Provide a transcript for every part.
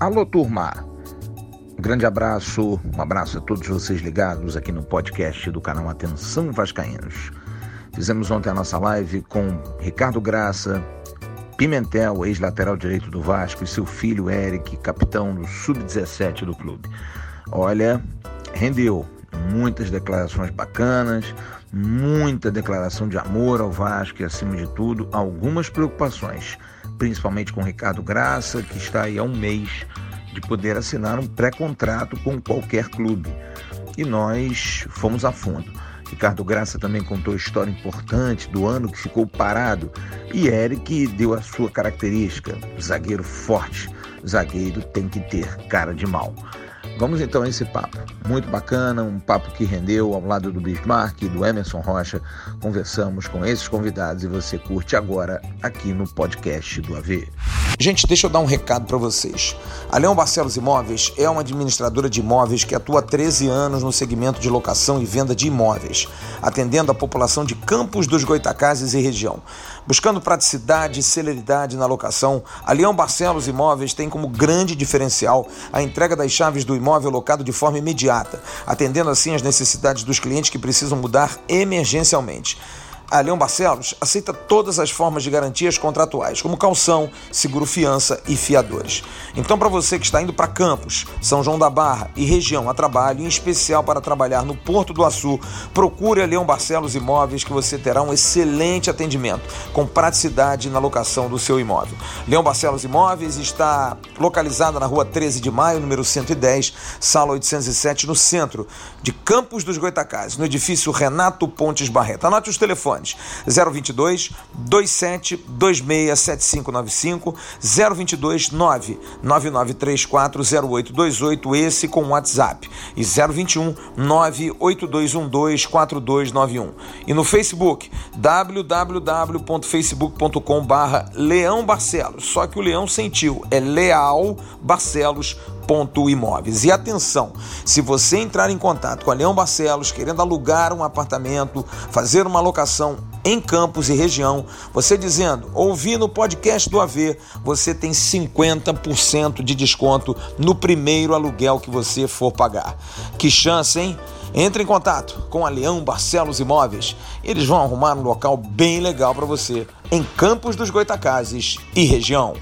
Alô, turma! Um grande abraço, um abraço a todos vocês ligados aqui no podcast do canal Atenção Vascaínos. Fizemos ontem a nossa live com Ricardo Graça, Pimentel, ex-lateral direito do Vasco, e seu filho Eric, capitão do Sub-17 do clube. Olha, rendeu muitas declarações bacanas, muita declaração de amor ao Vasco e, acima de tudo, algumas preocupações, principalmente com Ricardo Graça, que está aí há um mês de poder assinar um pré-contrato com qualquer clube. E nós fomos a fundo. Ricardo Graça também contou história importante do ano que ficou parado. E Eric deu a sua característica: zagueiro forte. Zagueiro tem que ter cara de mal. Vamos então a esse papo. Muito bacana, um papo que rendeu ao lado do Bismarck e do Emerson Rocha. Conversamos com esses convidados e você curte agora aqui no podcast do AV. Gente, deixa eu dar um recado para vocês. A Leão Barcelos Imóveis é uma administradora de imóveis que atua há 13 anos no segmento de locação e venda de imóveis, atendendo a população de Campos dos Goitacazes e região. Buscando praticidade e celeridade na locação, a Leão Barcelos Imóveis tem como grande diferencial a entrega das chaves do imóvel locado de forma imediata, atendendo assim as necessidades dos clientes que precisam mudar emergencialmente. A Leão Barcelos aceita todas as formas de garantias contratuais, como calção, seguro fiança e fiadores. Então, para você que está indo para Campos, São João da Barra e região a trabalho, em especial para trabalhar no Porto do Açu, procure a Leão Barcelos Imóveis que você terá um excelente atendimento, com praticidade na locação do seu imóvel. Leão Barcelos Imóveis está localizada na rua 13 de maio, número 110, sala 807, no centro de Campos dos Goitacazes, no edifício Renato Pontes Barreto. Anote os telefones telefones. 022 27 26 7595 022 9 9934 0828 esse com WhatsApp. E 021 98212 4291 e no Facebook www.facebook.com barra Leão Barcelos. Só que o Leão sentiu é Leal Barcelos Imóveis. E atenção, se você entrar em contato com a Leão Barcelos querendo alugar um apartamento, fazer uma locação em Campos e região, você dizendo, ouvi no podcast do AV, você tem 50% de desconto no primeiro aluguel que você for pagar. Que chance, hein? Entre em contato com a Leão Barcelos Imóveis. Eles vão arrumar um local bem legal para você em Campos dos Goitacazes e região.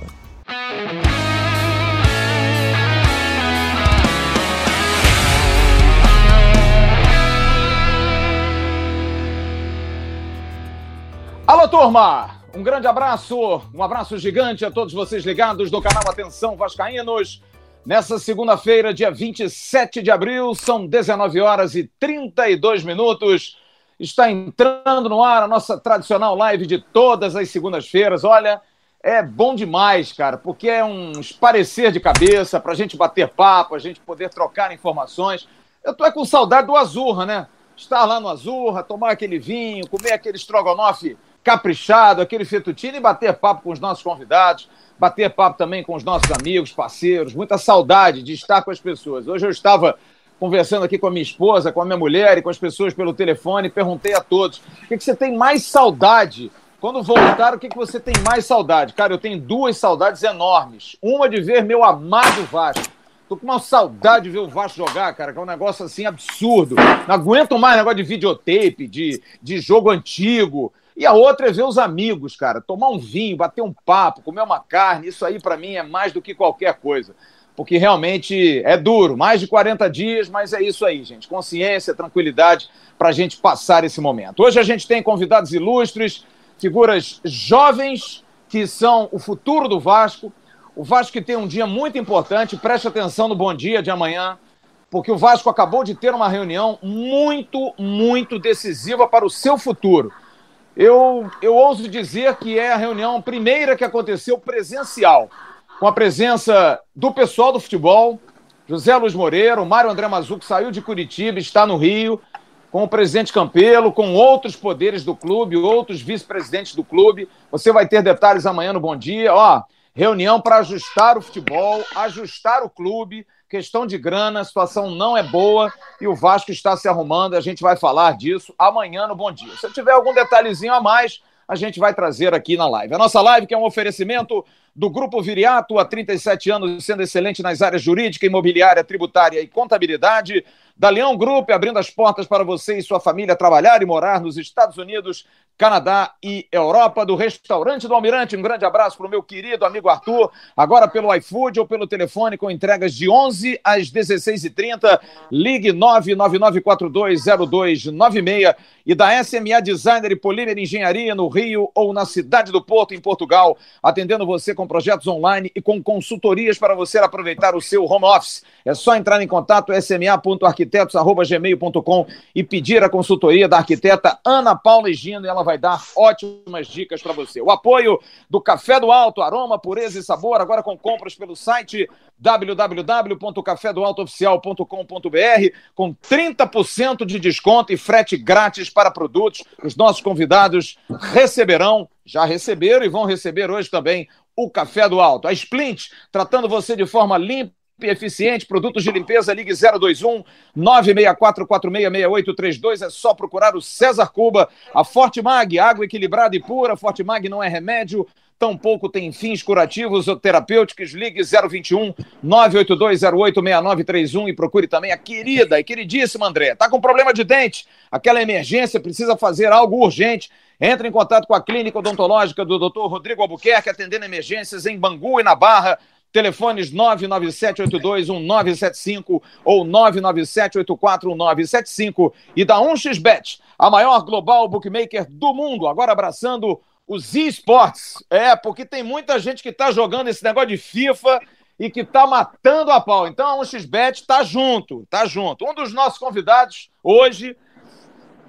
Alô, turma! Um grande abraço, um abraço gigante a todos vocês ligados do canal Atenção Vascaínos. Nessa segunda-feira, dia 27 de abril, são 19 horas e 32 minutos. Está entrando no ar a nossa tradicional live de todas as segundas-feiras. Olha, é bom demais, cara, porque é um esparecer de cabeça para a gente bater papo, a gente poder trocar informações. Eu tô é com saudade do Azurra, né? Estar lá no Azurra, tomar aquele vinho, comer aquele estrogonofe caprichado, aquele fettuccine e bater papo com os nossos convidados, bater papo também com os nossos amigos, parceiros, muita saudade de estar com as pessoas. Hoje eu estava conversando aqui com a minha esposa, com a minha mulher e com as pessoas pelo telefone, perguntei a todos: o que, que você tem mais saudade? Quando voltar, o que, que você tem mais saudade? Cara, eu tenho duas saudades enormes. Uma de ver meu amado Vasco. Tô com uma saudade de ver o Vasco jogar, cara, que é um negócio assim absurdo. Não aguento mais negócio de videotape, de, de jogo antigo. E a outra é ver os amigos, cara, tomar um vinho, bater um papo, comer uma carne. Isso aí, para mim, é mais do que qualquer coisa. Porque realmente é duro, mais de 40 dias, mas é isso aí, gente. Consciência, tranquilidade para a gente passar esse momento. Hoje a gente tem convidados ilustres, figuras jovens que são o futuro do Vasco. O Vasco que tem um dia muito importante, preste atenção no bom dia de amanhã, porque o Vasco acabou de ter uma reunião muito, muito decisiva para o seu futuro. Eu, eu ouso dizer que é a reunião primeira que aconteceu presencial, com a presença do pessoal do futebol, José Luiz Moreira, o Mário André Mazuco saiu de Curitiba, está no Rio, com o presidente Campelo, com outros poderes do clube, outros vice-presidentes do clube. Você vai ter detalhes amanhã no Bom Dia. Ó, reunião para ajustar o futebol, ajustar o clube, questão de grana, a situação não é boa e o Vasco está se arrumando. A gente vai falar disso amanhã no Bom Dia. Se tiver algum detalhezinho a mais, a gente vai trazer aqui na live. A nossa live que é um oferecimento do Grupo Viriato, há 37 anos, sendo excelente nas áreas jurídica, imobiliária, tributária e contabilidade da Leão Group, abrindo as portas para você e sua família trabalhar e morar nos Estados Unidos, Canadá e Europa, do Restaurante do Almirante. Um grande abraço para o meu querido amigo Arthur, agora pelo iFood ou pelo telefone com entregas de 11 às 16h30. Ligue 999420296 e da SMA Designer e Polímer Engenharia no Rio ou na cidade do Porto, em Portugal, atendendo você com projetos online e com consultorias para você aproveitar o seu home office. É só entrar em contato sma.arquitetos.gmail.com e pedir a consultoria da arquiteta Ana Paula Egino e ela vai dar ótimas dicas para você. O apoio do Café do Alto, aroma, pureza e sabor, agora com compras pelo site www.cafedoaltooficial.com.br com 30% de desconto e frete grátis para produtos. Os nossos convidados receberão, já receberam e vão receber hoje também o Café do Alto. A Splint, tratando você de forma limpa eficiente, produtos de limpeza, ligue 021 964466832, é só procurar o César Cuba, a Forte Mag, água equilibrada e pura, Forte Mag não é remédio, tampouco tem fins curativos ou terapêuticos, ligue 021 982086931 e procure também a querida e queridíssima André. Tá com problema de dente? Aquela emergência, precisa fazer algo urgente? Entre em contato com a clínica odontológica do Dr. Rodrigo Albuquerque, atendendo emergências em Bangu e na Barra. Telefones 997821975 ou 997841975 e da 1xBet, a maior global bookmaker do mundo, agora abraçando os esportes. É, porque tem muita gente que está jogando esse negócio de FIFA e que está matando a pau. Então a 1xBet está junto, está junto. Um dos nossos convidados hoje,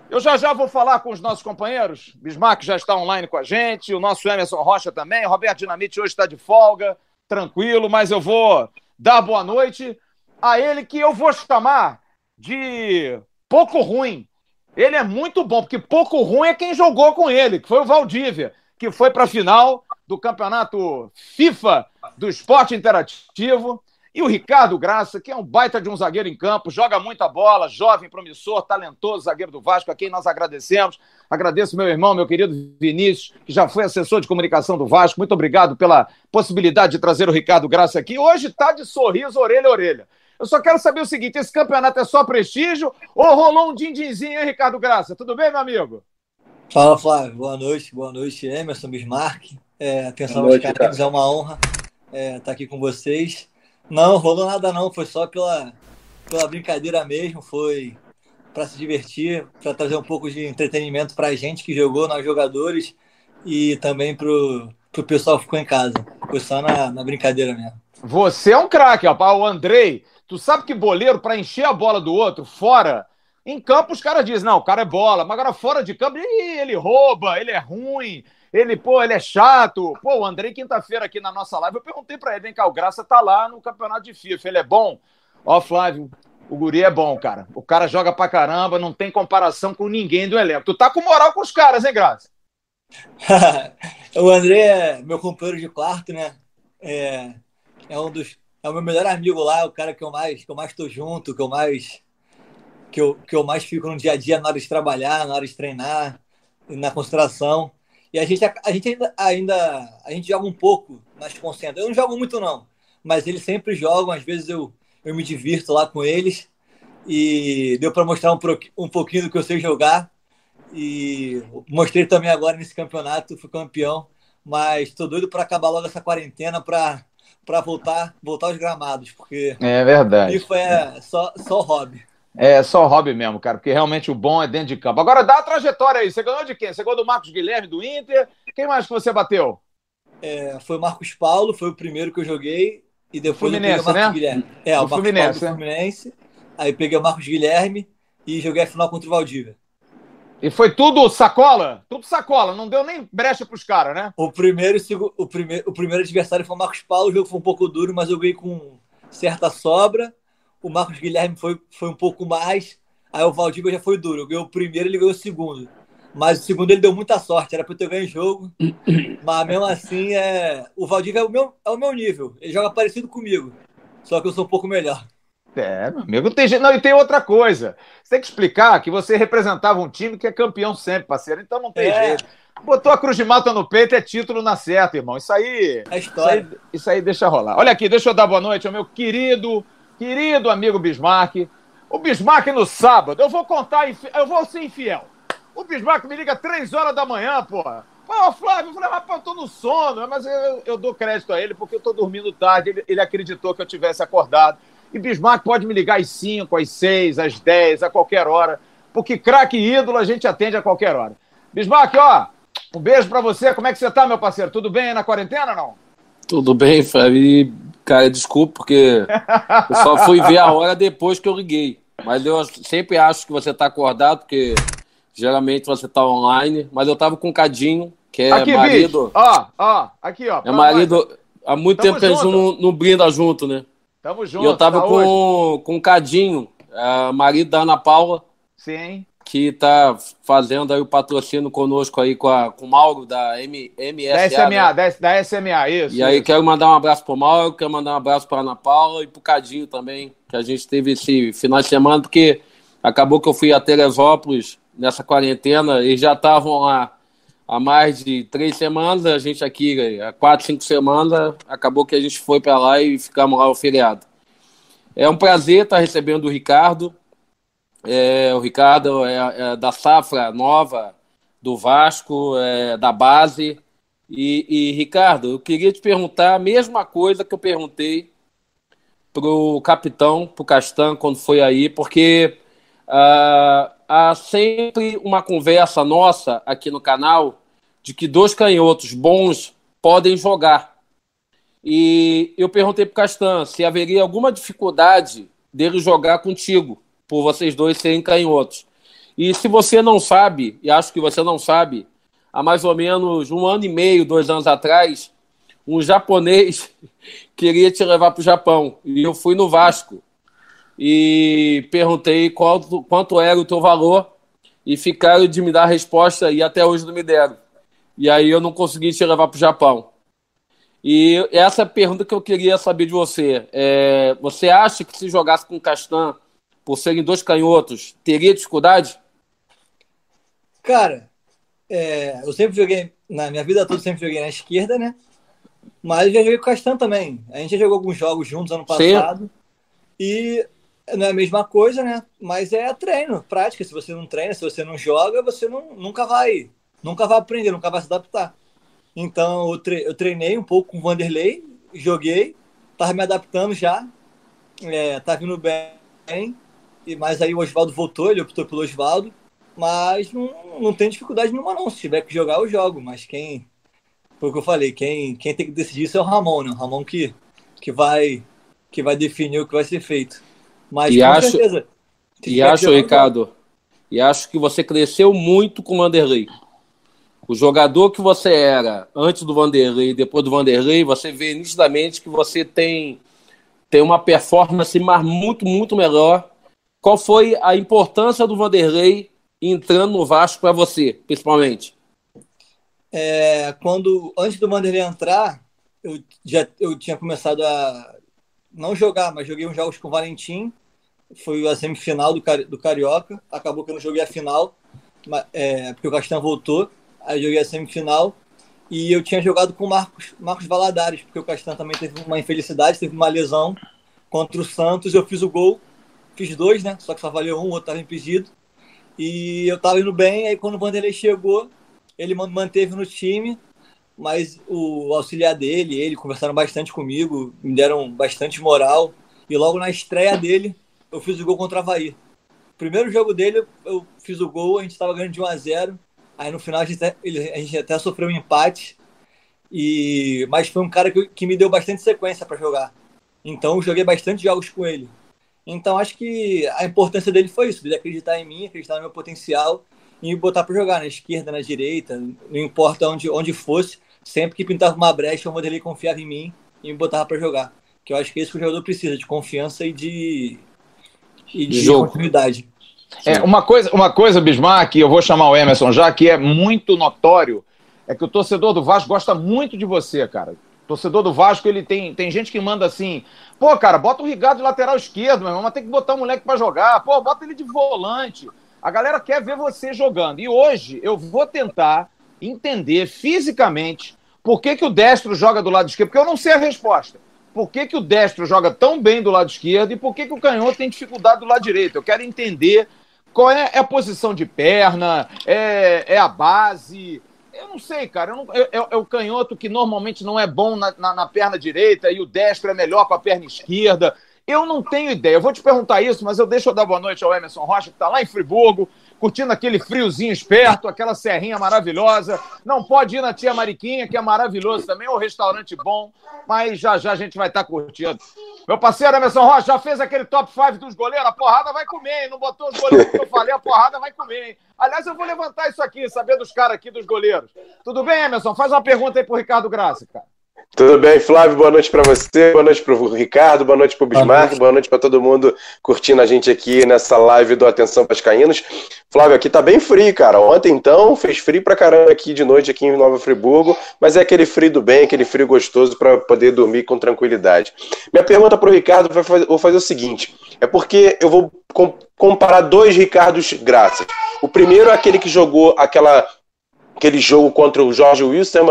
eu já já vou falar com os nossos companheiros. Bismarck já está online com a gente, o nosso Emerson Rocha também. Roberto Dinamite hoje está de folga, tranquilo, mas eu vou dar boa noite a ele que eu vou chamar de pouco ruim. Ele é muito bom, porque pouco ruim é quem jogou com ele, que foi o Valdívia, que foi para a final do campeonato FIFA do esporte interativo. E o Ricardo Graça, que é um baita de um zagueiro em campo, joga muita bola, jovem, promissor, talentoso zagueiro do Vasco, a quem nós agradecemos. Agradeço meu irmão, meu querido Vinícius, que já foi assessor de comunicação do Vasco. Muito obrigado pela possibilidade de trazer o Ricardo Graça aqui. Hoje está de sorriso, orelha a orelha. Eu só quero saber o seguinte: esse campeonato é só prestígio ou rolou um din-dinzinho, hein, Ricardo Graça? Tudo bem, meu amigo? Fala, Flávio. Boa noite. Boa noite, Emerson Bismarck. É, atenção aos caras, é uma honra estar é, tá aqui com vocês. Não, rolou nada não, foi só pela, pela brincadeira mesmo, foi para se divertir, para trazer um pouco de entretenimento para a gente que jogou, nós jogadores, e também para o pessoal que ficou em casa. Foi só na, na brincadeira mesmo. Você é um craque. O Andrei, Tu sabe que boleiro, para encher a bola do outro, fora, em campo os caras dizem, não, o cara é bola, mas agora fora de campo, ele, ele rouba, ele é ruim, ele, pô, ele é chato. Pô, o Andrei, quinta-feira aqui na nossa live, eu perguntei para ele, vem cá, o Graça tá lá no campeonato de FIFA, ele é bom? Ó, Flávio, o guri é bom, cara. O cara joga pra caramba, não tem comparação com ninguém do elenco. Tu tá com moral com os caras, hein, Graça? o André é meu companheiro de quarto, né? É, é um dos é o meu melhor amigo lá, o cara que eu mais que eu mais tô junto, que eu mais que eu, que eu mais fico no dia a dia na hora de trabalhar, na hora de treinar, na concentração. E a gente a, gente ainda, ainda a gente joga um pouco nas concentras. Eu não jogo muito não, mas eles sempre jogam, às vezes eu eu me divirto lá com eles e deu para mostrar um, um pouquinho do que eu sei jogar e mostrei também agora nesse campeonato, fui campeão, mas estou doido para acabar logo essa quarentena para para voltar, voltar aos gramados, porque é verdade. Isso é só, só hobby. É só hobby mesmo, cara, porque realmente o bom é dentro de campo. Agora dá a trajetória aí. Você ganhou de quem? Você ganhou do Marcos Guilherme do Inter? Quem mais que você bateu? É, foi o Marcos Paulo, foi o primeiro que eu joguei. E depois Fluminense, eu peguei o Marcos né? Guilherme. É, o, o Marcos Fluminense, Paulo do Fluminense. Aí peguei o Marcos Guilherme e joguei a final contra o Valdívia. E foi tudo sacola? Tudo sacola, não deu nem brecha pros caras, né? O primeiro, o, primeiro, o primeiro adversário foi o Marcos Paulo, o jogo foi um pouco duro, mas eu ganhei com certa sobra. O Marcos Guilherme foi, foi um pouco mais. Aí o Valdívia já foi duro. Eu ganhei o primeiro, ele ganhou o segundo. Mas o segundo ele deu muita sorte, era para eu ter ganho o jogo. Mas mesmo assim, é... o Valdívia é o, meu, é o meu nível. Ele joga parecido comigo. Só que eu sou um pouco melhor. É, meu amigo, tem gente. Não, e tem outra coisa. Você tem que explicar que você representava um time que é campeão sempre, parceiro. Então não tem é. jeito. Botou a cruz de malta no peito, é título na certa, irmão. Isso aí. É história. Isso aí, isso aí deixa rolar. Olha aqui, deixa eu dar boa noite ao meu querido, querido amigo Bismarck. O Bismarck no sábado, eu vou contar, eu vou ser infiel. O Bismarck me liga três horas da manhã, porra. Pô, Flávio, eu falei, rapaz, eu tô no sono, mas eu, eu dou crédito a ele porque eu tô dormindo tarde. Ele, ele acreditou que eu tivesse acordado. E Bismarck pode me ligar às 5, às 6, às 10, a qualquer hora, porque craque ídolo a gente atende a qualquer hora. Bismarck, ó, um beijo para você. Como é que você tá, meu parceiro? Tudo bem na quarentena não? Tudo bem, Flávio. Cara, desculpa, porque eu só fui ver a hora depois que eu liguei. Mas eu sempre acho que você tá acordado, porque geralmente você tá online. Mas eu tava com o Cadinho, que é aqui, marido. Ó, ó, aqui, ó. É marido. Há muito Tamo tempo que a gente não, não brinda junto, né? Tamo junto. E eu tava com, com o Cadinho, marido da Ana Paula. Sim. Que tá fazendo aí o patrocínio conosco aí com, a, com o Mauro da M, MSA. Da SMA, né? da, SMA, isso. E aí quero mandar um abraço pro Mauro, quero mandar um abraço pra Ana Paula e pro Cadinho também, que a gente teve esse final de semana, porque acabou que eu fui a Teresópolis nessa quarentena e já estavam lá há mais de três semanas, a gente aqui há quatro, cinco semanas, acabou que a gente foi para lá e ficamos lá o feriado. É um prazer estar recebendo o Ricardo. É, o Ricardo é, é, da safra nova do Vasco, é, da base. E, e, Ricardo, eu queria te perguntar a mesma coisa que eu perguntei pro capitão, pro Castan, quando foi aí, porque uh, há sempre uma conversa nossa aqui no canal de que dois canhotos bons podem jogar. E eu perguntei para o Castan se haveria alguma dificuldade dele jogar contigo, por vocês dois serem canhotos. E se você não sabe, e acho que você não sabe, há mais ou menos um ano e meio, dois anos atrás, um japonês queria te levar para o Japão. E eu fui no Vasco e perguntei qual, quanto era o teu valor e ficaram de me dar a resposta e até hoje não me deram. E aí eu não consegui te levar para o Japão. E essa é a pergunta que eu queria saber de você. É, você acha que se jogasse com Castan, por serem dois canhotos, teria dificuldade? Cara, é, eu sempre joguei, na minha vida toda, sempre joguei na esquerda, né? Mas já joguei com o Castan também. A gente já jogou alguns jogos juntos ano passado. Sim. E não é a mesma coisa, né? Mas é treino, prática. Se você não treina, se você não joga, você não, nunca vai nunca vai aprender, nunca vai se adaptar. Então eu, tre eu treinei um pouco com o Vanderlei, joguei, tava me adaptando já, é, tá vindo bem, e, mas aí o Oswaldo voltou, ele optou pelo Oswaldo, mas não, não tem dificuldade nenhuma não, se tiver que jogar eu jogo, mas quem, foi o que eu falei, quem, quem tem que decidir isso é o Ramon, né? O Ramon que, que, vai, que vai definir o que vai ser feito. Mas e com acho, certeza. E acho, Ricardo, e acho que você cresceu muito com o Vanderlei. O jogador que você era antes do Vanderlei e depois do Vanderlei, você vê nitidamente que você tem, tem uma performance muito, muito melhor. Qual foi a importância do Vanderlei entrando no Vasco para você, principalmente? É, quando antes do Vanderlei entrar, eu já eu tinha começado a não jogar, mas joguei uns jogos com o Valentim. Foi a semifinal do, do Carioca. Acabou que eu não joguei a final, é, porque o Castan voltou. Aí joguei a semifinal e eu tinha jogado com o Marcos, Marcos Valadares, porque o Castan também teve uma infelicidade, teve uma lesão contra o Santos. Eu fiz o gol, fiz dois, né? Só que só valeu um, o outro estava impedido. E eu tava indo bem, aí quando o Vanderlei chegou, ele manteve no time, mas o auxiliar dele, ele conversaram bastante comigo, me deram bastante moral. E logo na estreia dele, eu fiz o gol contra o Havaí. Primeiro jogo dele, eu fiz o gol, a gente estava ganhando de 1 a 0 Aí no final a gente, até, a gente até sofreu um empate, e mas foi um cara que, que me deu bastante sequência para jogar. Então eu joguei bastante jogos com ele. Então acho que a importância dele foi isso, dele acreditar em mim, acreditar no meu potencial e me botar para jogar na esquerda, na direita, não importa onde, onde fosse, sempre que pintava uma brecha, o Vanderlei confiava em mim e me botava para jogar. Que eu acho que é isso que o jogador precisa, de confiança e de, e de, de continuidade. É, uma coisa, uma coisa, Bismarck, eu vou chamar o Emerson já, que é muito notório, é que o torcedor do Vasco gosta muito de você, cara. Torcedor do Vasco, ele tem, tem gente que manda assim, pô, cara, bota o Ricardo de lateral esquerdo, meu irmão, mas tem que botar o moleque para jogar, pô, bota ele de volante. A galera quer ver você jogando. E hoje eu vou tentar entender fisicamente por que, que o destro joga do lado esquerdo, porque eu não sei a resposta. Por que, que o destro joga tão bem do lado esquerdo e por que, que o canhoto tem dificuldade do lado direito? Eu quero entender qual é, é a posição de perna, é, é a base, eu não sei, cara. Não, é, o canhoto que normalmente não é bom na, na, na, perna direita e o destro é melhor com a perna esquerda. Eu não tenho ideia. Eu vou te perguntar isso, mas eu deixo eu dar boa noite ao Emerson Rocha, que está lá em Friburgo, curtindo aquele friozinho esperto, aquela serrinha maravilhosa. Não pode ir na Tia Mariquinha, que é maravilhoso também, é um restaurante bom, mas já já a gente vai estar tá curtindo. Meu parceiro Emerson Rocha já fez aquele top 5 dos goleiros, a porrada vai comer, hein? Não botou os goleiros que eu falei, a porrada vai comer, hein? Aliás, eu vou levantar isso aqui, saber dos caras aqui, dos goleiros. Tudo bem, Emerson? Faz uma pergunta aí pro Ricardo Graça, cara. Tudo bem, Flávio? Boa noite para você, boa noite para o Ricardo, boa noite para o Bismarck, boa noite para todo mundo curtindo a gente aqui nessa live do Atenção Vascaínos. Flávio, aqui tá bem frio, cara. Ontem, então, fez frio pra caramba aqui de noite aqui em Nova Friburgo, mas é aquele frio do bem, aquele frio gostoso para poder dormir com tranquilidade. Minha pergunta para o Ricardo, vou fazer o seguinte, é porque eu vou comparar dois Ricardos Graças. O primeiro é aquele que jogou aquela, aquele jogo contra o Jorge Wilson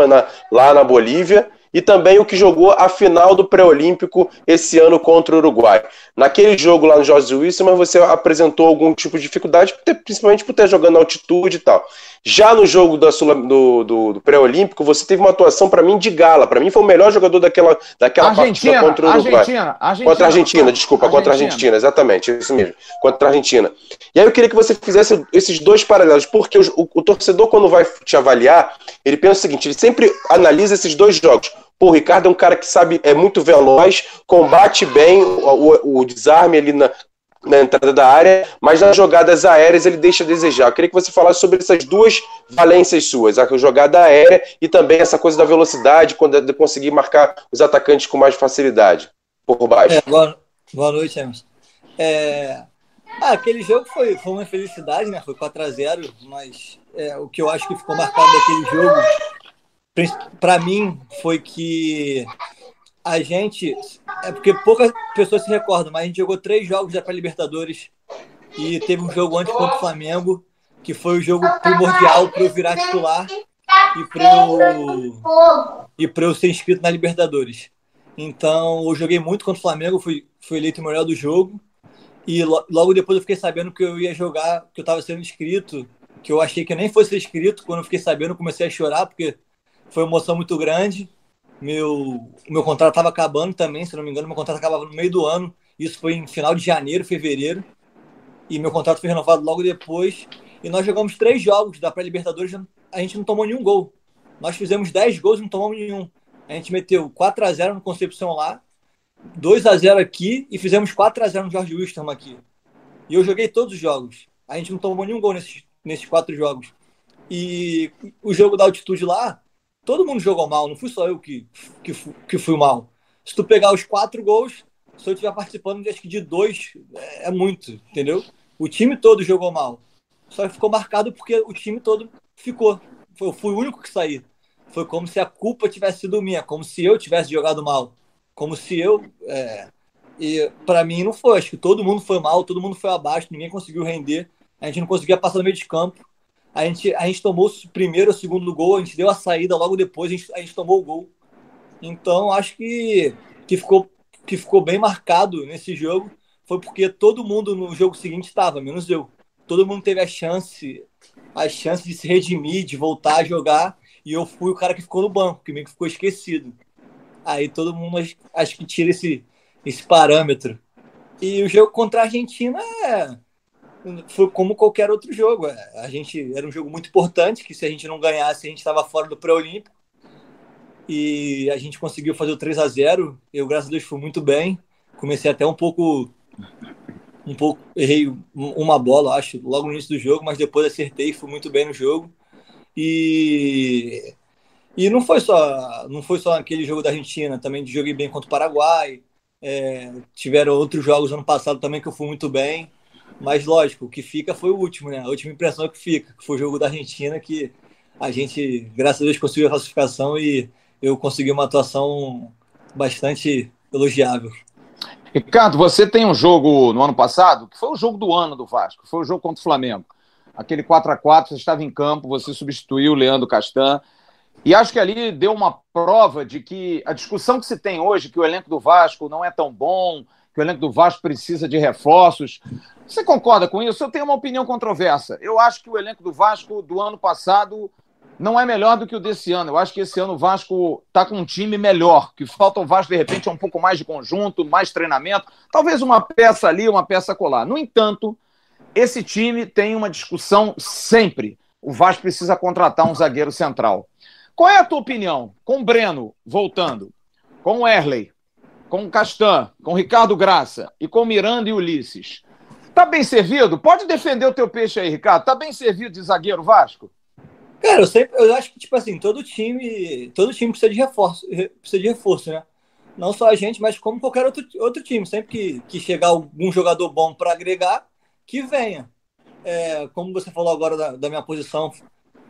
lá na Bolívia, e também o que jogou a final do pré-olímpico esse ano contra o Uruguai. Naquele jogo lá no Jorge Wilson, você apresentou algum tipo de dificuldade, principalmente por ter jogando na altitude e tal. Já no jogo da Sul, do, do, do pré-olímpico, você teve uma atuação para mim de gala. Para mim foi o melhor jogador daquela, daquela Argentina, partida contra o Uruguai. Argentina, Argentina, contra a Argentina, desculpa, Argentina. contra a Argentina, exatamente, isso mesmo, contra a Argentina. E aí eu queria que você fizesse esses dois paralelos, porque o, o, o torcedor, quando vai te avaliar, ele pensa o seguinte: ele sempre analisa esses dois jogos Pô, o Ricardo é um cara que sabe, é muito veloz, combate bem o, o, o desarme ali na, na entrada da área, mas nas jogadas aéreas ele deixa a desejar. Eu queria que você falasse sobre essas duas valências suas, a jogada aérea e também essa coisa da velocidade, quando de conseguir marcar os atacantes com mais facilidade por baixo. É, boa, boa noite, Emerson. É... Ah, aquele jogo foi, foi uma felicidade, né? Foi 4x0, mas é, o que eu acho que ficou marcado daquele jogo para mim foi que a gente é porque poucas pessoas se recordam, mas a gente jogou três jogos para Libertadores e teve um jogo antes contra o Flamengo que foi o jogo primordial para eu virar titular e para eu e para eu ser inscrito na Libertadores. Então, eu joguei muito contra o Flamengo, fui, fui eleito o melhor do jogo. E logo depois eu fiquei sabendo que eu ia jogar, que eu estava sendo inscrito, que eu achei que eu nem fosse inscrito. Quando eu fiquei sabendo, comecei a chorar, porque foi uma emoção muito grande. Meu, meu contrato estava acabando também, se não me engano, meu contrato acabava no meio do ano. Isso foi em final de janeiro, fevereiro. E meu contrato foi renovado logo depois. E nós jogamos três jogos da pré-Libertadores, a gente não tomou nenhum gol. Nós fizemos 10 gols e não tomamos nenhum. A gente meteu 4 a 0 no Concepção lá, 2 a 0 aqui e fizemos 4 a 0 no Jorge Wilson aqui. E eu joguei todos os jogos. A gente não tomou nenhum gol nesses, nesses quatro jogos. E o jogo da altitude lá, todo mundo jogou mal, não fui só eu que, que, que fui mal. Se tu pegar os quatro gols, se eu estiver participando, acho que de dois é, é muito, entendeu? O time todo jogou mal. Só ficou marcado porque o time todo ficou. Eu fui o único que saí. Foi como se a culpa tivesse sido minha, como se eu tivesse jogado mal. Como se eu. É... E para mim não foi. Acho que todo mundo foi mal, todo mundo foi abaixo, ninguém conseguiu render. A gente não conseguia passar no meio de campo. A gente, a gente tomou o primeiro ou segundo gol, a gente deu a saída, logo depois a gente, a gente tomou o gol. Então, acho que, que, ficou, que ficou bem marcado nesse jogo. Foi porque todo mundo no jogo seguinte estava, menos eu. Todo mundo teve a chance, a chance de se redimir, de voltar a jogar. E eu fui o cara que ficou no banco, que meio que ficou esquecido. Aí todo mundo acho, acho que tira esse, esse parâmetro. E o jogo contra a Argentina é foi como qualquer outro jogo. É, a gente era um jogo muito importante, que se a gente não ganhasse, a gente estava fora do pré-olímpico. E a gente conseguiu fazer o 3 a 0. Eu, graças a Deus, fui muito bem. Comecei até um pouco um pouco errei uma bola, acho, logo no início do jogo, mas depois acertei, fui muito bem no jogo. E e não foi só não foi só aquele jogo da Argentina, também joguei bem contra o Paraguai. É, tiveram outros jogos ano passado também que eu fui muito bem. Mas lógico, o que fica foi o último, né? A última impressão é que fica, que foi o jogo da Argentina, que a gente, graças a Deus, conseguiu a classificação e eu consegui uma atuação bastante elogiável. Ricardo, você tem um jogo no ano passado, que foi o jogo do ano do Vasco, foi o jogo contra o Flamengo. aquele 4 a 4 você estava em campo, você substituiu o Leandro Castan. E acho que ali deu uma prova de que a discussão que se tem hoje, que o elenco do Vasco não é tão bom, que o elenco do Vasco precisa de reforços. Você concorda com isso? Eu tenho uma opinião controversa. Eu acho que o elenco do Vasco do ano passado não é melhor do que o desse ano. Eu acho que esse ano o Vasco está com um time melhor, que falta o Vasco, de repente, um pouco mais de conjunto, mais treinamento, talvez uma peça ali, uma peça colar. No entanto, esse time tem uma discussão sempre. O Vasco precisa contratar um zagueiro central. Qual é a tua opinião? Com o Breno voltando, com o Erley, com Castan, com Ricardo Graça e com Miranda e Ulisses. Tá bem servido? Pode defender o teu peixe aí, Ricardo. Tá bem servido de zagueiro Vasco? Cara, eu sempre, eu acho que tipo assim, todo time, todo time precisa de reforço, precisa de reforço, né? Não só a gente, mas como qualquer outro, outro time. Sempre que, que chegar algum jogador bom para agregar, que venha. É, como você falou agora da, da minha posição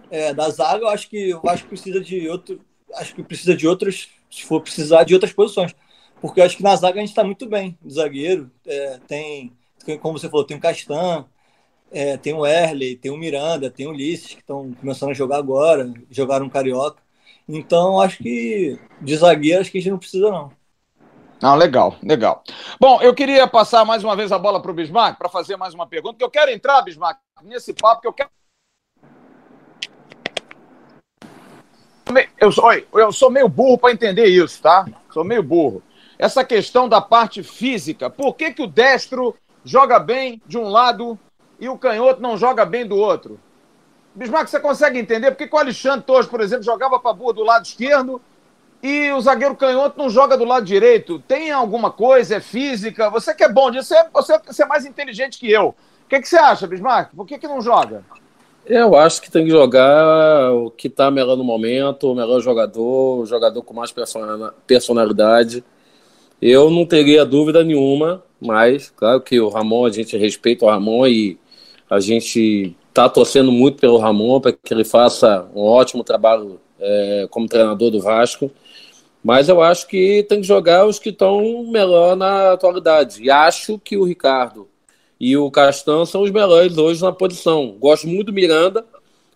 é, da zaga, eu acho que o Vasco precisa de outro, acho que precisa de outros, se for precisar de outras posições, porque eu acho que na zaga a gente está muito bem, de zagueiro, é, tem, como você falou, tem o Castan, é, tem o Erley, tem o Miranda, tem o Ulisses, que estão começando a jogar agora, jogaram Carioca. Então, acho que de zagueiro, acho que a gente não precisa, não. Não, legal, legal. Bom, eu queria passar mais uma vez a bola para o Bismarck para fazer mais uma pergunta, que eu quero entrar, Bismarck, nesse papo, que eu quero. Eu sou, eu sou meio burro para entender isso, tá? Sou meio burro. Essa questão da parte física, por que, que o destro joga bem de um lado e o canhoto não joga bem do outro. Bismarck, você consegue entender por que o Alexandre Torres, por exemplo, jogava para boa do lado esquerdo e o zagueiro canhoto não joga do lado direito? Tem alguma coisa? É física? Você que é bom disso, você, você é mais inteligente que eu. O que, que você acha, Bismarck? Por que, que não joga? Eu acho que tem que jogar o que está melhor no momento, o melhor jogador, o jogador com mais personalidade. Eu não teria dúvida nenhuma, mas claro que o Ramon, a gente respeita o Ramon e a gente está torcendo muito pelo Ramon para que ele faça um ótimo trabalho é, como treinador do Vasco. Mas eu acho que tem que jogar os que estão melhor na atualidade. E acho que o Ricardo e o Castan são os melhores hoje na posição. Gosto muito do Miranda,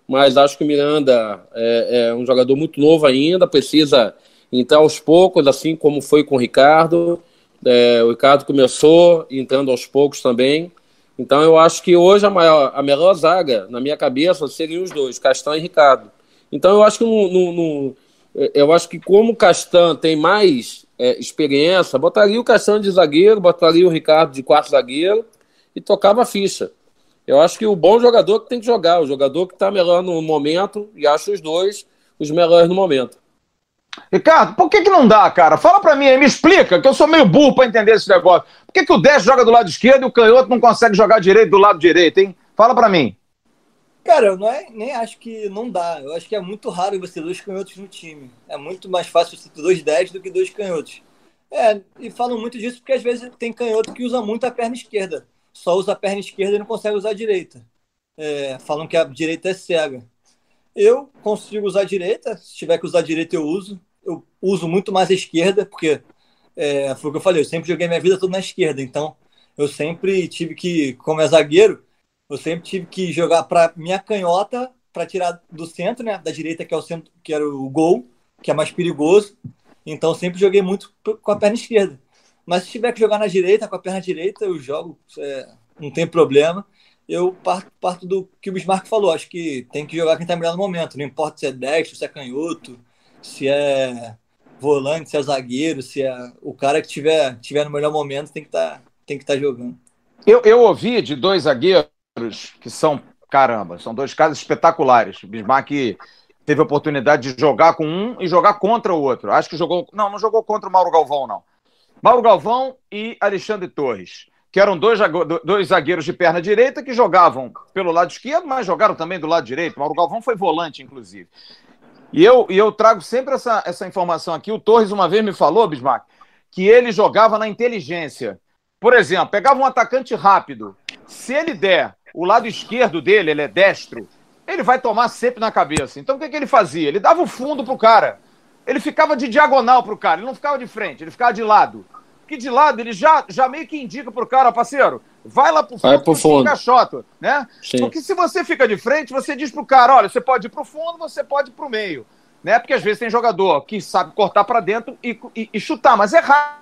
mas acho que o Miranda é, é um jogador muito novo ainda, precisa entrar aos poucos, assim como foi com o Ricardo. É, o Ricardo começou entrando aos poucos também. Então eu acho que hoje a, maior, a melhor zaga, na minha cabeça, seriam os dois, Castan e Ricardo. Então eu acho que no, no, no eu acho que como o Castan tem mais é, experiência, botaria o Castan de zagueiro, botaria o Ricardo de quarto zagueiro e tocava a ficha. Eu acho que o bom jogador que tem que jogar, o jogador que está melhor no momento, e acho os dois os melhores no momento. Ricardo, por que, que não dá, cara? Fala pra mim aí, me explica, que eu sou meio burro pra entender esse negócio. Por que, que o 10 joga do lado esquerdo e o canhoto não consegue jogar direito do lado direito, hein? Fala pra mim. Cara, eu não é, nem acho que não dá. Eu acho que é muito raro você ter dois canhotos no time. É muito mais fácil você ter dois 10 do que dois canhotos. É, e falam muito disso porque às vezes tem canhoto que usa muito a perna esquerda. Só usa a perna esquerda e não consegue usar a direita. É, falam que a direita é cega. Eu consigo usar a direita, se tiver que usar a direita eu uso. Eu uso muito mais a esquerda, porque é, foi o que eu falei, eu sempre joguei minha vida toda na esquerda, então eu sempre tive que, como é zagueiro, eu sempre tive que jogar para minha canhota para tirar do centro, né, da direita que é o centro, que era o gol, que é mais perigoso. Então sempre joguei muito com a perna esquerda. Mas se tiver que jogar na direita, com a perna direita, eu jogo, é, não tem problema eu parto, parto do que o Bismarck falou. Acho que tem que jogar quem está melhor no momento. Não importa se é destro, se é canhoto, se é volante, se é zagueiro, se é o cara que tiver, tiver no melhor momento tem que tá, estar tá jogando. Eu, eu ouvi de dois zagueiros que são, caramba, são dois casos espetaculares. O Bismarck teve a oportunidade de jogar com um e jogar contra o outro. Acho que jogou. Não, não jogou contra o Mauro Galvão, não. Mauro Galvão e Alexandre Torres que eram dois, dois zagueiros de perna direita que jogavam pelo lado esquerdo, mas jogaram também do lado direito. Mauro Galvão foi volante, inclusive. E eu, e eu trago sempre essa, essa informação aqui. O Torres uma vez me falou, Bismarck, que ele jogava na inteligência. Por exemplo, pegava um atacante rápido. Se ele der o lado esquerdo dele, ele é destro, ele vai tomar sempre na cabeça. Então o que, que ele fazia? Ele dava o fundo pro cara. Ele ficava de diagonal pro cara, ele não ficava de frente, ele ficava de lado que de lado ele já, já meio que indica pro cara, parceiro, vai lá pro fundo, vai pro fundo. encaixota, né? Sim. Porque se você fica de frente, você diz pro cara, olha, você pode ir pro fundo, você pode ir pro meio, né? Porque às vezes tem jogador que sabe cortar para dentro e, e, e, chutar, mas é raro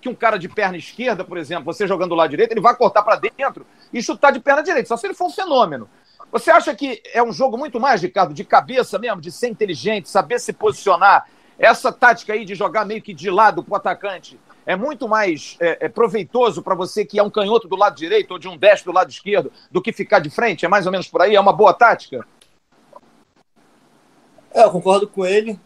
que um cara de perna esquerda, por exemplo, você jogando do lado direito, ele vai cortar para dentro e chutar de perna direita, só se ele for um fenômeno. Você acha que é um jogo muito mais, Ricardo, de cabeça mesmo, de ser inteligente, saber se posicionar? Essa tática aí de jogar meio que de lado pro atacante é muito mais é, é proveitoso para você que é um canhoto do lado direito ou de um destro do lado esquerdo do que ficar de frente? É mais ou menos por aí? É uma boa tática? É, eu concordo com ele.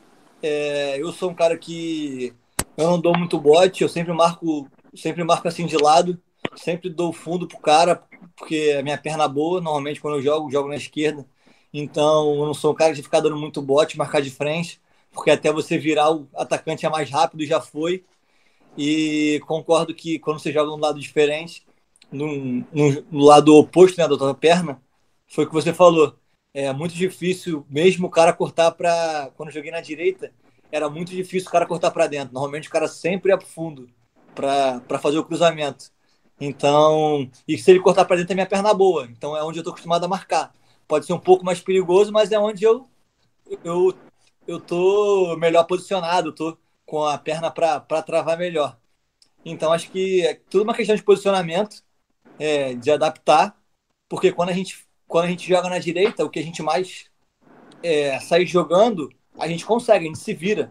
É, eu sou um cara que eu não dou muito bote, eu sempre marco, sempre marco assim de lado, sempre dou fundo pro cara, porque a minha perna é boa, normalmente quando eu jogo, jogo na esquerda. Então, eu não sou um cara de ficar dando muito bote, marcar de frente, porque até você virar o atacante é mais rápido, já foi. E concordo que quando você joga num lado diferente, no, no lado oposto né, da tua perna, foi o que você falou. É muito difícil, mesmo o cara cortar para. Quando eu joguei na direita, era muito difícil o cara cortar para dentro. Normalmente o cara sempre ia pro fundo para fazer o cruzamento. Então, e se ele cortar para dentro é minha perna boa. Então é onde eu tô acostumado a marcar. Pode ser um pouco mais perigoso, mas é onde eu eu eu tô melhor posicionado, tô com a perna para travar melhor. Então acho que é tudo uma questão de posicionamento, é, de adaptar, porque quando a gente quando a gente joga na direita, o que a gente mais é, sai jogando, a gente consegue, a gente se vira.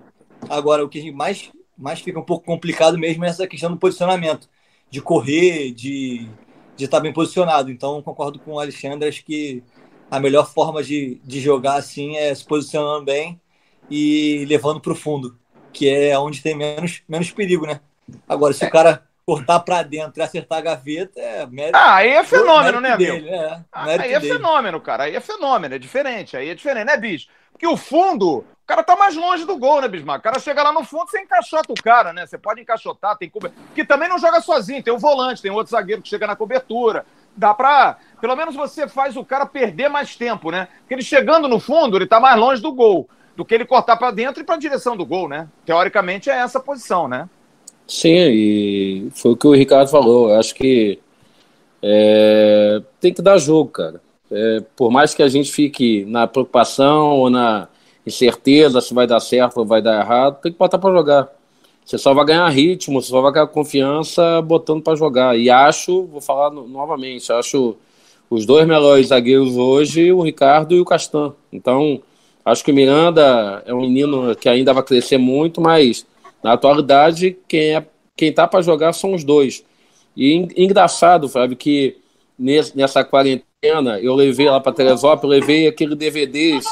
Agora o que mais mais fica um pouco complicado mesmo é essa questão do posicionamento, de correr, de de estar bem posicionado. Então concordo com o Alexandre, acho que a melhor forma de, de jogar assim é se posicionando bem e levando para o fundo, que é onde tem menos, menos perigo, né? Agora, se é. o cara cortar para dentro e acertar a gaveta, é mérito. Ah, aí é fenômeno, né, dele, meu? É, ah, aí é dele. fenômeno, cara. Aí é fenômeno, é diferente. Aí é diferente, né, bicho? Porque o fundo, o cara tá mais longe do gol, né, Bismarck? O cara chega lá no fundo, você encaixota o cara, né? Você pode encaixotar, tem cobertura. Que também não joga sozinho, tem o volante, tem outro zagueiro que chega na cobertura. Dá pra. Pelo menos você faz o cara perder mais tempo, né? Porque ele chegando no fundo, ele tá mais longe do gol do que ele cortar para dentro e para a direção do gol, né? Teoricamente é essa posição, né? Sim, e foi o que o Ricardo falou. Eu acho que é, tem que dar jogo, cara. É, por mais que a gente fique na preocupação ou na incerteza se vai dar certo ou vai dar errado, tem que botar para jogar. Você só vai ganhar ritmo, você só vai ganhar confiança botando para jogar. E acho, vou falar no, novamente, acho os dois melhores zagueiros hoje, o Ricardo e o Castan. Então, Acho que o Miranda é um menino que ainda vai crescer muito, mas na atualidade quem é quem tá para jogar são os dois. E engraçado, Fábio, que nessa quarentena eu levei lá para Teresópolis, levei aquele DVDs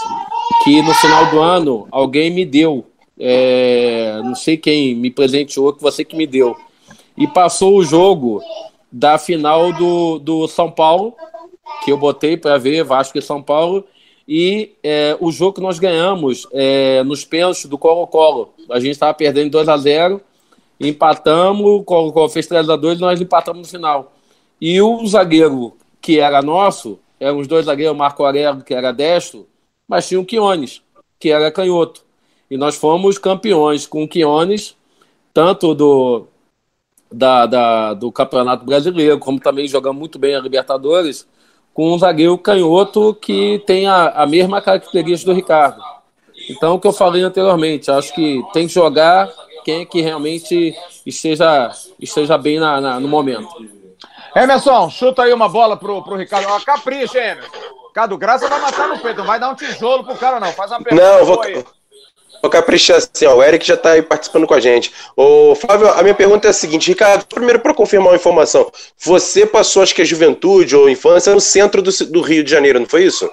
que no final do ano alguém me deu. É, não sei quem me presenteou, que você que me deu. E passou o jogo da final do, do São Paulo, que eu botei para ver, Vasco e São Paulo, e é, o jogo que nós ganhamos é, nos pênaltis do Colo-Colo. A gente estava perdendo 2 a 0 empatamos, o Colo-Colo fez 3 a 2 e nós empatamos no final. E o zagueiro que era nosso, eram os dois zagueiros, o Marco Aurélio, que era destro, mas tinha o Quiones, que era canhoto. E nós fomos campeões com o Quiones, tanto do, da, da, do Campeonato Brasileiro, como também jogamos muito bem a Libertadores com um zagueiro canhoto que tem a, a mesma característica do Ricardo. Então, o que eu falei anteriormente, acho que tem que jogar quem é que realmente esteja, esteja bem na, na, no momento. Emerson, chuta aí uma bola pro, pro Ricardo. Ó, capricha, Emerson. Ricardo Graça vai matar no peito, não vai dar um tijolo pro cara, não. Faz uma pergunta. Não, vou, aí. Vou caprichar assim, ó. O Eric já está aí participando com a gente. Ô, Flávio, a minha pergunta é a seguinte, Ricardo, primeiro para confirmar uma informação. Você passou, acho que a juventude ou infância no centro do, do Rio de Janeiro, não foi isso?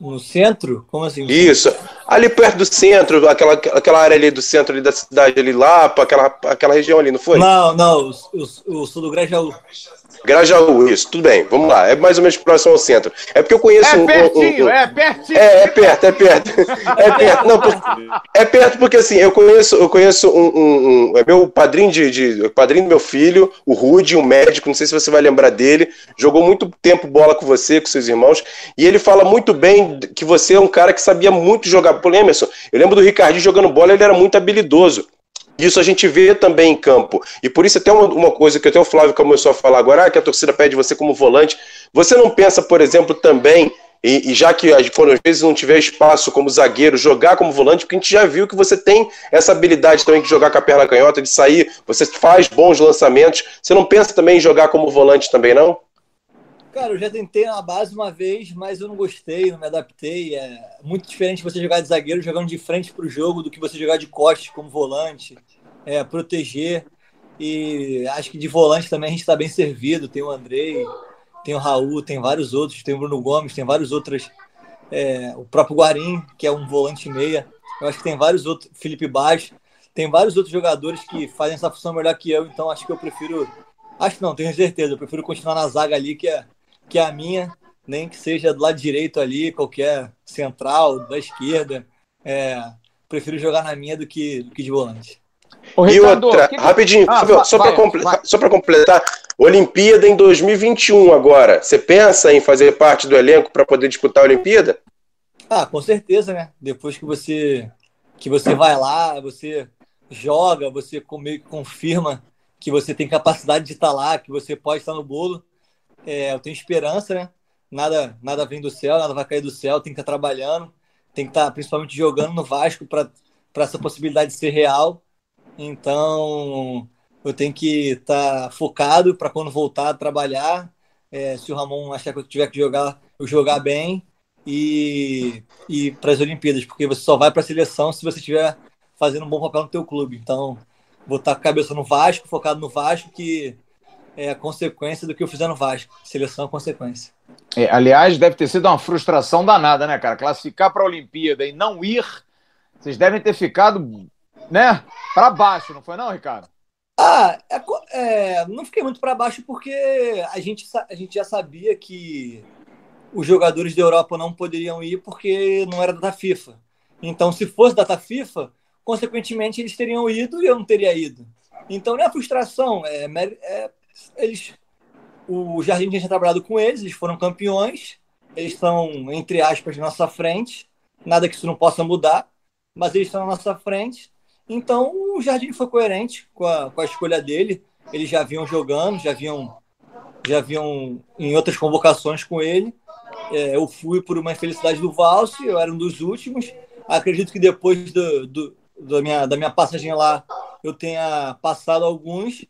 No centro? Como assim? Isso. Ali perto do centro, aquela, aquela área ali do centro ali da cidade, ali, Lapa, aquela, aquela região ali, não foi? Não, não, o, o, o sul do Grajaú. Grajaú, isso, tudo bem, vamos lá. É mais ou menos próximo ao centro. É porque eu conheço é um. Pertinho, um, um, é pertinho, é É, perto, é perto. É perto. Não, é perto porque assim, eu conheço, eu conheço um. um, um é meu padrinho de, de. Padrinho do meu filho, o Rude, um médico, não sei se você vai lembrar dele. Jogou muito tempo bola com você, com seus irmãos. E ele fala muito bem que você é um cara que sabia muito jogar. Pô, Emerson, eu lembro do Ricardinho jogando bola, ele era muito habilidoso. Isso a gente vê também em campo. E por isso até uma, uma coisa que até o Flávio começou a falar agora, ah, que a torcida pede você como volante. Você não pensa, por exemplo, também e, e, já que foram às vezes não tiver espaço como zagueiro, jogar como volante, porque a gente já viu que você tem essa habilidade também de jogar com a perna canhota, de sair, você faz bons lançamentos. Você não pensa também em jogar como volante também, não? Cara, eu já tentei na base uma vez, mas eu não gostei, não me adaptei. É muito diferente você jogar de zagueiro jogando de frente para o jogo do que você jogar de costas como volante, é, proteger. E acho que de volante também a gente está bem servido. Tem o Andrei, tem o Raul, tem vários outros, tem o Bruno Gomes, tem vários outros. É, o próprio Guarim, que é um volante meia. Eu acho que tem vários outros, Felipe Baixo, tem vários outros jogadores que fazem essa função melhor que eu, então acho que eu prefiro. Acho que não, tenho certeza, eu prefiro continuar na zaga ali, que é, que é a minha, nem que seja do lado direito ali, qualquer central, da esquerda. É, prefiro jogar na minha do que, do que de volante. E outra, que... rapidinho, ah, só para completar, Olimpíada em 2021 agora. Você pensa em fazer parte do elenco para poder disputar a Olimpíada? Ah, com certeza, né? Depois que você que você vai lá, você joga, você meio que confirma que você tem capacidade de estar lá, que você pode estar no bolo. É, eu tenho esperança, né? Nada, nada vem do céu, nada vai cair do céu. Tem que estar trabalhando, tem que estar principalmente jogando no Vasco para essa possibilidade de ser real. Então, eu tenho que estar tá focado para quando voltar a trabalhar. É, se o Ramon achar que eu tiver que jogar, eu jogar bem e, e para as Olimpíadas, porque você só vai para a seleção se você estiver fazendo um bom papel no teu clube. Então, vou estar tá com a cabeça no Vasco, focado no Vasco, que é a consequência do que eu fizer no Vasco. Seleção é consequência. É, aliás, deve ter sido uma frustração danada, né, cara? Classificar para a Olimpíada e não ir, vocês devem ter ficado, né, para baixo, não foi não, Ricardo? Ah, é, é, não fiquei muito para baixo porque a gente, a gente já sabia que os jogadores da Europa não poderiam ir porque não era data FIFA. Então, se fosse data FIFA, consequentemente eles teriam ido e eu não teria ido. Então, não é frustração, é, é eles, o Jardim tinha trabalhado com eles, eles foram campeões, eles estão, entre aspas, na nossa frente, nada que isso não possa mudar, mas eles estão na nossa frente então o Jardim foi coerente com a, com a escolha dele. Eles já vinham jogando, já vinham, já vinham em outras convocações com ele. É, eu fui por uma infelicidade do Valse, eu era um dos últimos. Acredito que depois do, do, da, minha, da minha passagem lá eu tenha passado alguns,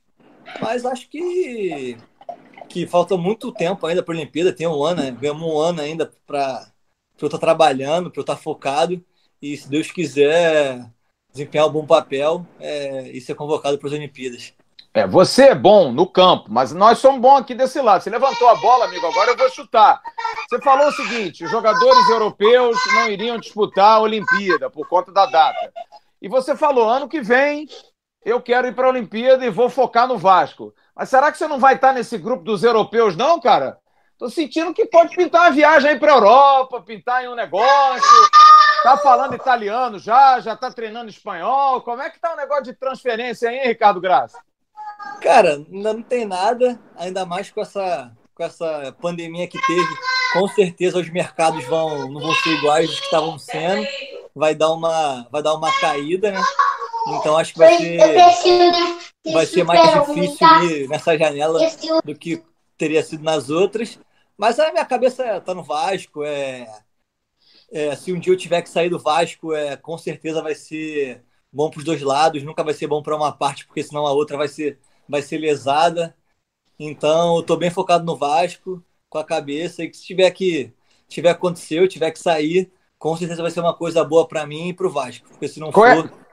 mas acho que, que falta muito tempo ainda para a Olimpíada. Tem um ano, né? ganhamos um ano ainda para eu estar trabalhando, para eu estar focado. E se Deus quiser, desempenhar um bom papel é, e ser convocado para as Olimpíadas. É, você é bom no campo, mas nós somos bons aqui desse lado. Você levantou a bola, amigo, agora eu vou chutar. Você falou o seguinte: os jogadores europeus não iriam disputar a Olimpíada por conta da data. E você falou: ano que vem eu quero ir para a Olimpíada e vou focar no Vasco. Mas será que você não vai estar nesse grupo dos europeus, não, cara? Tô sentindo que pode pintar uma viagem aí para Europa, pintar em um negócio. Tá falando italiano já? Já tá treinando espanhol? Como é que tá o negócio de transferência aí, Ricardo Graça? Cara, ainda não tem nada, ainda mais com essa, com essa pandemia que teve. Com certeza os mercados vão, não vão ser iguais dos que estavam sendo. Vai dar uma, vai dar uma caída, né? Então acho que vai ser, vai ser mais difícil nessa janela do que teria sido nas outras. Mas a minha cabeça tá no Vasco, é é, se um dia eu tiver que sair do Vasco, é, com certeza vai ser bom para os dois lados, nunca vai ser bom para uma parte, porque senão a outra vai ser, vai ser lesada. Então, eu estou bem focado no Vasco, com a cabeça, e que se tiver que tiver acontecer, eu tiver que sair, com certeza vai ser uma coisa boa para mim e para o Vasco, porque se não Qual é for... É...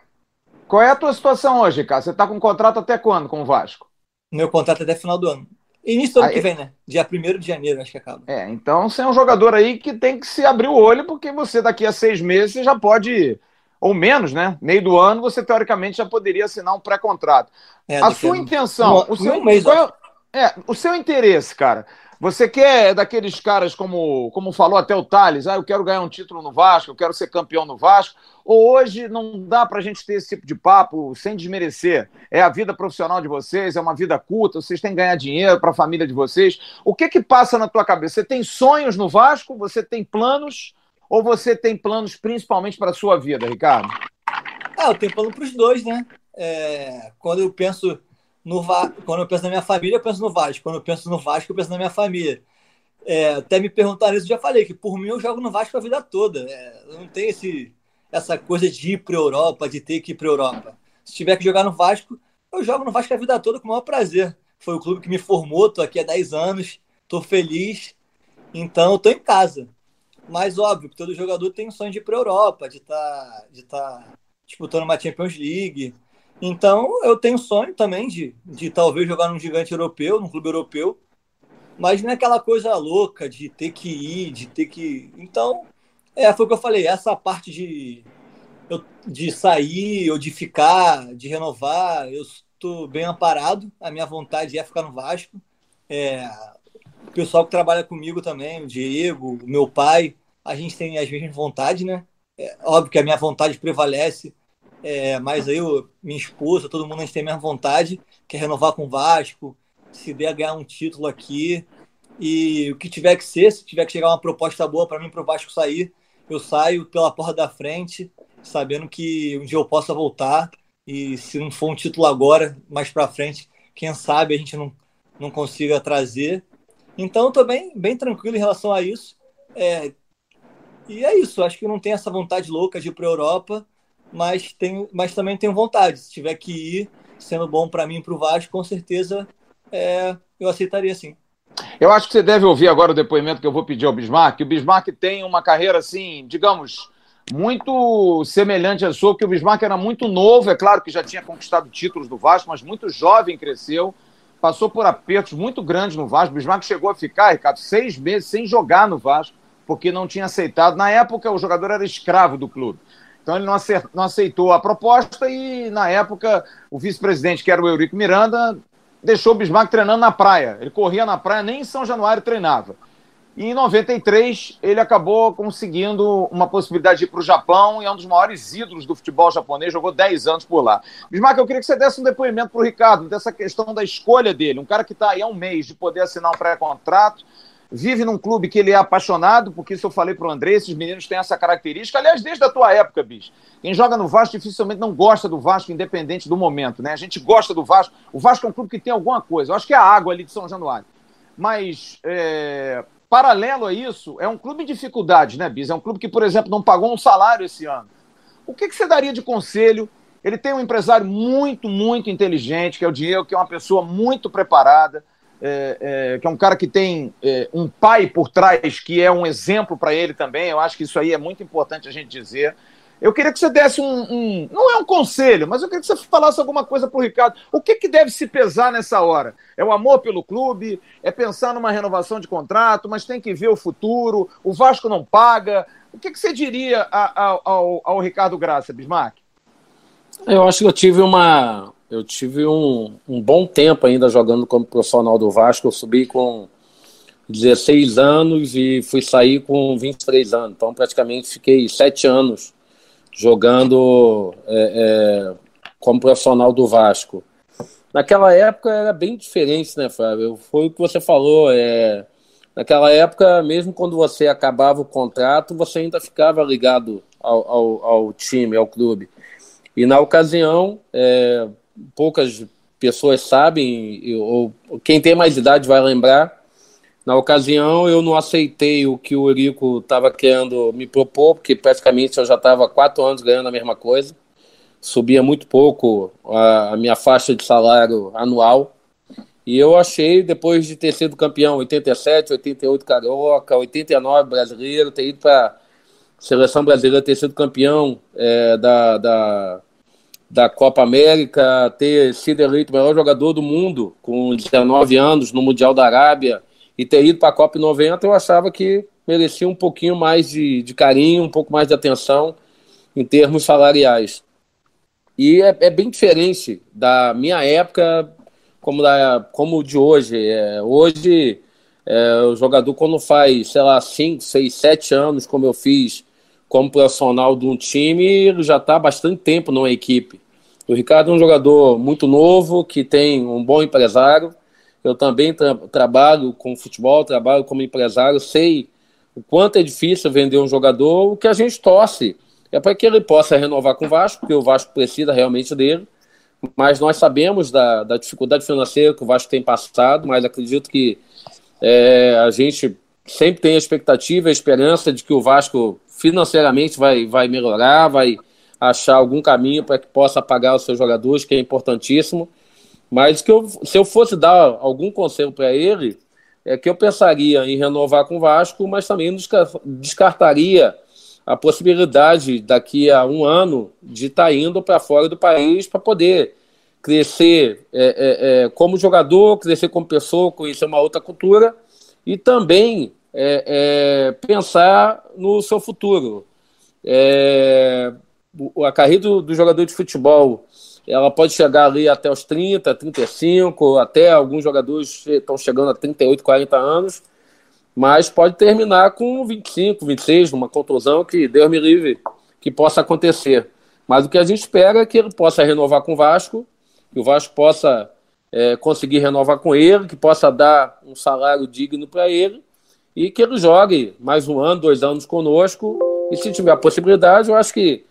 Qual é a tua situação hoje, cara? Você está com contrato até quando com o Vasco? Meu contrato é até final do ano. Início do ano aí, que vem, né? Dia 1 de janeiro, acho que acaba. É, então você é um jogador aí que tem que se abrir o olho, porque você daqui a seis meses você já pode, ou menos, né? Meio do ano, você teoricamente já poderia assinar um pré-contrato. É, a sua intenção, um, o seu, um mês, qual, é, é, o seu interesse, cara, você quer daqueles caras como, como falou até o Thales, ah, eu quero ganhar um título no Vasco, eu quero ser campeão no Vasco, ou hoje não dá para a gente ter esse tipo de papo sem desmerecer? É a vida profissional de vocês, é uma vida curta, vocês têm que ganhar dinheiro para a família de vocês. O que que passa na tua cabeça? Você tem sonhos no Vasco? Você tem planos? Ou você tem planos principalmente para a sua vida, Ricardo? Ah, eu tenho plano para os dois, né? é, quando eu penso no quando eu penso na minha família, eu penso no Vasco. Quando eu penso no Vasco, eu penso na minha família. É, até me perguntaram isso, já falei que por mim eu jogo no Vasco a vida toda. É, eu não tenho esse, essa coisa de ir para Europa, de ter que ir para Europa. Se tiver que jogar no Vasco, eu jogo no Vasco a vida toda com o maior prazer. Foi o clube que me formou, tô aqui há 10 anos, tô feliz. Então, eu tô em casa. Mas, óbvio, todo jogador tem sonho de ir para Europa, de estar tá, de tá disputando uma Champions League. Então, eu tenho sonho também de, de talvez jogar num gigante europeu, num clube europeu. Mas não é aquela coisa louca de ter que ir, de ter que. Então, é, foi o que eu falei. Essa parte de, de sair ou de ficar, de renovar, eu estou bem amparado. A minha vontade é ficar no Vasco. É, o pessoal que trabalha comigo também, o Diego, o meu pai, a gente tem as mesmas vontades, né? É, óbvio que a minha vontade prevalece, é, mas eu, minha esposa, todo mundo a gente tem a mesma vontade, que é renovar com o Vasco, se der ganhar um título aqui. E o que tiver que ser, se tiver que chegar uma proposta boa para mim para o Vasco sair, eu saio pela porta da frente, sabendo que um dia eu possa voltar. E se não for um título agora, mais para frente, quem sabe a gente não, não consiga trazer. Então, estou bem, bem tranquilo em relação a isso. É, e é isso, acho que não tenho essa vontade louca de ir para a Europa, mas, tenho, mas também tenho vontade. Se tiver que ir, sendo bom para mim e para o Vasco, com certeza é, eu aceitaria sim. Eu acho que você deve ouvir agora o depoimento que eu vou pedir ao Bismarck. O Bismarck tem uma carreira, assim, digamos, muito semelhante à sua, porque o Bismarck era muito novo, é claro que já tinha conquistado títulos do Vasco, mas muito jovem cresceu, passou por apertos muito grandes no Vasco. O Bismarck chegou a ficar, Ricardo, seis meses sem jogar no Vasco, porque não tinha aceitado. Na época, o jogador era escravo do clube. Então ele não aceitou a proposta e, na época, o vice-presidente, que era o Eurico Miranda, deixou o Bismarck treinando na praia. Ele corria na praia, nem em São Januário treinava. E em 93 ele acabou conseguindo uma possibilidade de ir para o Japão e é um dos maiores ídolos do futebol japonês, jogou 10 anos por lá. Bismarck, eu queria que você desse um depoimento para o Ricardo dessa questão da escolha dele, um cara que está aí há um mês de poder assinar um pré-contrato, vive num clube que ele é apaixonado, porque isso eu falei para o André, esses meninos têm essa característica, aliás, desde a tua época, bicho. Quem joga no Vasco dificilmente não gosta do Vasco, independente do momento, né? A gente gosta do Vasco. O Vasco é um clube que tem alguma coisa. Eu acho que é a água ali de São Januário. Mas, é... paralelo a isso, é um clube em dificuldade, né, Bis? É um clube que, por exemplo, não pagou um salário esse ano. O que, que você daria de conselho? Ele tem um empresário muito, muito inteligente, que é o Diego, que é uma pessoa muito preparada é, é, que é um cara que tem é, um pai por trás que é um exemplo para ele também. Eu acho que isso aí é muito importante a gente dizer. Eu queria que você desse um, um, Não é um conselho, mas eu queria que você falasse alguma coisa para o Ricardo. O que, que deve se pesar nessa hora? É o amor pelo clube? É pensar numa renovação de contrato, mas tem que ver o futuro? O Vasco não paga? O que, que você diria ao, ao, ao Ricardo Graça, Bismarck? Eu acho que eu tive uma, eu tive um, um bom tempo ainda jogando como profissional do Vasco. Eu subi com 16 anos e fui sair com 23 anos. Então, praticamente fiquei sete anos jogando é, é, como profissional do Vasco. Naquela época era bem diferente, né, Fábio? Foi o que você falou. É, naquela época, mesmo quando você acabava o contrato, você ainda ficava ligado ao, ao, ao time, ao clube. E na ocasião, é, poucas pessoas sabem, ou quem tem mais idade vai lembrar. Na ocasião, eu não aceitei o que o Eurico estava querendo me propor, porque praticamente eu já estava quatro anos ganhando a mesma coisa. Subia muito pouco a, a minha faixa de salário anual. E eu achei, depois de ter sido campeão 87, 88 carioca, 89 brasileiro, ter ido para seleção brasileira, ter sido campeão é, da, da, da Copa América, ter sido eleito o melhor jogador do mundo com 19 anos no Mundial da Arábia e ter ido para a Copa 90, eu achava que merecia um pouquinho mais de, de carinho, um pouco mais de atenção em termos salariais. E é, é bem diferente da minha época como da como de hoje. É, hoje, é, o jogador, quando faz, sei lá, 5, 6, 7 anos, como eu fiz como profissional de um time, ele já está há bastante tempo numa equipe. O Ricardo é um jogador muito novo, que tem um bom empresário. Eu também tra trabalho com futebol, trabalho como empresário, sei o quanto é difícil vender um jogador, o que a gente torce é para que ele possa renovar com o Vasco, porque o Vasco precisa realmente dele, mas nós sabemos da, da dificuldade financeira que o Vasco tem passado, mas acredito que é, a gente sempre tem a expectativa, a esperança de que o Vasco financeiramente vai, vai melhorar, vai achar algum caminho para que possa pagar os seus jogadores, que é importantíssimo. Mas que eu, se eu fosse dar algum conselho para ele, é que eu pensaria em renovar com o Vasco, mas também descartaria a possibilidade daqui a um ano de estar tá indo para fora do país para poder crescer é, é, é, como jogador, crescer como pessoa, conhecer uma outra cultura e também é, é, pensar no seu futuro. É, a carreira do, do, jogador de futebol ela pode chegar ali até os 30, 35, até alguns jogadores estão chegando a 38, 40 anos, mas pode terminar com 25, 26, numa contusão que Deus me livre que possa acontecer. Mas o que a gente espera é que ele possa renovar com o Vasco, que o Vasco possa é, conseguir renovar com ele, que possa dar um salário digno para ele e que ele jogue mais um ano, dois anos conosco. E se tiver a possibilidade, eu acho que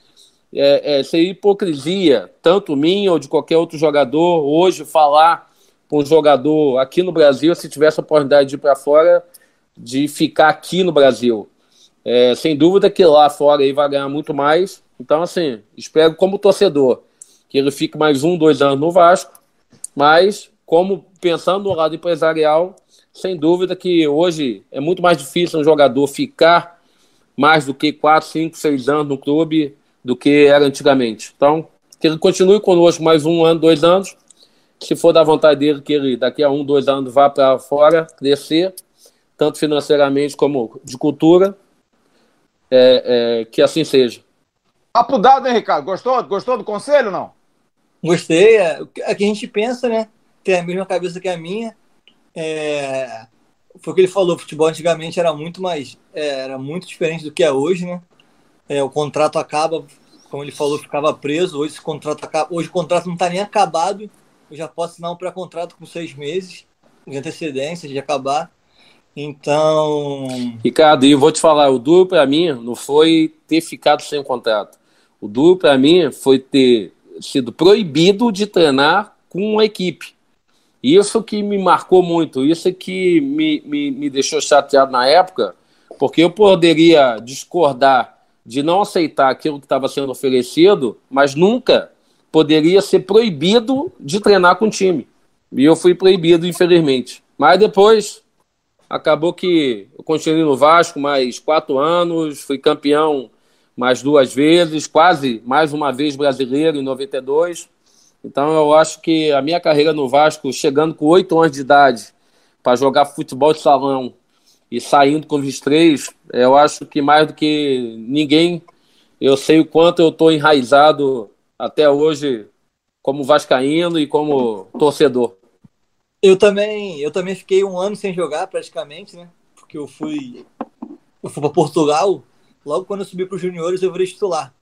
é, é, seria hipocrisia, tanto minha ou de qualquer outro jogador, hoje falar com um jogador aqui no Brasil, se tivesse a oportunidade de ir para fora, de ficar aqui no Brasil. É, sem dúvida que lá fora ele vai ganhar muito mais. Então, assim, espero como torcedor que ele fique mais um, dois anos no Vasco, mas como pensando no lado empresarial, sem dúvida que hoje é muito mais difícil um jogador ficar mais do que 4, 5, 6 anos no clube do que era antigamente. Então, que ele continue conosco mais um ano, dois anos. Se for da vontade dele, que ele daqui a um, dois anos vá para fora, crescer, tanto financeiramente como de cultura, é, é, que assim seja. Papo dado, hein, Ricardo? Gostou? Gostou do conselho não? Gostei. É, é que a gente pensa, né? Tem a mesma cabeça que a minha. É, foi o que ele falou, o futebol antigamente era muito mais, é, era muito diferente do que é hoje, né? É, o contrato acaba, como ele falou, ficava preso. Hoje esse contrato acaba, hoje o contrato não está nem acabado. Eu já posso assinar um pré-contrato com seis meses de antecedência de acabar. Então. Ricardo, e eu vou te falar, o duro para mim não foi ter ficado sem contrato. O duro para mim foi ter sido proibido de treinar com uma equipe. Isso que me marcou muito, isso que me, me, me deixou chateado na época, porque eu poderia discordar de não aceitar aquilo que estava sendo oferecido, mas nunca poderia ser proibido de treinar com o time. E eu fui proibido, infelizmente. Mas depois acabou que eu continuei no Vasco mais quatro anos, fui campeão mais duas vezes, quase mais uma vez brasileiro em 92. Então eu acho que a minha carreira no Vasco, chegando com oito anos de idade para jogar futebol de salão e saindo com os três, eu acho que mais do que ninguém, eu sei o quanto eu estou enraizado até hoje como vascaíno e como torcedor. Eu também, eu também fiquei um ano sem jogar praticamente, né? Porque eu fui, eu fui para Portugal. Logo quando eu subi para os juniores, eu virei titular.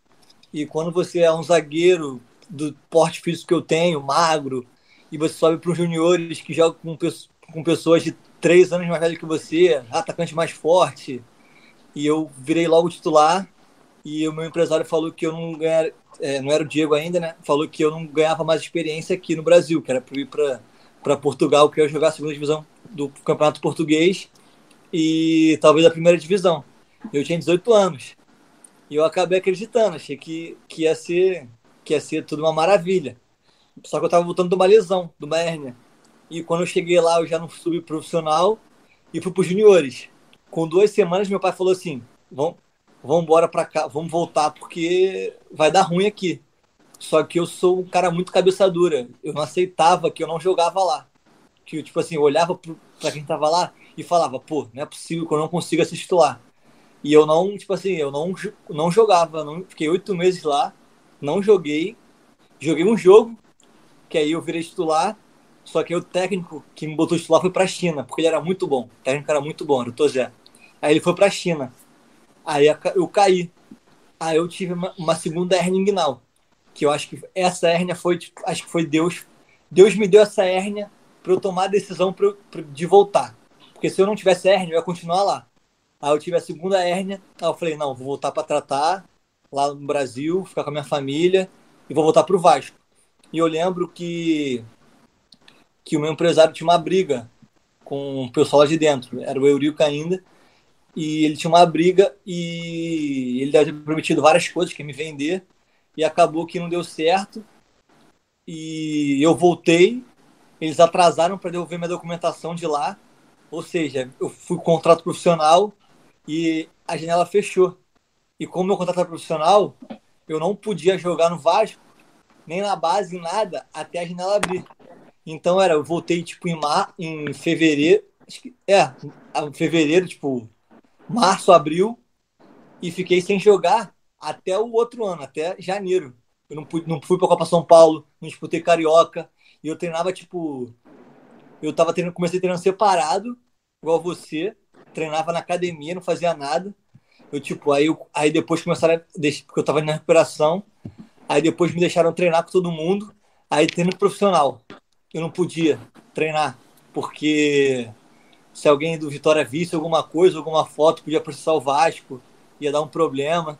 E quando você é um zagueiro do porte físico que eu tenho, magro, e você sobe para os juniores que jogam com, com pessoas de três anos mais velhas que você, atacante mais forte, e eu virei logo titular. E o meu empresário falou que eu não ganhar, é, não era o Diego ainda, né? Falou que eu não ganhava mais experiência aqui no Brasil, que era para ir para Portugal, que eu ia jogar a segunda divisão do Campeonato Português e talvez a primeira divisão. Eu tinha 18 anos. E eu acabei acreditando, achei que, que ia ser que ia ser tudo uma maravilha. Só que eu tava voltando de uma lesão, de uma hérnia. E quando eu cheguei lá, eu já não subi profissional e fui para os juniores. Com duas semanas, meu pai falou assim: vamos, vamos embora para cá, vamos voltar porque vai dar ruim aqui. Só que eu sou um cara muito cabeça dura. Eu não aceitava que eu não jogava lá. Que, tipo assim, eu olhava para quem tava lá e falava: pô, não é possível que eu não consiga assistir lá. E eu não, tipo assim, eu não, não jogava. Não, fiquei oito meses lá não joguei. Joguei um jogo, que aí eu virei titular. Só que o técnico que me botou titular foi pra China, porque ele era muito bom. O técnico era muito bom, era o Tozé. Aí ele foi pra China. Aí eu caí. Aí eu tive uma, segunda hérnia inguinal. Que eu acho que essa hérnia foi, tipo, acho que foi Deus. Deus me deu essa hérnia para eu tomar a decisão pra, pra, de voltar. Porque se eu não tivesse hérnia, eu ia continuar lá. Aí eu tive a segunda hérnia. Aí eu falei, não, vou voltar para tratar lá no Brasil, ficar com a minha família e vou voltar para o Vasco. E eu lembro que, que o meu empresário tinha uma briga com o pessoal lá de dentro. Era o Eurico ainda. E ele tinha uma briga e ele ter prometido várias coisas, que me vender. E acabou que não deu certo. E eu voltei. Eles atrasaram para devolver minha documentação de lá. Ou seja, eu fui contrato profissional e a janela fechou. E como meu contrato era profissional, eu não podia jogar no Vasco, nem na base, nada, até a janela abrir. Então era, eu voltei tipo em mar, em fevereiro, acho que, é, em fevereiro, tipo, março, abril, e fiquei sem jogar até o outro ano, até janeiro. Eu não, fui, não fui pra Copa São Paulo, não disputei Carioca, e eu treinava, tipo, eu tava treinando, comecei treinando separado, igual você, treinava na academia, não fazia nada. Eu, tipo, aí, eu, aí depois começaram a deixar, porque eu tava na recuperação, aí depois me deixaram treinar com todo mundo, aí treino profissional. Eu não podia treinar, porque se alguém do Vitória visse alguma coisa, alguma foto, podia processar o Vasco, ia dar um problema.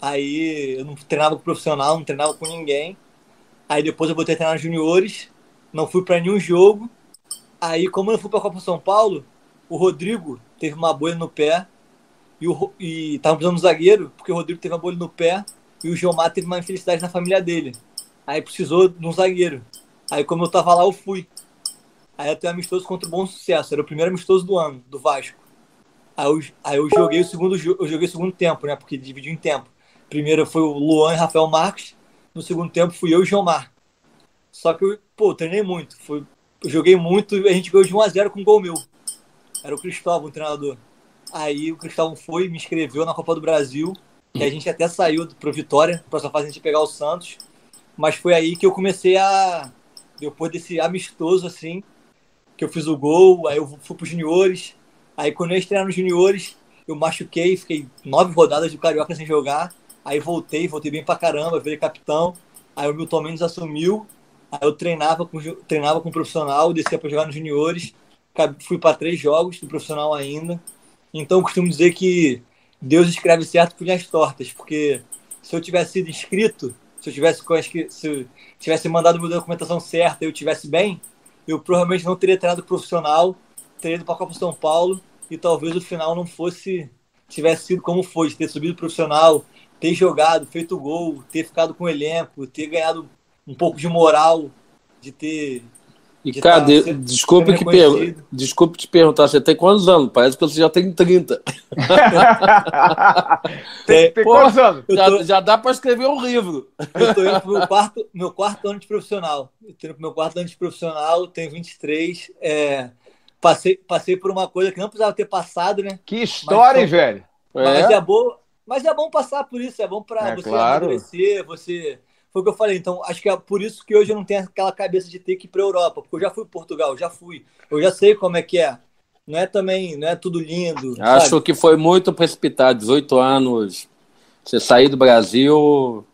Aí eu não treinava com profissional, não treinava com ninguém. Aí depois eu botei treinar juniores, não fui para nenhum jogo. Aí, como eu fui para a Copa São Paulo, o Rodrigo teve uma bolha no pé e, o, e tava precisando de um zagueiro, porque o Rodrigo teve uma bolha no pé e o Gilmar teve uma infelicidade na família dele. Aí precisou de um zagueiro. Aí, como eu tava lá, eu fui. Aí eu tenho amistoso contra o Bom Sucesso. Era o primeiro amistoso do ano, do Vasco. Aí eu, aí eu joguei o segundo eu joguei o segundo tempo, né? Porque dividiu em tempo. Primeiro foi o Luan e Rafael Marques. No segundo tempo fui eu e o Gilmar. Só que eu, pô, treinei muito. Eu joguei muito e a gente ganhou de 1x0 com um gol meu. Era o Cristóvão, o treinador. Aí o Cristóvão foi, me inscreveu na Copa do Brasil. E a gente até saiu pro Vitória, pra só fazer a gente pegar o Santos. Mas foi aí que eu comecei a. Depois desse amistoso, assim, que eu fiz o gol, aí eu fui pros juniores. Aí quando eu estrear nos juniores, eu machuquei, fiquei nove rodadas de Carioca sem jogar. Aí voltei, voltei bem pra caramba, virei capitão. Aí o Milton Mendes assumiu. Aí eu treinava com, treinava com profissional, descia para jogar nos juniores. Fui para três jogos do profissional ainda. Então, costumo dizer que Deus escreve certo por linhas tortas, porque se eu tivesse sido inscrito, se eu tivesse, se eu tivesse mandado minha documentação certa e eu tivesse bem, eu provavelmente não teria treinado profissional, teria ido para a Copa São Paulo e talvez o final não fosse, tivesse sido como foi, ter subido profissional, ter jogado, feito gol, ter ficado com o elenco, ter ganhado um pouco de moral, de ter e, de cara, de, desculpe, que per... desculpe te perguntar, você tem quantos anos? Parece que você já tem 30. tem, tem Pô, quantos anos? Já, tô... já dá para escrever um livro. Eu tô indo pro meu quarto, meu quarto ano de profissional. Eu tô indo pro meu quarto ano de profissional, tenho 23. É, passei, passei por uma coisa que não precisava ter passado, né? Que história, mas, velho! Mas é. é bom, mas é bom passar por isso, é bom para é, você claro. amadurecer, você foi o que eu falei. Então, acho que é por isso que hoje eu não tenho aquela cabeça de ter que ir para Europa, porque eu já fui para Portugal, já fui. Eu já sei como é que é. Não é também, não é tudo lindo. Acho sabe? que foi muito precipitado, 18 anos. Você sair do Brasil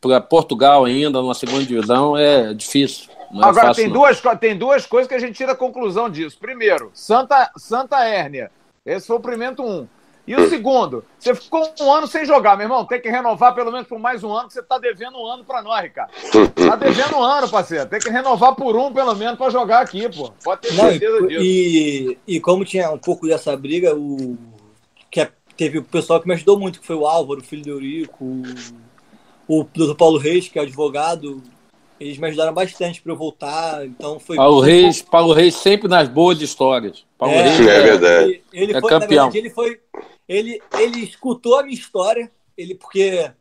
para Portugal ainda, numa segunda divisão, é difícil. É Agora, fácil, tem, duas, tem duas coisas que a gente tira a conclusão disso. Primeiro, Santa, Santa Hérnia. Esse foi o primeiro um. E o segundo, você ficou um ano sem jogar, meu irmão. Tem que renovar pelo menos por mais um ano, que você tá devendo um ano para nós, Ricardo. Tá devendo um ano, parceiro. Tem que renovar por um, pelo menos, para jogar aqui, pô. Pode ter certeza Não, disso. E, e como tinha um pouco dessa briga, o que é, teve o pessoal que me ajudou muito, que foi o Álvaro, o filho do Eurico, o, o doutor Paulo Reis, que é advogado, eles me ajudaram bastante para eu voltar. Então foi. Paulo Reis, Paulo Reis sempre nas boas histórias. Paulo é, Reis é, é verdade. Ele, ele é foi, campeão. Verdade, ele foi ele, ele escutou a minha história, ele porque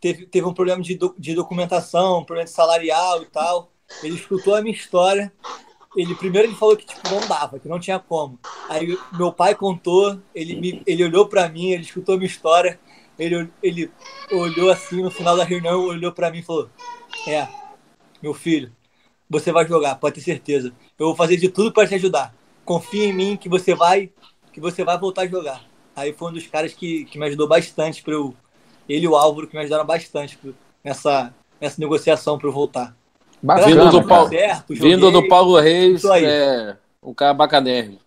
teve, teve um problema de, do, de documentação, um problema salarial e tal. Ele escutou a minha história. Ele primeiro ele falou que tipo, não dava, que não tinha como. Aí meu pai contou, ele, me, ele olhou para mim, ele escutou a minha história. Ele, ele olhou assim no final da reunião, olhou para mim e falou: É, meu filho, você vai jogar, pode ter certeza. Eu vou fazer de tudo para te ajudar. Confia em mim que você vai, que você vai voltar a jogar. Aí foi um dos caras que, que me ajudou bastante para eu. Ele e o Álvaro que me ajudaram bastante nessa, nessa negociação para eu voltar. vindo do, Paulo, certo, vindo do Paulo Reis, é um cara bacanérrimo.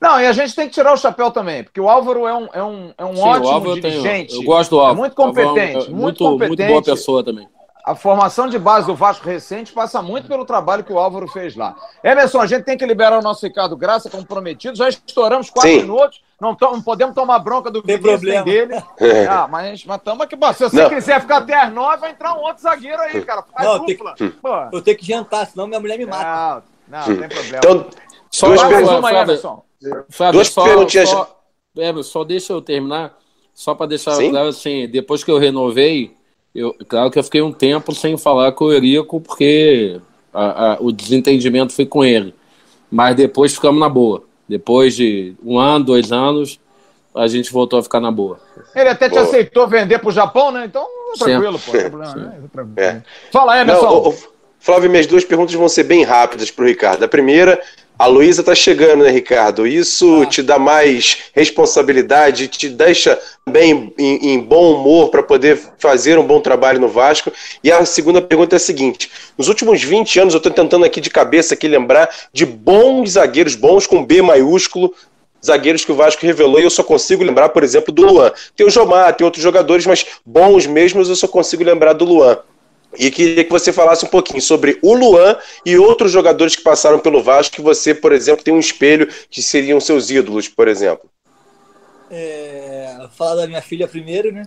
Não, e a gente tem que tirar o chapéu também, porque o Álvaro é um, é um, é um Sim, ótimo dirigente. Eu, eu, gosto do Álvaro. É muito competente. É, muito, muito, competente. Muito boa pessoa também. A formação de base do Vasco recente passa muito pelo trabalho que o Álvaro fez lá. Emerson, a gente tem que liberar o nosso Ricardo Graça, como prometido. Já estouramos quatro Sim. minutos. Não, não, podemos tomar bronca do Tem problema dele. É. Ah, mas estamos aqui. Se você não. quiser ficar até as nove, vai entrar um outro zagueiro aí, cara. Faz não, dupla. Que, eu tenho que jantar, senão minha mulher me mata. Não, não, não tem problema. Então, só duas mais uma, Emerson. Flávio, duas só, perguntinhas. Só, Emerson, só deixa eu terminar. Só para deixar Sim? claro, assim, depois que eu renovei, eu, claro que eu fiquei um tempo sem falar com o Eurico, porque a, a, o desentendimento foi com ele. Mas depois ficamos na boa. Depois de um ano, dois anos, a gente voltou a ficar na boa. Ele até te aceitou vender para o Japão, né? Então, tranquilo, pô. Problema, né? é. Fala, Emerson. Não, Flávio, minhas duas perguntas vão ser bem rápidas para o Ricardo. A primeira a Luísa tá chegando, né, Ricardo? Isso ah. te dá mais responsabilidade, te deixa bem em, em bom humor para poder fazer um bom trabalho no Vasco. E a segunda pergunta é a seguinte: nos últimos 20 anos, eu estou tentando aqui de cabeça aqui lembrar de bons zagueiros, bons com B maiúsculo, zagueiros que o Vasco revelou, e eu só consigo lembrar, por exemplo, do Luan. Tem o Jomar, tem outros jogadores, mas bons mesmos eu só consigo lembrar do Luan. E queria que você falasse um pouquinho sobre o Luan e outros jogadores que passaram pelo Vasco que você, por exemplo, tem um espelho que seriam seus ídolos, por exemplo. É, falar da minha filha primeiro, né?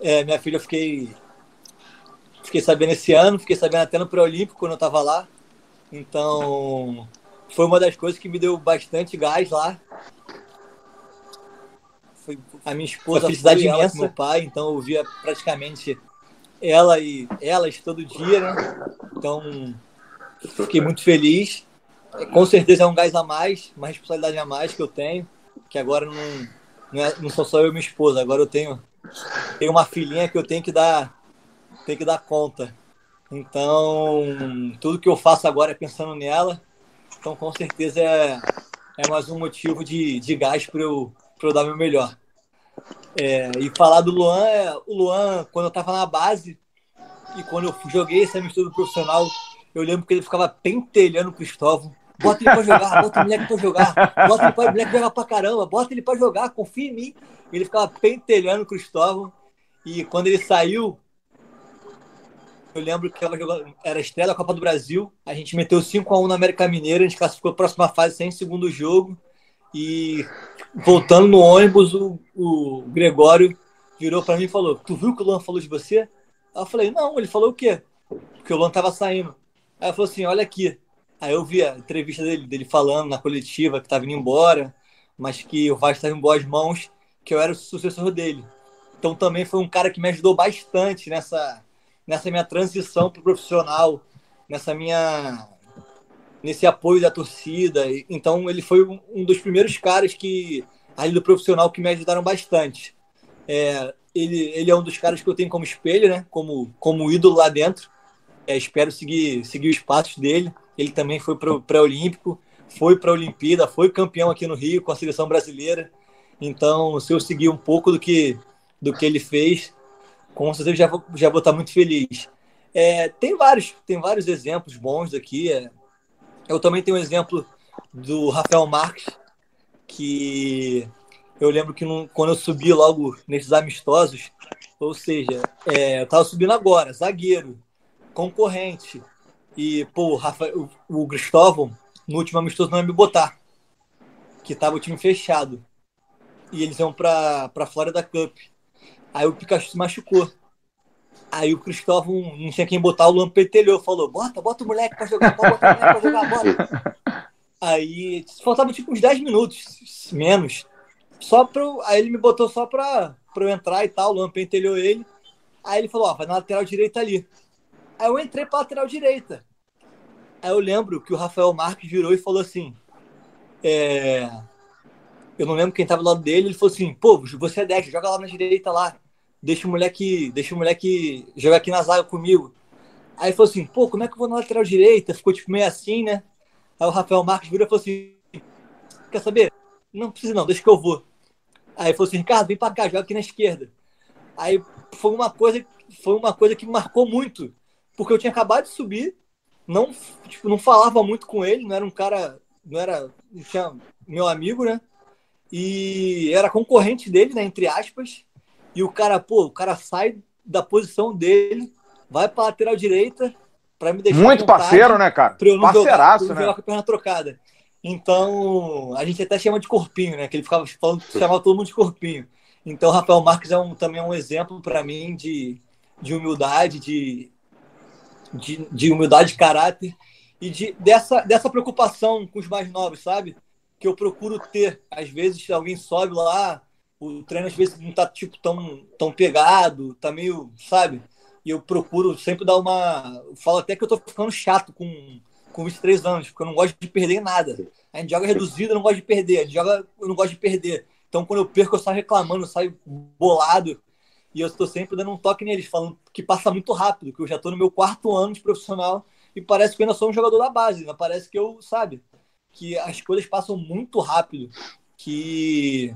É, minha filha eu fiquei fiquei sabendo esse ano, fiquei sabendo até no pré-olímpico quando eu estava lá. Então, foi uma das coisas que me deu bastante gás lá. Foi a minha esposa, a felicidade imensa, meu pai, então eu via praticamente ela e elas todo dia, né? Então, fiquei muito feliz. Com certeza é um gás a mais, uma responsabilidade a mais que eu tenho, que agora não, não, é, não sou só eu e minha esposa, agora eu tenho, tenho uma filhinha que eu tenho que dar, tenho que dar conta. Então, tudo que eu faço agora é pensando nela. Então, com certeza é, é mais um motivo de, de gás para eu, eu dar meu melhor. É, e falar do Luan, é, o Luan, quando eu tava na base e quando eu joguei esse mistura profissional, eu lembro que ele ficava pentelhando o Cristóvão. Bota ele pra jogar, bota o moleque pra jogar, bota ele pra moleque jogar pra caramba, bota ele pra jogar, confia em mim. Ele ficava pentelhando o Cristóvão. E quando ele saiu, eu lembro que era a estreia da Copa do Brasil. A gente meteu 5x1 na América Mineira, a gente classificou a próxima fase sem segundo jogo. E voltando no ônibus, o, o Gregório virou para mim e falou: Tu viu que o Luan falou de você? Aí eu falei: Não, ele falou o quê? Porque o Luan tava saindo. Aí ele falou assim: Olha aqui. Aí eu vi a entrevista dele, dele falando na coletiva que tava indo embora, mas que o Vasco estava em boas mãos, que eu era o sucessor dele. Então também foi um cara que me ajudou bastante nessa, nessa minha transição para profissional, nessa minha nesse apoio da torcida. Então ele foi um dos primeiros caras que ali do profissional que me ajudaram bastante. É, ele, ele é um dos caras que eu tenho como espelho, né? Como, como ídolo lá dentro. É, espero seguir, seguir os passos dele. Ele também foi para o pré-olímpico, foi para a Olimpíada, foi campeão aqui no Rio com a seleção brasileira. Então, se eu seguir um pouco do que, do que ele fez, com certeza já vou, já vou estar muito feliz. É, tem vários tem vários exemplos bons aqui. É, eu também tenho um exemplo do Rafael Marques, que eu lembro que quando eu subi logo nesses amistosos, ou seja, é, eu tava subindo agora, zagueiro, concorrente, e, pô, o, Rafael, o, o Cristóvão, no último amistoso, não ia me botar, que tava o time fechado. E eles iam pra, pra Florida Cup. Aí o Pikachu se machucou. Aí o Cristóvão não tinha quem botar, o Luan petelhou, falou: bota, bota o moleque pra jogar, bota o moleque pra jogar, bota. Aí faltava tipo uns 10 minutos, menos. Só pro, aí ele me botou só pra, pra eu entrar e tal, o Luan pentelhou ele. Aí ele falou: ó, vai na lateral direita ali. Aí eu entrei pra lateral direita. Aí eu lembro que o Rafael Marques virou e falou assim: é... Eu não lembro quem tava do lado dele. Ele falou assim: pô, você é 10, joga lá na direita lá deixa o moleque, deixa o moleque jogar aqui na zaga comigo. Aí falou assim, pô, como é que eu vou na lateral direita? Ficou tipo meio assim, né? Aí o Rafael Marques virou e falou assim, quer saber? Não precisa não, deixa que eu vou. Aí falou assim, Ricardo, vem pra cá, joga aqui na esquerda. Aí foi uma coisa, foi uma coisa que marcou muito, porque eu tinha acabado de subir, não, tipo, não falava muito com ele, não era um cara, não era, não tinha meu amigo, né? E era concorrente dele, né, entre aspas. E o cara, pô, o cara sai da posição dele vai para lateral direita para me deixar. Muito parceiro, né, cara? Pra eu não Parceiraço, jogar, né? jogar com a perna trocada. Então, a gente até chama de corpinho, né? Que ele ficava falando, chamava todo mundo de corpinho. Então, o Rafael Marques é um, também é um exemplo para mim de, de humildade, de, de, de, humildade de caráter e de, dessa, dessa preocupação com os mais novos, sabe? Que eu procuro ter. Às vezes, alguém sobe lá, o treino às vezes não tá tipo tão, tão pegado, tá meio, sabe? E eu procuro sempre dar uma. Eu falo até que eu tô ficando chato com, com 23 anos, porque eu não gosto de perder nada. A gente joga reduzido, eu não gosto de perder. A gente joga, eu não gosto de perder. Então, quando eu perco, eu saio reclamando, eu saio bolado. E eu estou sempre dando um toque neles, falando que passa muito rápido, que eu já estou no meu quarto ano de profissional e parece que eu ainda sou um jogador da base. Ainda parece que eu, sabe, que as coisas passam muito rápido, que,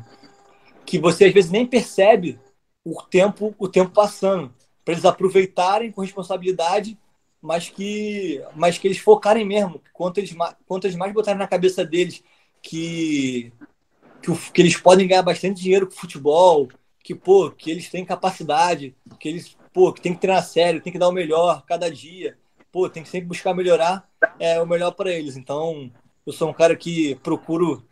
que você às vezes nem percebe o tempo, o tempo passando para eles aproveitarem com responsabilidade, mas que, mas que eles focarem mesmo. Quanto eles, quanto eles mais botarem na cabeça deles que, que, o, que eles podem ganhar bastante dinheiro com futebol, que, pô, que eles têm capacidade, que eles, pô, que tem que treinar sério, tem que dar o melhor cada dia, pô, tem que sempre buscar melhorar é o melhor para eles. Então, eu sou um cara que procuro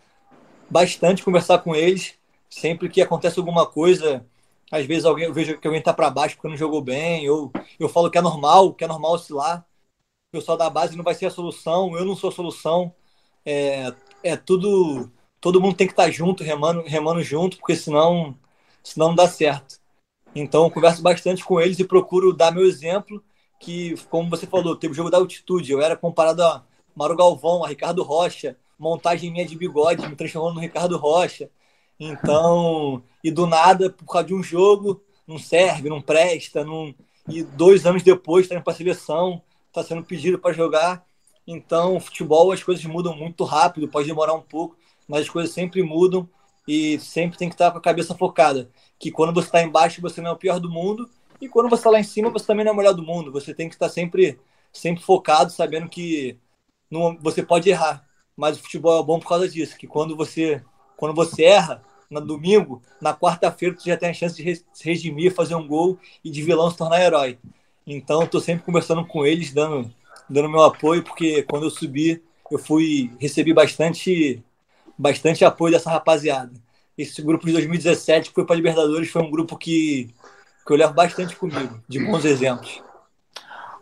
bastante conversar com eles, sempre que acontece alguma coisa, às vezes alguém, eu vejo que alguém está para baixo porque não jogou bem, ou eu falo que é normal, que é normal oscilar. O pessoal da base não vai ser a solução, eu não sou a solução. É, é tudo. Todo mundo tem que estar tá junto, remando, remando junto, porque senão, senão não dá certo. Então, eu converso bastante com eles e procuro dar meu exemplo, que, como você falou, teve o jogo da altitude. Eu era comparado a Mauro Galvão, a Ricardo Rocha, montagem minha de bigode, me transformando no Ricardo Rocha. Então, e do nada, por causa de um jogo, não serve, não presta, não... e dois anos depois está indo para a seleção, está sendo pedido para jogar. Então, futebol, as coisas mudam muito rápido, pode demorar um pouco, mas as coisas sempre mudam e sempre tem que estar com a cabeça focada. Que quando você está embaixo, você não é o pior do mundo, e quando você está lá em cima, você também não é o melhor do mundo. Você tem que estar sempre, sempre focado, sabendo que não, você pode errar, mas o futebol é bom por causa disso, que quando você quando você erra, no domingo, na quarta-feira você já tem a chance de se redimir, fazer um gol e de vilão se tornar herói. Então, estou sempre conversando com eles, dando, dando meu apoio, porque quando eu subi, eu fui recebi bastante, bastante apoio dessa rapaziada. Esse grupo de 2017 que foi para Libertadores foi um grupo que, que eu levo bastante comigo, de bons exemplos.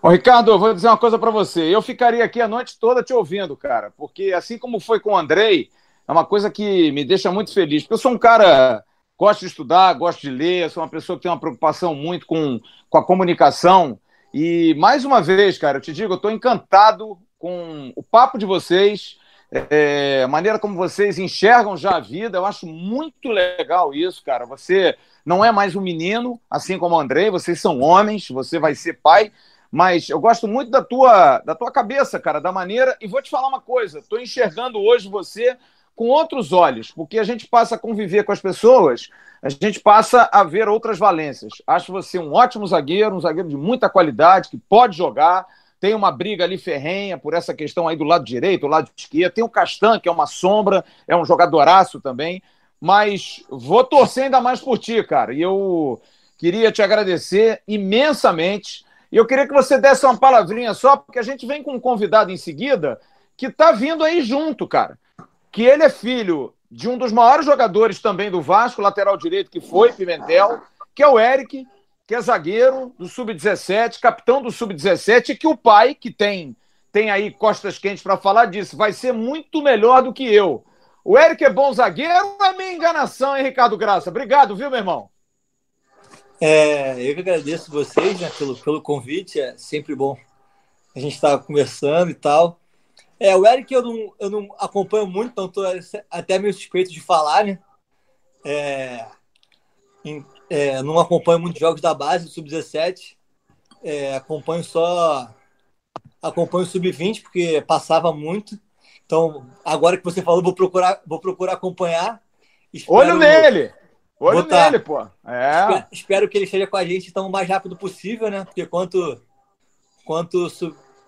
Ô, Ricardo, eu vou dizer uma coisa para você. Eu ficaria aqui a noite toda te ouvindo, cara, porque assim como foi com o Andrei, é uma coisa que me deixa muito feliz, porque eu sou um cara gosto de estudar, gosto de ler, sou uma pessoa que tem uma preocupação muito com, com a comunicação. E mais uma vez, cara, eu te digo, eu estou encantado com o papo de vocês, é, a maneira como vocês enxergam já a vida. Eu acho muito legal isso, cara. Você não é mais um menino, assim como o Andrei, vocês são homens, você vai ser pai. Mas eu gosto muito da tua, da tua cabeça, cara, da maneira. E vou te falar uma coisa: estou enxergando hoje você com outros olhos, porque a gente passa a conviver com as pessoas, a gente passa a ver outras valências. Acho você um ótimo zagueiro, um zagueiro de muita qualidade, que pode jogar. Tem uma briga ali ferrenha por essa questão aí do lado direito, do lado esquerdo. Tem o Castan, que é uma sombra, é um jogadoraço também. Mas vou torcer ainda mais por ti, cara. E eu queria te agradecer imensamente. E eu queria que você desse uma palavrinha só, porque a gente vem com um convidado em seguida que está vindo aí junto, cara que ele é filho de um dos maiores jogadores também do Vasco, lateral direito que foi, Pimentel, que é o Eric, que é zagueiro do Sub-17, capitão do Sub-17, e que o pai, que tem, tem aí costas quentes para falar disso, vai ser muito melhor do que eu. O Eric é bom zagueiro é minha enganação, hein, Ricardo Graça? Obrigado, viu, meu irmão? É, eu que agradeço vocês né, pelo, pelo convite, é sempre bom a gente estar tá conversando e tal. É, o Eric eu não, eu não acompanho muito, então estou até meio suspeito de falar, né? É, é, não acompanho muitos jogos da base, do Sub-17. É, acompanho só. Acompanho o Sub-20, porque passava muito. Então, agora que você falou, vou procurar, vou procurar acompanhar. Espero, Olho nele! Olho nele, pô. É. Espero, espero, que ele esteja com a gente então, o mais rápido possível, né? Porque quanto, quanto,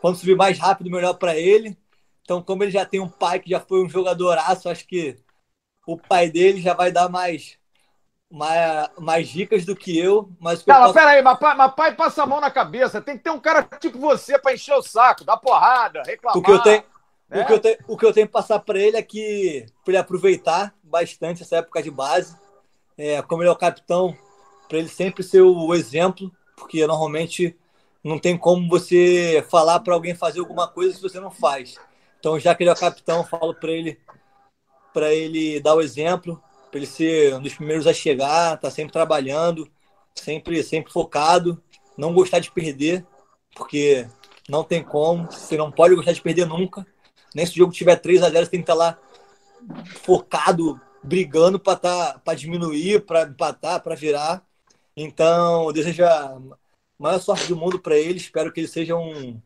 quanto subir mais rápido, melhor para ele. Então, como ele já tem um pai que já foi um jogadoraço, acho que o pai dele já vai dar mais mais, mais dicas do que eu, mas. Eu posso... peraí, mas pai, mas pai passa a mão na cabeça. Tem que ter um cara tipo você para encher o saco, dar porrada, reclamar. O que eu tenho, né? o que eu tenho, o que eu tenho que passar para ele é que para ele aproveitar bastante essa época de base, é, como ele é o capitão, para ele sempre ser o exemplo, porque normalmente não tem como você falar para alguém fazer alguma coisa se você não faz. Então, já que ele é o capitão, falo para ele para ele dar o exemplo, para ele ser um dos primeiros a chegar, tá sempre trabalhando, sempre sempre focado, não gostar de perder, porque não tem como, você não pode gostar de perder nunca. Nem se o jogo tiver 3 a 0 você tem que estar tá lá focado, brigando para tá, para diminuir, para empatar, para virar. Então, eu desejo a maior sorte do mundo para ele. Espero que ele seja um.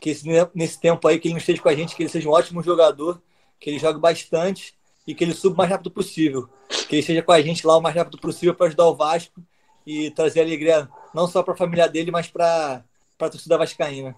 Que esse, nesse tempo aí, que ele não esteja com a gente, que ele seja um ótimo jogador, que ele jogue bastante e que ele suba o mais rápido possível. Que ele esteja com a gente lá o mais rápido possível para ajudar o Vasco e trazer alegria não só para a família dele, mas para a torcida vascaína.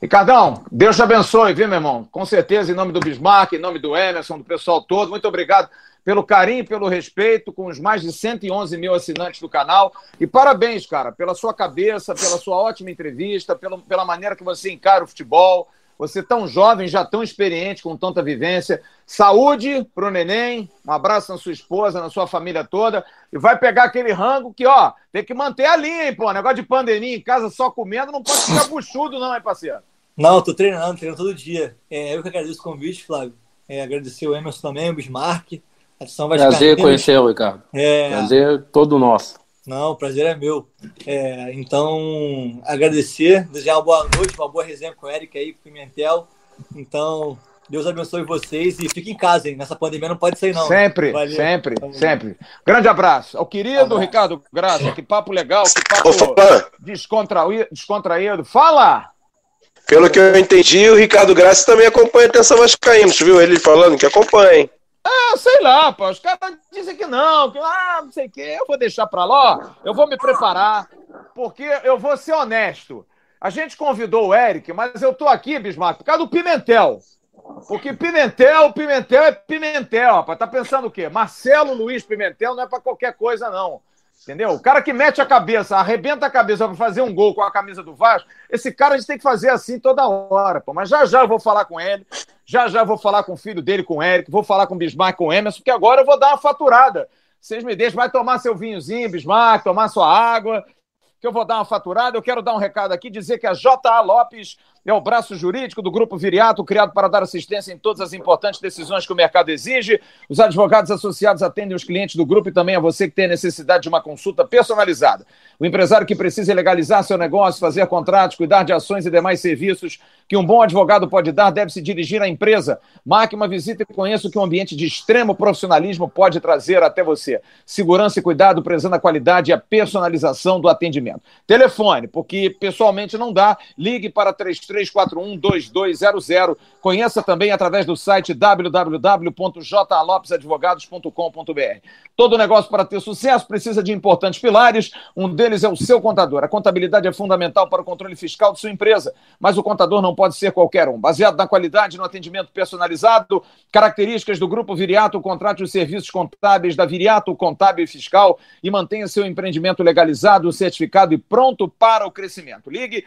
Ricardão, Deus te abençoe, viu, meu irmão? Com certeza, em nome do Bismarck, em nome do Emerson, do pessoal todo, muito obrigado pelo carinho, pelo respeito com os mais de 111 mil assinantes do canal. E parabéns, cara, pela sua cabeça, pela sua ótima entrevista, pela, pela maneira que você encara o futebol. Você tão jovem, já tão experiente, com tanta vivência. Saúde pro neném, um abraço na sua esposa, na sua família toda. E vai pegar aquele rango que, ó, tem que manter a linha, hein, pô. Negócio de pandemia em casa só comendo, não pode ficar buchudo, não, hein, parceiro? Não, tô treinando, treinando todo dia. É, eu que agradeço o convite, Flávio. É, agradecer o Emerson também, o Bismarck. A vai Prazer conhecê-lo, Ricardo. É... Prazer todo nosso. Não, o prazer é meu. É, então, agradecer, desejar uma boa noite, uma boa resenha com o Eric aí, com o Pimentel. Então, Deus abençoe vocês e fique em casa, hein? Nessa pandemia não pode sair, não. Sempre, Valeu. sempre, sempre. Grande abraço. Ao querido abraço. Ricardo Graça, que papo legal, que papo descontraído, descontraído. Fala! Pelo que eu entendi, o Ricardo Graça também acompanha a Atenção Vascaíno. Você viu ele falando que acompanha, ah, sei lá, pô. Os caras dizem que não, que ah, não sei o quê. Eu vou deixar pra lá, eu vou me preparar, porque eu vou ser honesto. A gente convidou o Eric, mas eu tô aqui, Bismarck, por causa do Pimentel. Porque Pimentel, Pimentel é Pimentel, rapaz. Tá pensando o quê? Marcelo Luiz Pimentel não é para qualquer coisa, não. Entendeu? O cara que mete a cabeça, arrebenta a cabeça para fazer um gol com a camisa do Vasco, esse cara a gente tem que fazer assim toda hora, pô. Mas já já eu vou falar com ele, já já vou falar com o filho dele, com o Eric, vou falar com o Bismarck, com o Emerson, porque agora eu vou dar uma faturada. Vocês me deixam, vai tomar seu vinhozinho, Bismarck, tomar sua água, que eu vou dar uma faturada. Eu quero dar um recado aqui, dizer que a JA Lopes é o braço jurídico do Grupo Viriato, criado para dar assistência em todas as importantes decisões que o mercado exige. Os advogados associados atendem os clientes do grupo e também a você que tem necessidade de uma consulta personalizada. O empresário que precisa legalizar seu negócio, fazer contratos, cuidar de ações e demais serviços que um bom advogado pode dar, deve se dirigir à empresa. Marque uma visita e conheça o que um ambiente de extremo profissionalismo pode trazer até você. Segurança e cuidado, prezando a qualidade e a personalização do atendimento. Telefone, porque pessoalmente não dá, ligue para 3341-2200. Conheça também através do site www.jalopesadvogados.com.br. Todo negócio para ter sucesso precisa de importantes pilares. Um deles é o seu contador. A contabilidade é fundamental para o controle fiscal de sua empresa, mas o contador não pode ser qualquer um. Baseado na qualidade no atendimento personalizado, características do Grupo Viriato, contrate os serviços contábeis da Viriato Contábil e Fiscal e mantenha seu empreendimento legalizado, certificado e pronto para o crescimento. Ligue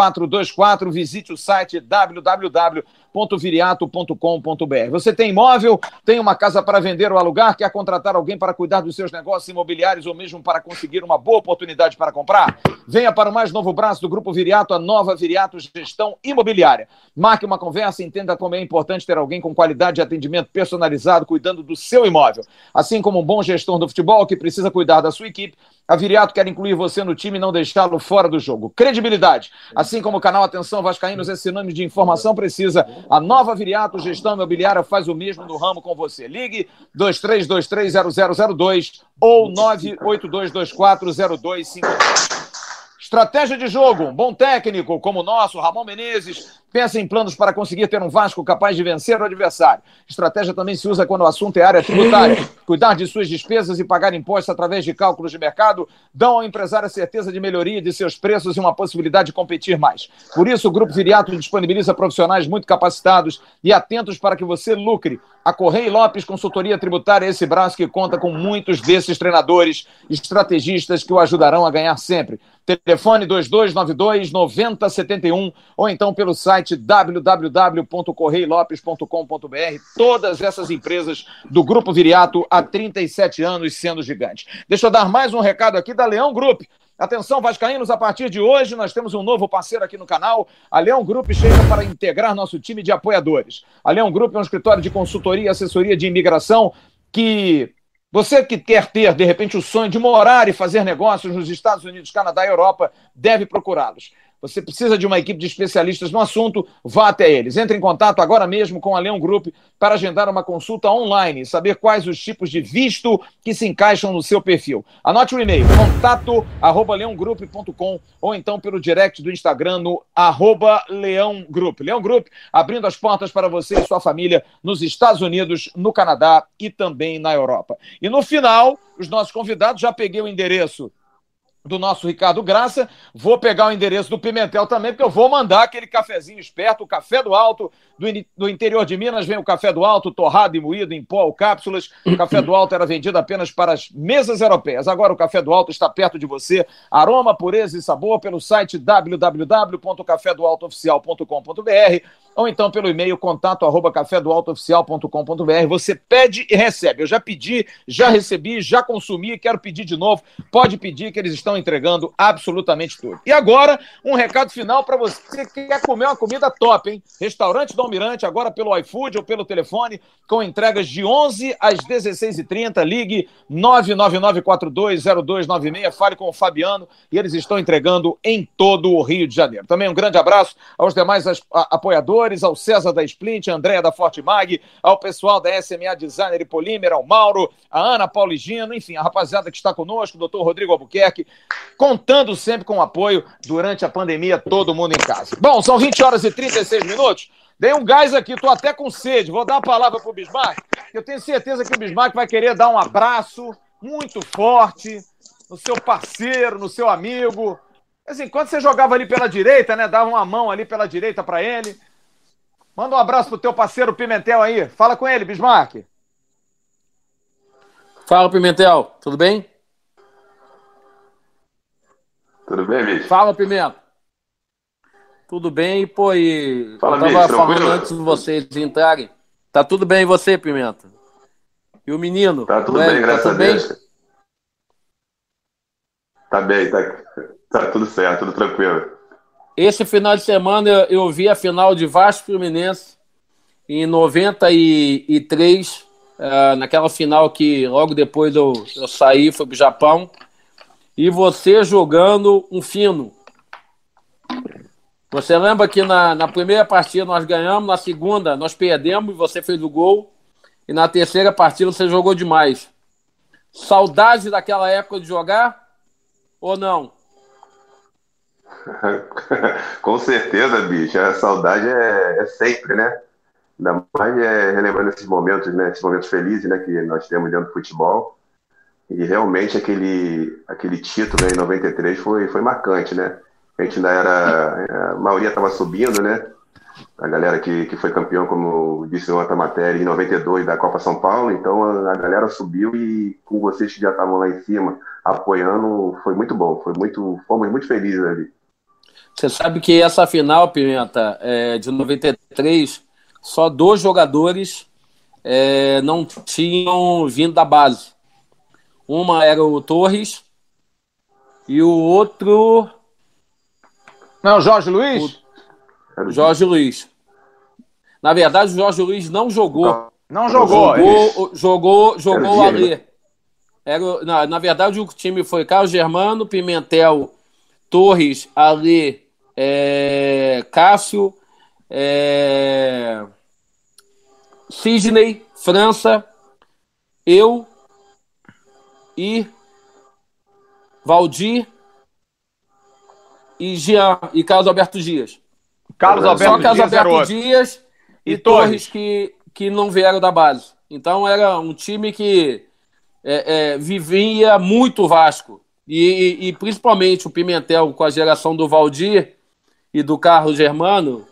3341-2424, visite o site www www.viriato.com.br. Você tem imóvel, tem uma casa para vender ou alugar, quer contratar alguém para cuidar dos seus negócios imobiliários ou mesmo para conseguir uma boa oportunidade para comprar? Venha para o mais novo braço do Grupo Viriato, a nova Viriato Gestão Imobiliária. Marque uma conversa entenda como é importante ter alguém com qualidade de atendimento personalizado cuidando do seu imóvel. Assim como um bom gestor do futebol que precisa cuidar da sua equipe, a Viriato quer incluir você no time e não deixá-lo fora do jogo. Credibilidade. Assim como o canal Atenção Vascaínos é sinônimo de informação precisa, a nova Viriato Gestão Imobiliária faz o mesmo no ramo com você. Ligue 23230002 ou 982240252. Estratégia de jogo, um bom técnico como o nosso, Ramon Menezes, pensa em planos para conseguir ter um Vasco capaz de vencer o adversário. Estratégia também se usa quando o assunto é área tributária. Cuidar de suas despesas e pagar impostos através de cálculos de mercado dão ao empresário a certeza de melhoria de seus preços e uma possibilidade de competir mais. Por isso, o Grupo Viriato disponibiliza profissionais muito capacitados e atentos para que você lucre. A Correia Lopes Consultoria Tributária é esse braço que conta com muitos desses treinadores, estrategistas que o ajudarão a ganhar sempre. Telefone 2292 9071 ou então pelo site www.correilopes.com.br. Todas essas empresas do Grupo Viriato há 37 anos sendo gigantes. Deixa eu dar mais um recado aqui da Leão Group. Atenção, Vascaínos, a partir de hoje nós temos um novo parceiro aqui no canal. A Leão Group chega para integrar nosso time de apoiadores. A Leão Group é um escritório de consultoria e assessoria de imigração que você que quer ter, de repente, o sonho de morar e fazer negócios nos Estados Unidos, Canadá e Europa, deve procurá-los. Você precisa de uma equipe de especialistas no assunto, vá até eles. Entre em contato agora mesmo com a Leão Group para agendar uma consulta online e saber quais os tipos de visto que se encaixam no seu perfil. Anote o e-mail, contato arroba leongroup.com ou então pelo direct do Instagram no arroba Leão Group. Leão Group abrindo as portas para você e sua família nos Estados Unidos, no Canadá e também na Europa. E no final, os nossos convidados, já peguei o endereço do nosso Ricardo Graça. Vou pegar o endereço do Pimentel também, porque eu vou mandar aquele cafezinho esperto, o café do alto do, do interior de Minas. Vem o café do alto, torrado e moído em pó ou cápsulas. O café do alto era vendido apenas para as mesas europeias. Agora o café do alto está perto de você. Aroma, pureza e sabor pelo site www.cafedoaltooficial.com.br ou então pelo e-mail contato arroba cafédoaltooficial.com.br. Você pede e recebe. Eu já pedi, já recebi, já consumi, quero pedir de novo. Pode pedir que eles estão entregando absolutamente tudo. E agora, um recado final para você que quer comer uma comida top, hein? Restaurante do Almirante, agora pelo iFood ou pelo telefone, com entregas de 11 às 16h30. Ligue 999420296, fale com o Fabiano e eles estão entregando em todo o Rio de Janeiro. Também um grande abraço aos demais apoiadores, ao César da Splint, a Andréia da Forte Mag, ao pessoal da SMA Designer e Polímer, ao Mauro, a Ana Pauligino, enfim, a rapaziada que está conosco, o doutor Rodrigo Albuquerque, contando sempre com o apoio durante a pandemia, todo mundo em casa. Bom, são 20 horas e 36 minutos. Dei um gás aqui, tô até com sede. Vou dar a palavra pro Bismarck. Eu tenho certeza que o Bismarck vai querer dar um abraço muito forte no seu parceiro, no seu amigo. Assim, quando você jogava ali pela direita, né? Dava uma mão ali pela direita para ele. Manda um abraço pro teu parceiro Pimentel aí. Fala com ele, Bismarck. Fala, Pimentel. Tudo bem? Tudo bem, bicho? Fala, Pimenta. Tudo bem, pô, e Fala, eu tava bicho, falando antes de vocês entrarem. Tá tudo bem e você, Pimenta? E o menino? Tá tudo bem, graças tá a Deus. Bem? Tá bem, tá, tá tudo certo, tudo tranquilo. Esse final de semana eu, eu vi a final de Vasco Fluminense em 93, uh, eh, naquela final que logo depois eu, eu saí, fui pro Japão e você jogando um fino. Você lembra que na, na primeira partida nós ganhamos, na segunda nós perdemos e você fez o gol, e na terceira partida você jogou demais. Saudade daquela época de jogar ou não? Com certeza, bicho. A saudade é, é sempre, né? Ainda mais é, relembrando esses momentos, né? Esses momentos felizes né, que nós temos dentro do futebol. E realmente aquele, aquele título em 93 foi, foi marcante, né? A gente ainda era. A maioria estava subindo, né? A galera que, que foi campeão, como disse outra matéria, em 92 da Copa São Paulo. Então a, a galera subiu e com vocês que já estavam lá em cima apoiando, foi muito bom. Foi muito, fomos muito felizes ali. Você sabe que essa final, Pimenta, é, de 93, só dois jogadores é, não tinham vindo da base. Uma era o Torres e o outro. Não, Jorge Luiz? O Jorge Luiz. Na verdade, o Jorge Luiz não jogou. Não jogou. Jogou, jogou, jogou o Alê. Era, na, na verdade, o time foi Carlos Germano, Pimentel, Torres, Alê, é, Cássio, é, Sidney, França, eu, e Valdir e Jean e Carlos Alberto Dias. Carlos Alberto Só Carlos Dias Alberto Dias e, e Torres. Torres que, que não vieram da base. Então era um time que é, é, vivia muito Vasco. E, e, e, principalmente o Pimentel com a geração do Valdir e do Carlos Germano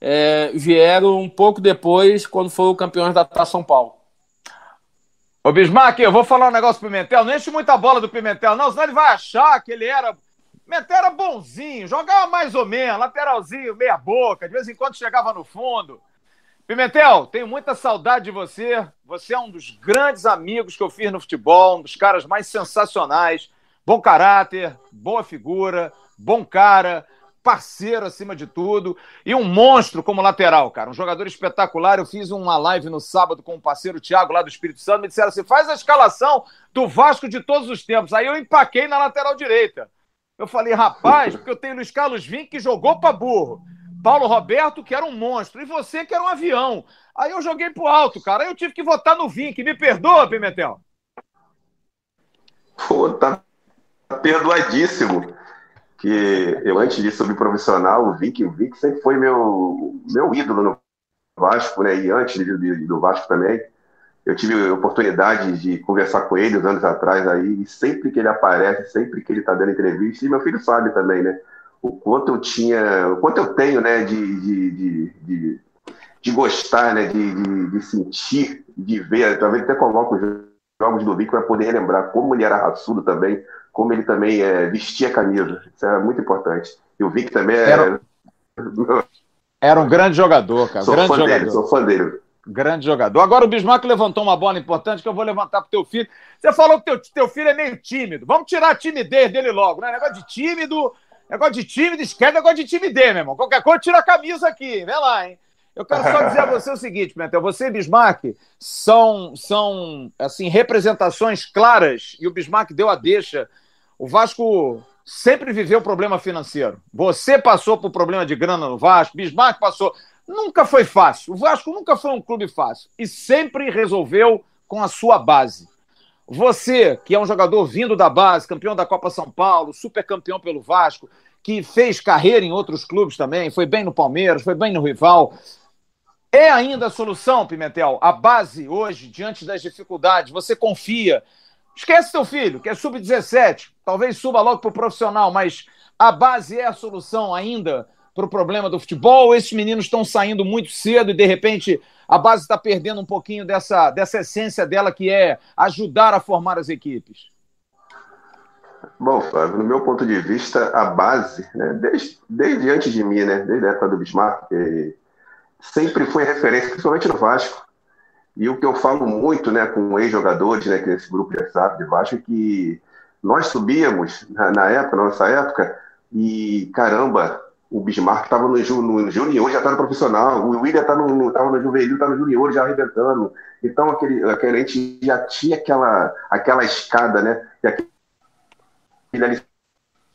é, vieram um pouco depois, quando foram campeões da Taça São Paulo. Ô Bismarck, eu vou falar um negócio do Pimentel. Não enche muita bola do Pimentel, não, senão ele vai achar que ele era. Pimentel era bonzinho, jogava mais ou menos, lateralzinho, meia boca, de vez em quando chegava no fundo. Pimentel, tenho muita saudade de você. Você é um dos grandes amigos que eu fiz no futebol, um dos caras mais sensacionais. Bom caráter, boa figura, bom cara, parceiro acima de tudo e um monstro como lateral, cara. Um jogador espetacular. Eu fiz uma live no sábado com o um parceiro Thiago lá do Espírito Santo. Me disseram assim: faz a escalação do Vasco de todos os tempos. Aí eu empaquei na lateral direita. Eu falei, rapaz, porque eu tenho Luiz Carlos Vink que jogou para burro. Paulo Roberto, que era um monstro, e você, que era um avião. Aí eu joguei pro alto, cara. Aí eu tive que votar no Vink. Me perdoa, Pimentel? Pô, tá perdoadíssimo. Que eu, antes de subir profissional, o Vink, o Vink sempre foi meu, meu ídolo no Vasco, né? E antes de, do Vasco também. Eu tive oportunidade de conversar com ele uns anos atrás aí, e sempre que ele aparece, sempre que ele está dando entrevista, e meu filho sabe também, né? o quanto eu tinha, o quanto eu tenho, né, de, de, de, de, de gostar, né, de, de, de, sentir, de ver, talvez até coloco os jogos do Vic para poder relembrar como ele era raçudo também, como ele também é, vestia a camisa, isso é muito importante. E o Vic também é... Era, era um grande jogador, cara, sou grande fã jogador. Dele, sou fã dele. Grande jogador. Agora o Bismarck levantou uma bola importante que eu vou levantar pro teu filho. Você falou que teu, teu filho é meio tímido. Vamos tirar a timidez dele logo, né? Negócio de tímido, Negócio de time de esquerda, negócio de time D, meu irmão. Qualquer coisa, tira a camisa aqui. Vê lá, hein? Eu quero só dizer a você o seguinte, Pimentel. Você e Bismarck são, são assim, representações claras, e o Bismarck deu a deixa. O Vasco sempre viveu problema financeiro. Você passou por problema de grana no Vasco, Bismarck passou. Nunca foi fácil. O Vasco nunca foi um clube fácil. E sempre resolveu com a sua base. Você, que é um jogador vindo da base, campeão da Copa São Paulo, super campeão pelo Vasco, que fez carreira em outros clubes também, foi bem no Palmeiras, foi bem no rival. É ainda a solução, Pimentel? A base hoje, diante das dificuldades, você confia. Esquece seu filho, que é sub-17, talvez suba logo para o profissional, mas a base é a solução ainda para o problema do futebol? Esses meninos estão saindo muito cedo e, de repente, a base está perdendo um pouquinho dessa, dessa essência dela, que é ajudar a formar as equipes? Bom, Flávio, no meu ponto de vista, a base, né, desde, desde antes de mim, né, desde a época do Bismarck, sempre foi referência, principalmente no Vasco. E o que eu falo muito né, com ex-jogadores, né, que esse grupo já sabe de Vasco, é que nós subíamos na, na época, na nossa época, e caramba, o Bismarck estava no, no, junior, já está no profissional, o William estava no, tava no juvenil, está no junior, já arrebentando. Então, aquele, aquele, a gente já tinha aquela, aquela escada, né? E aquele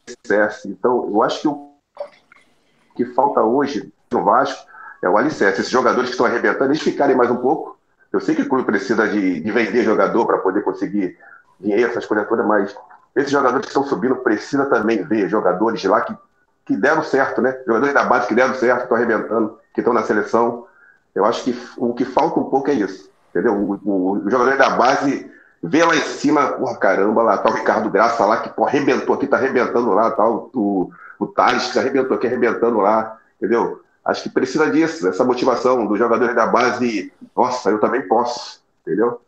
alicerce. Então, eu acho que o que falta hoje no Vasco é o alicerce. Esses jogadores que estão arrebentando, eles ficarem mais um pouco. Eu sei que o clube precisa de, de vender jogador para poder conseguir dinheiro, essas coisas todas, mas esses jogadores que estão subindo precisa também ver jogadores lá que que deram certo, né? Jogadores da base que deram certo, que estão arrebentando, que estão na seleção. Eu acho que o que falta um pouco é isso, entendeu? O, o, o jogador da base vê lá em cima, porra, caramba, lá tá o Ricardo Graça lá, que pô, arrebentou aqui, tá arrebentando lá, tá o, o, o Thales, que arrebentou aqui, arrebentando lá, entendeu? Acho que precisa disso, essa motivação dos jogadores da base, nossa, eu também posso, entendeu?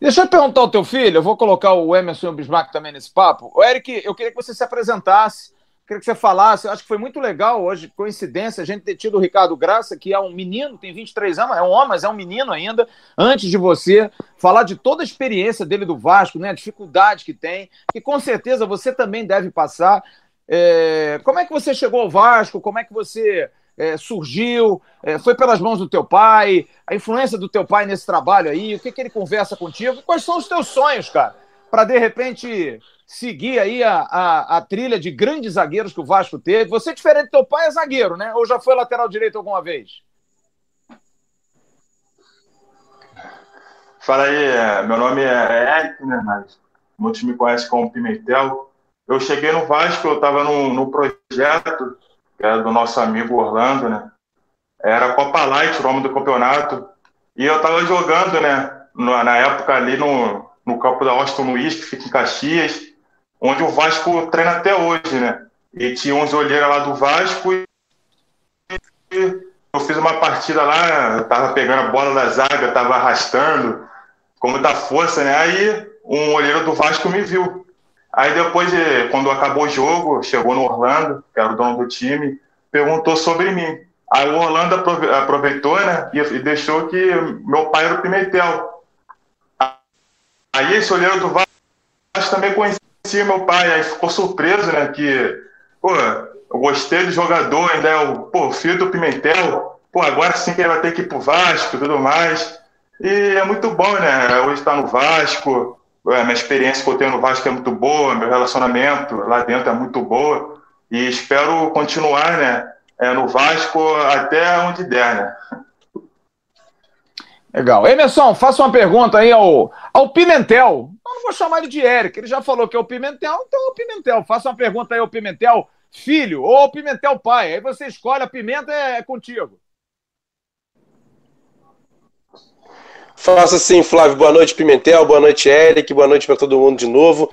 Deixa eu perguntar ao teu filho, eu vou colocar o Emerson e o Bismarck também nesse papo. O Eric, eu queria que você se apresentasse, queria que você falasse. Eu acho que foi muito legal hoje, coincidência, a gente ter tido o Ricardo Graça, que é um menino, tem 23 anos, é um homem, mas é um menino ainda, antes de você, falar de toda a experiência dele do Vasco, né, a dificuldade que tem, que com certeza você também deve passar. É... Como é que você chegou ao Vasco? Como é que você é, surgiu? É, foi pelas mãos do teu pai? A influência do teu pai nesse trabalho aí? O que, que ele conversa contigo? Quais são os teus sonhos, cara? Para de repente seguir aí a, a, a, trilha de grandes zagueiros que o Vasco teve. Você, diferente do teu pai, é zagueiro, né? Ou já foi lateral direito alguma vez? Fala aí, é, meu nome é Eric, né? Mas muitos me conhecem como Pimentel. Eu cheguei no Vasco, eu estava no, no projeto, que era do nosso amigo Orlando, né? Era Copa Light, o nome do campeonato. E eu estava jogando, né? Na época ali no, no campo da Austin Luiz, que fica em Caxias, onde o Vasco treina até hoje, né? E tinha uns olheiros lá do Vasco e eu fiz uma partida lá, eu tava pegando a bola da zaga, tava arrastando, com muita força, né? Aí um olheiro do Vasco me viu. Aí depois, quando acabou o jogo, chegou no Orlando, que era o dono do time, perguntou sobre mim. Aí o Orlando aproveitou, né? E deixou que meu pai era o Pimentel. Aí esse olheiro do Vasco também conhecia meu pai, aí ficou surpreso, né? Que, pô, eu gostei do jogador, ainda é o pô, filho do Pimentel. Pô, agora sim que ele vai ter que ir pro Vasco e tudo mais. E é muito bom, né? Hoje está no Vasco. A minha experiência que eu tenho no Vasco é muito boa, meu relacionamento lá dentro é muito boa. E espero continuar, né? É, no Vasco até onde der, né? Legal. Emerson, faça uma pergunta aí ao, ao Pimentel. Eu não vou chamar ele de Eric, ele já falou que é o Pimentel, então é o Pimentel. Faça uma pergunta aí ao Pimentel filho ou Pimentel pai. Aí você escolhe, a pimenta é, é contigo. Faça assim, Flávio. Boa noite, Pimentel. Boa noite, Eric. Boa noite para todo mundo de novo.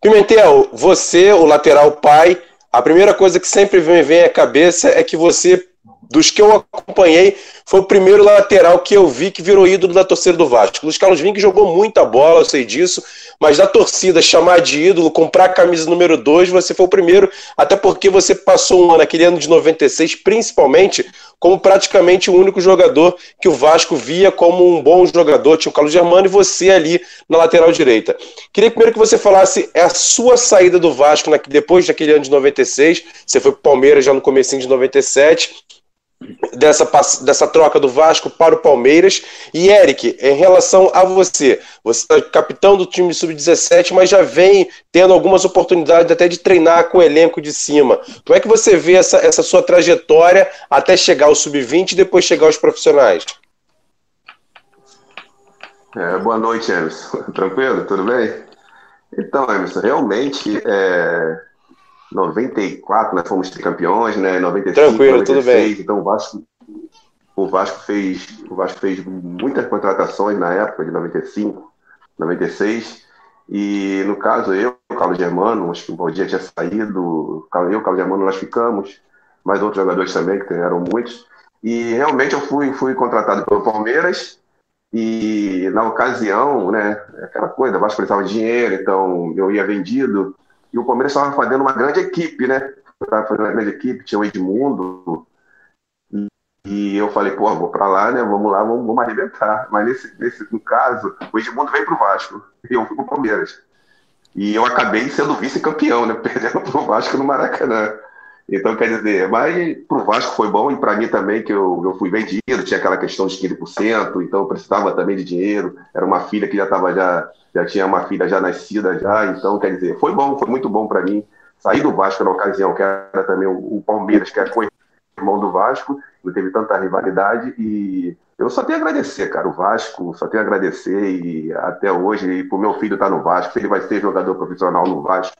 Pimentel, você, o lateral pai, a primeira coisa que sempre vem, vem à cabeça é que você dos que eu acompanhei, foi o primeiro lateral que eu vi que virou ídolo da torcida do Vasco. Luiz Carlos Vinck jogou muita bola, eu sei disso, mas da torcida chamar de ídolo, comprar a camisa número 2, você foi o primeiro, até porque você passou um ano, aquele ano de 96, principalmente, como praticamente o único jogador que o Vasco via como um bom jogador. Tinha o Carlos Germano e você ali na lateral direita. Queria primeiro que você falasse a sua saída do Vasco depois daquele ano de 96. Você foi para o Palmeiras já no comecinho de 97 dessa, dessa troca do Vasco para o Palmeiras. E Eric, em relação a você, você é capitão do time sub-17, mas já vem tendo algumas oportunidades até de treinar com o elenco de cima. Como é que você vê essa, essa sua trajetória até chegar ao sub-20 e depois chegar aos profissionais? É, boa noite, Emerson. Tranquilo? Tudo bem? Então, Emerson, realmente é, 94 nós fomos campeões, né? 95, Tranquilo, 96, tudo bem. Então o Vasco, o Vasco fez, o Vasco fez muitas contratações na época de 95, 96. E no caso eu, o Carlos Germano, acho que o dia tinha saído, eu e o Carlos Germano nós ficamos, mais outros jogadores também que eram muitos. E realmente eu fui fui contratado pelo Palmeiras e na ocasião, né, aquela coisa, o Vasco precisava de dinheiro, então eu ia vendido e o Palmeiras estava fazendo uma grande equipe, né? Estava fazendo uma grande equipe, tinha o Edmundo. E, eu falei, pô, vou para lá, né? Vamos lá, vamos, vamos arrebentar. Mas nesse, nesse no caso, o Edmundo veio para o Vasco e eu fui para o Palmeiras. E eu acabei sendo vice-campeão, né? Perdendo para o Vasco no Maracanã. Então, quer dizer, mas para o Vasco foi bom e para mim também, que eu, eu fui vendido, tinha aquela questão de 15%, então eu precisava também de dinheiro. Era uma filha que já estava já já tinha uma filha já nascida já, então quer dizer, foi bom, foi muito bom para mim. Sair do Vasco na ocasião, que era também o, Palmeiras, que o irmão do Vasco, não teve tanta rivalidade e eu só tenho a agradecer, cara, o Vasco, só tenho a agradecer e até hoje, e pro meu filho estar tá no Vasco, se ele vai ser jogador profissional no Vasco,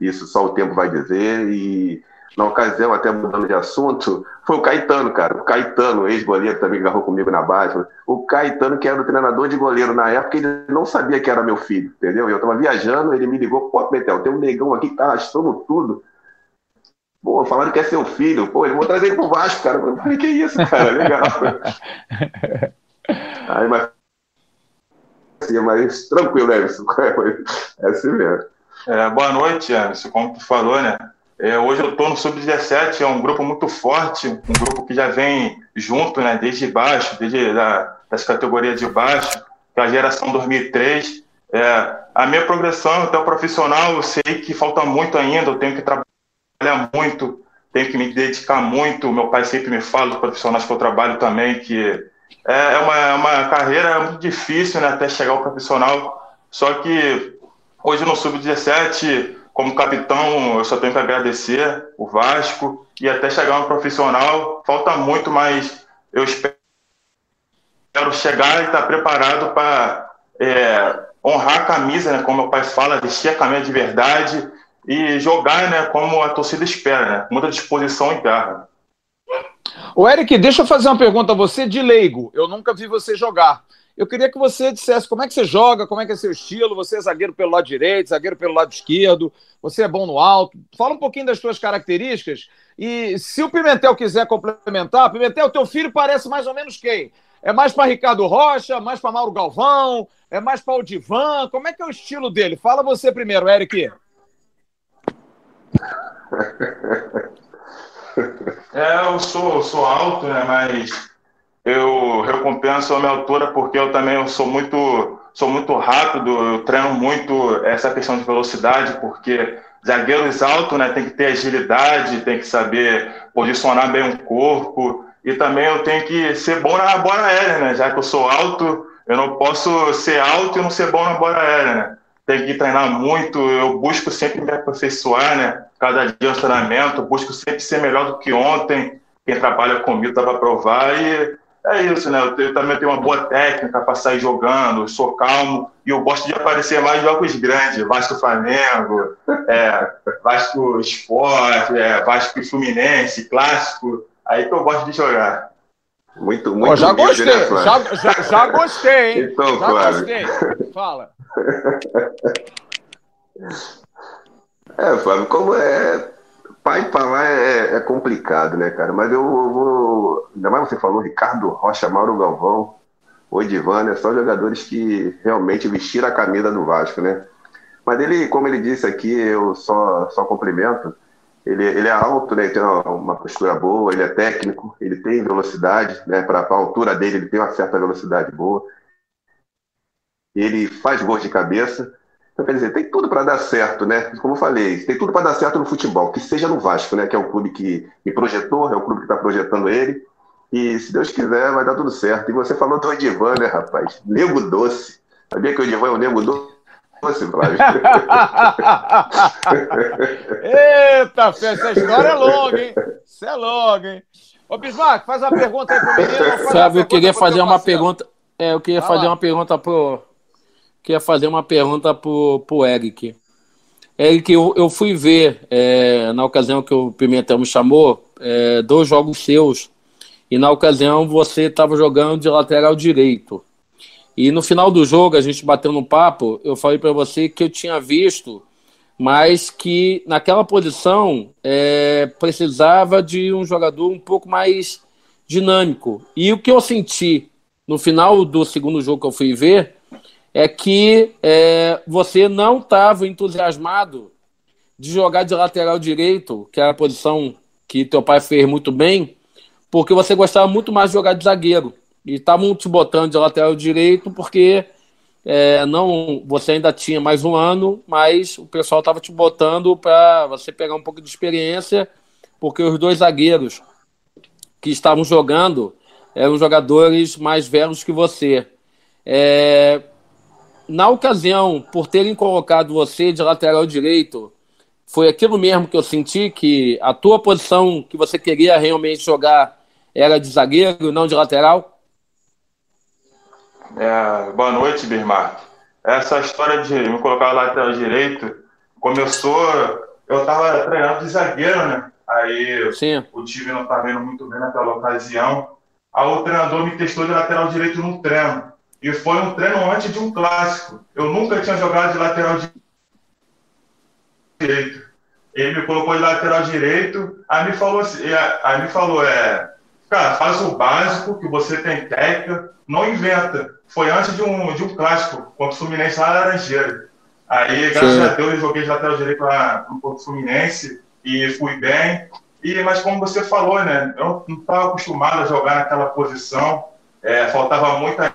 isso só o tempo vai dizer e na ocasião, até mudando de assunto, foi o Caetano, cara. O Caetano, ex-goleiro, também agarrou comigo na base. O Caetano, que era o treinador de goleiro na época, ele não sabia que era meu filho, entendeu? Eu tava viajando, ele me ligou, pô, Betel, tem um negão aqui que tá arrastando tudo. Pô, falando que é seu filho. Pô, eu vou trazer ele pro Vasco, cara. Eu falei, que isso, cara, legal. Aí, mas... Assim, mas tranquilo, Emerson. É assim mesmo. É, boa noite, Emerson. Como tu falou, né? É, hoje eu estou no Sub-17, é um grupo muito forte, um grupo que já vem junto, né, desde baixo, desde a, das categorias de baixo, que é a geração 2003. É, a minha progressão até o profissional, eu sei que falta muito ainda, eu tenho que trabalhar muito, tenho que me dedicar muito. Meu pai sempre me fala, os profissionais que eu trabalho também, que é, é uma, é uma carreira muito difícil né, até chegar ao profissional. Só que hoje no Sub-17 como capitão, eu só tenho que agradecer o Vasco e até chegar no profissional. Falta muito, mas eu espero chegar e estar preparado para é, honrar a camisa, né? como meu pai fala, vestir a camisa de verdade e jogar né, como a torcida espera, né, muita disposição e garra. O Eric, deixa eu fazer uma pergunta a você de leigo. Eu nunca vi você jogar. Eu queria que você dissesse como é que você joga, como é que é seu estilo. Você é zagueiro pelo lado direito, zagueiro pelo lado esquerdo, você é bom no alto. Fala um pouquinho das suas características. E se o Pimentel quiser complementar, Pimentel, teu filho parece mais ou menos quem? É mais para Ricardo Rocha, mais para Mauro Galvão, é mais para o Divan? Como é que é o estilo dele? Fala você primeiro, Eric. É, eu sou, sou alto, né? Mas eu recompenso a minha altura porque eu também sou muito, sou muito rápido, eu treino muito essa questão de velocidade, porque zagueiros altos né, tem que ter agilidade, tem que saber posicionar bem o corpo, e também eu tenho que ser bom na bola aérea, né? Já que eu sou alto, eu não posso ser alto e não ser bom na bola aérea, né? Tem que treinar muito, eu busco sempre me aperfeiçoar, né? Cada dia um treinamento, busco sempre ser melhor do que ontem. Quem trabalha comigo dá para provar e é isso, né? Eu, eu, também tenho uma boa técnica para sair jogando, sou calmo e eu gosto de aparecer mais em jogos grandes, Vasco Flamengo, é, Vasco Esporte, é, Vasco Fluminense, clássico, aí que eu gosto de jogar. Muito, muito. Oh, já gostei, né, já, já, já, gostei, hein? Então, já claro. gostei. Fala. É, Flávio, como é pai falar é, é, complicado, né, cara? Mas eu vou. Ainda mais você falou, Ricardo Rocha, Mauro Galvão, Odivan, né? São jogadores que realmente vestiram a camisa do Vasco, né? Mas ele, como ele disse aqui, eu só, só cumprimento. Ele, ele é alto, né? Tem uma, uma postura boa, ele é técnico, ele tem velocidade, né? Para a altura dele, ele tem uma certa velocidade boa. Ele faz gols de cabeça. Então, quer dizer, tem tudo para dar certo, né? Como eu falei, tem tudo para dar certo no futebol, que seja no Vasco, né? Que é o clube que me projetou, é o clube que está projetando ele. E se Deus quiser, vai dar tudo certo. E você falou do Edivan, né, rapaz? Nego doce. Sabia que o Edivan é o nego doce? Flávio. Eita, essa história é longa, hein? Isso é longa, hein? Ô, Bismarck, faz uma pergunta aí pro menino. Flávio, eu queria fazer uma pergunta. É, eu queria fazer uma pergunta pro, queria fazer uma pergunta pro, pro Eric. Eric, eu, eu fui ver, é, na ocasião que o Pimentel me chamou, é, dois jogos seus, e na ocasião você estava jogando de lateral direito. E no final do jogo, a gente bateu no papo, eu falei para você que eu tinha visto, mas que naquela posição é, precisava de um jogador um pouco mais dinâmico. E o que eu senti no final do segundo jogo que eu fui ver é que é, você não estava entusiasmado de jogar de lateral direito, que era a posição que teu pai fez muito bem, porque você gostava muito mais de jogar de zagueiro. E estavam te botando de lateral direito porque é, não você ainda tinha mais um ano, mas o pessoal estava te botando para você pegar um pouco de experiência, porque os dois zagueiros que estavam jogando eram jogadores mais velhos que você. É, na ocasião, por terem colocado você de lateral direito, foi aquilo mesmo que eu senti, que a tua posição que você queria realmente jogar era de zagueiro, não de lateral? É, boa noite, Birmar. Essa história de me colocar lateral direito começou. Eu estava treinando de zagueiro, né? Aí Sim. o time não estava vendo muito bem naquela ocasião. Aí o treinador me testou de lateral direito no treino. E foi um treino antes de um clássico. Eu nunca tinha jogado de lateral direito. Ele me colocou de lateral direito, aí me falou assim, aí me falou, é, cara, faz o básico, que você tem técnica, não inventa. Foi antes de um, de um clássico, contra o Fluminense lá na Laranjeira. Aí, graças Sim. a Deus, eu joguei de lateral direito lá no Fluminense e fui bem. E, mas como você falou, né, eu não estava acostumado a jogar naquela posição, é, faltava muita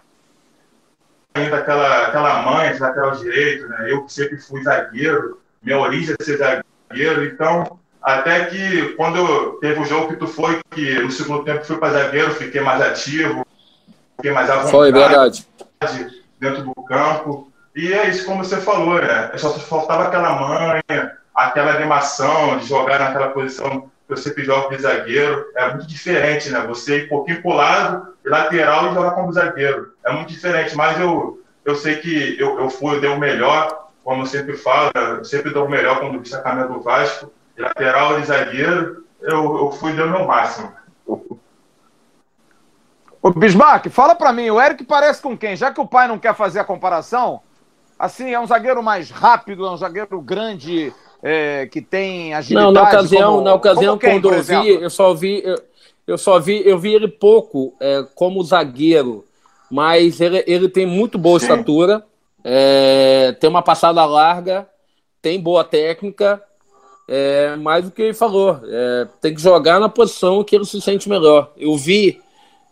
ainda aquela, aquela manha de lateral direito, né? Eu sempre fui zagueiro, minha origem é ser zagueiro, então até que quando teve o jogo que tu foi, que no segundo tempo fui para zagueiro, fiquei mais ativo, fiquei mais à vontade foi, verdade. dentro do campo. E é isso como você falou, né? Só faltava aquela manha, aquela animação de jogar naquela posição sempre jogo de zagueiro. É muito diferente, né? Você ir um pouquinho pro lado, lateral e jogar como zagueiro. É muito diferente, mas eu, eu sei que eu, eu fui, eu dei o melhor, como eu sempre falo, eu sempre dou o melhor quando o destacamento do Vasco, lateral e zagueiro, eu, eu fui dando o meu máximo. Ô Bismarck, fala para mim, o Eric parece com quem? Já que o pai não quer fazer a comparação, assim, é um zagueiro mais rápido, é um zagueiro grande, é, que tem agilidade. Não, na ocasião, como, na ocasião quem, quando eu vi, eu só vi, eu, eu, só vi, eu vi ele pouco é, como zagueiro, mas ele, ele tem muito boa Sim. estatura, é, tem uma passada larga, tem boa técnica, é, mais do que ele falou, é, tem que jogar na posição que ele se sente melhor. Eu vi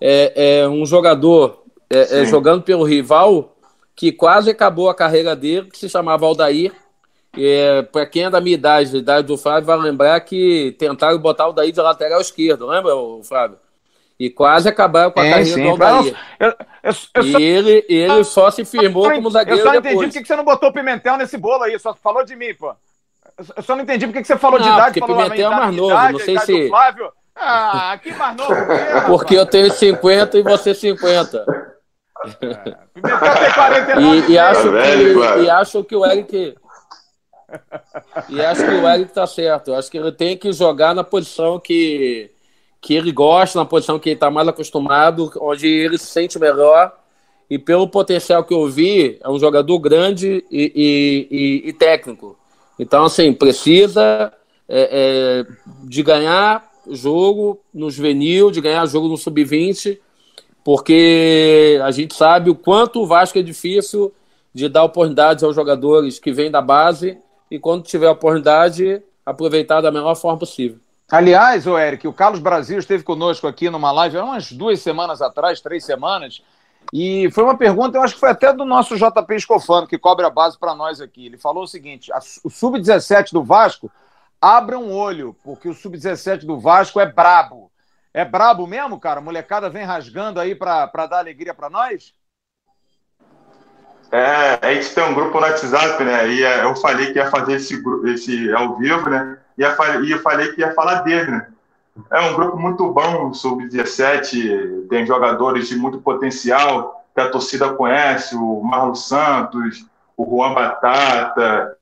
é, é um jogador é, é jogando pelo rival que quase acabou a carreira dele, que se chamava Aldair. É, Para quem é da minha idade, da idade do Flávio, vai lembrar que tentaram botar o Aldair de lateral esquerdo, lembra, Flávio? E quase acabaram com a carreira sim, do Aldair. Eu, eu, eu e só... ele, ele só se firmou como zagueiro Eu só não entendi por que você não botou Pimentel nesse bolo aí, só falou de mim, pô. Eu só não entendi por que você falou não, de idade. Porque Pimentel é mais novo, idade, não sei se... Flávio. Ah, que mais novo que Porque eu tenho 50 e você 50. É. tem 49 e, e, acho que, e acho que o Eric. E acho que o Eric tá certo. Acho que ele tem que jogar na posição que, que ele gosta, na posição que ele está mais acostumado, onde ele se sente melhor. E pelo potencial que eu vi, é um jogador grande e, e, e técnico. Então, assim, precisa é, é, de ganhar jogo no juvenil, de ganhar jogo no sub-20, porque a gente sabe o quanto o Vasco é difícil de dar oportunidades aos jogadores que vêm da base e quando tiver oportunidade, aproveitar da melhor forma possível. Aliás, o Eric, o Carlos Brasil esteve conosco aqui numa live há umas duas semanas atrás, três semanas, e foi uma pergunta, eu acho que foi até do nosso JP Escofano, que cobre a base para nós aqui. Ele falou o seguinte: a, o sub-17 do Vasco abra um olho, porque o sub-17 do Vasco é brabo. É brabo mesmo, cara? A molecada vem rasgando aí para dar alegria para nós? É, a gente tem um grupo no WhatsApp, né? E é, eu falei que ia fazer esse, esse ao vivo, né? E eu falei que ia falar dele, né? É um grupo muito bom, sub-17, tem jogadores de muito potencial, que a torcida conhece, o Marlon Santos, o Juan Batata,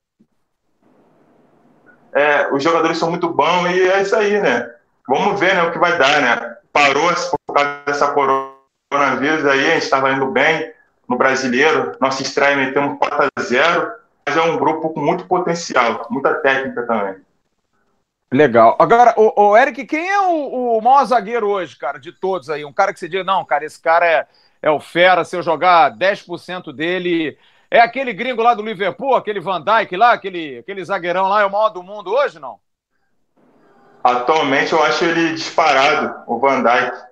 é, os jogadores são muito bons e é isso aí, né? Vamos ver né, o que vai dar, né? Parou por causa dessa coronavírus aí, a gente estava indo bem no brasileiro, nossa estreia metemos 4 a 0 mas é um grupo com muito potencial, muita técnica também. Legal. Agora, o, o Eric, quem é o, o maior zagueiro hoje, cara, de todos aí? Um cara que você diz, não, cara, esse cara é, é o fera, se eu jogar 10% dele, é aquele gringo lá do Liverpool, aquele Van Dijk lá, aquele, aquele zagueirão lá, é o maior do mundo hoje, não? Atualmente eu acho ele disparado, o Van Dijk.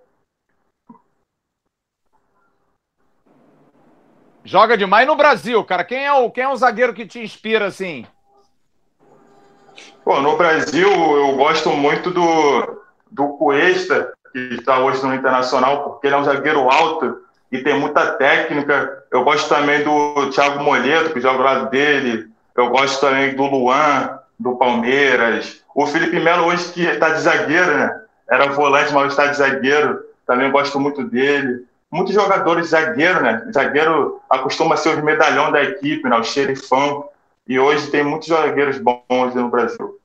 Joga demais no Brasil, cara. Quem é o, quem é o zagueiro que te inspira assim? Pô, no Brasil eu gosto muito do, do Cuesta, que está hoje no Internacional, porque ele é um zagueiro alto e tem muita técnica. Eu gosto também do Thiago Moleto, que joga ao lado dele. Eu gosto também do Luan, do Palmeiras. O Felipe Melo hoje que está de zagueiro, né? Era volante, mas está de zagueiro. Também gosto muito dele. Muitos jogadores zagueiro, né? Zagueiro acostuma ser os medalhão da equipe, né? O xerifão. E hoje tem muitos zagueiros bons no Brasil.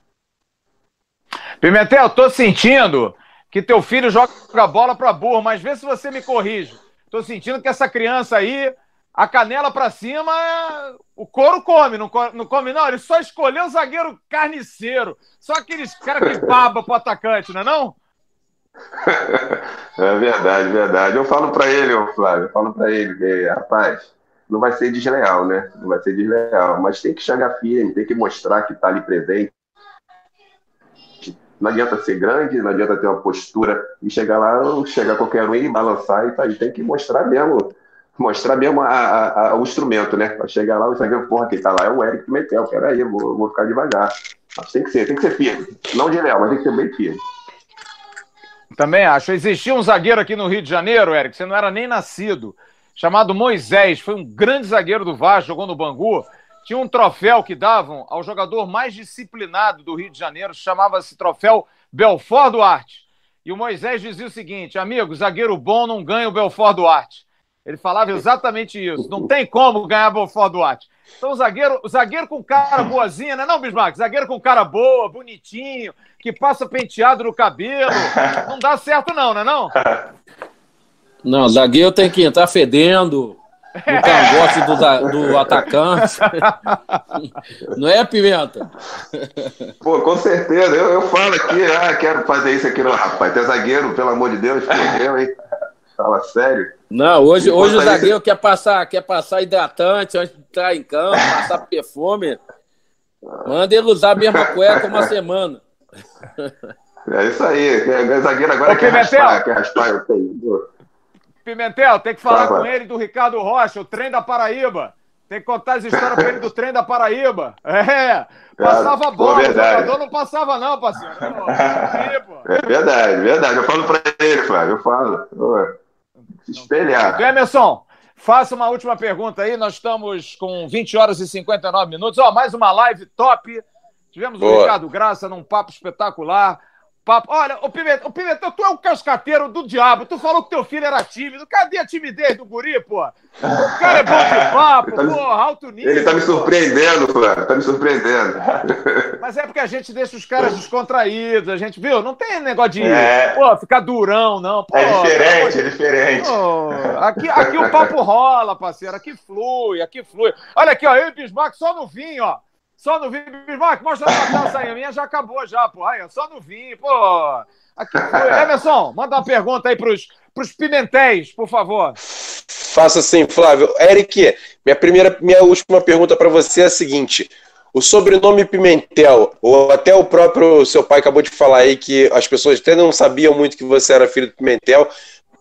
Pimentel, tô sentindo que teu filho joga bola para burro, mas vê se você me corrige. Tô sentindo que essa criança aí, a canela para cima, o couro come, não come, não. Ele só escolheu o zagueiro carniceiro. Só aqueles caras que baba pro atacante, não é não? É verdade, verdade. Eu falo para ele, Flávio, eu falo para ele rapaz, não vai ser desleal, né? Não vai ser desleal, mas tem que chegar firme, tem que mostrar que está ali presente, não adianta ser grande, não adianta ter uma postura e chegar lá, chegar qualquer um e balançar e tá aí. Tem que mostrar mesmo, mostrar mesmo a, a, a, o instrumento, né? Pra chegar lá, o zagueiro, porra, quem tá lá é o Eric Metel, peraí, eu vou, vou ficar devagar. Mas tem que ser, tem que ser firme. Não de leal, mas tem que ser bem firme. Também acho. Existia um zagueiro aqui no Rio de Janeiro, Eric, você não era nem nascido, chamado Moisés, foi um grande zagueiro do Vasco, jogou no Bangu tinha um troféu que davam ao jogador mais disciplinado do Rio de Janeiro, chamava-se troféu Belfort Duarte. E o Moisés dizia o seguinte: amigo, zagueiro bom não ganha o Belfort Duarte. Ele falava exatamente isso. Não tem como ganhar Bonfort Duarte. Então, o zagueiro, zagueiro com cara boazinha, né? Não, Bismarck? Zagueiro com cara boa, bonitinho, que passa penteado no cabelo. Não dá certo, não, né? Não, não zagueiro tem que entrar fedendo no cangote do, do atacante. Não é, Pimenta? Pô, com certeza. Eu, eu falo aqui, ah, quero fazer isso aqui. Não, rapaz, tem zagueiro, pelo amor de Deus, perdeu, hein? Fala sério. Não, hoje, hoje o zagueiro quer passar, quer passar hidratante antes de entrar em campo, passar perfume. Manda ele usar a mesma cueca uma semana. É isso aí. O zagueiro agora Ô, quer raspar, quer raspar. Eu tenho. Pimentel, tem que falar com ele do Ricardo Rocha, o trem da Paraíba. Tem que contar as histórias pra ele do trem da Paraíba. É, passava bola, o jogador não passava não, parceiro. é verdade, verdade. Eu falo pra ele, Flávio, eu falo. Se espelhar. Emerson, faça uma última pergunta aí. Nós estamos com 20 horas e 59 minutos. Ó, mais uma live top. Tivemos Boa. o Ricardo Graça num papo espetacular papo. Olha, o Pimentel, o Pimentel, tu é um cascateiro do diabo. Tu falou que teu filho era tímido. Cadê a timidez do guri, pô? O cara é bom de papo, tá porra, alto nível. Ele tá me surpreendendo, Flávio. Tá me surpreendendo. Mas é porque a gente deixa os caras descontraídos. A gente, viu? Não tem negócio de é... pô, ficar durão, não. Pô, é diferente, é diferente. Pô, aqui, aqui o papo rola, parceiro. Aqui flui, aqui flui. Olha aqui, ó. Eu e o Bismarck só no vinho, ó. Só no vinho. Bismarck, mostra a taça aí. A minha já acabou já, pô. Aí, só no vinho, pô. Aqui. Emerson, manda uma pergunta aí pros, pros pimentéis, por favor. Faça assim, Flávio. Eric, minha primeira, minha última pergunta para você é a seguinte. O sobrenome Pimentel, ou até o próprio seu pai acabou de falar aí que as pessoas até não sabiam muito que você era filho do Pimentel,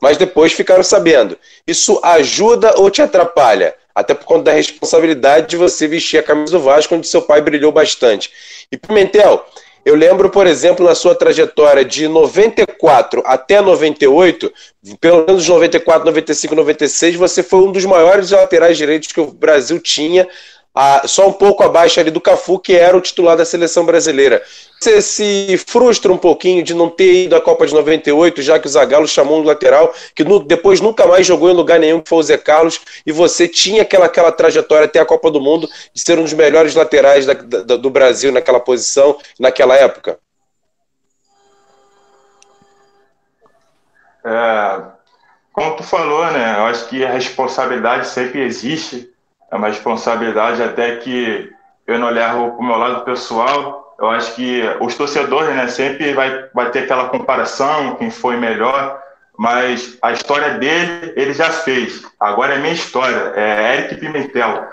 mas depois ficaram sabendo. Isso ajuda ou te atrapalha? Até por conta da responsabilidade de você vestir a camisa do Vasco, onde seu pai brilhou bastante. E Pimentel, eu lembro, por exemplo, na sua trajetória de 94 até 98, pelo menos 94, 95, 96, você foi um dos maiores laterais direitos que o Brasil tinha a, só um pouco abaixo ali do Cafu, que era o titular da seleção brasileira. Você se frustra um pouquinho de não ter ido à Copa de 98, já que o Zagallo chamou um lateral, que no, depois nunca mais jogou em lugar nenhum, que foi o Zé Carlos, e você tinha aquela, aquela trajetória até a Copa do Mundo de ser um dos melhores laterais da, da, do Brasil naquela posição, naquela época? É, como tu falou, né? Eu acho que a responsabilidade sempre existe é uma responsabilidade até que eu não levo para o meu lado pessoal. Eu acho que os torcedores, né, sempre vai, vai ter aquela comparação, quem foi melhor, mas a história dele, ele já fez. Agora é minha história, é Eric Pimentel.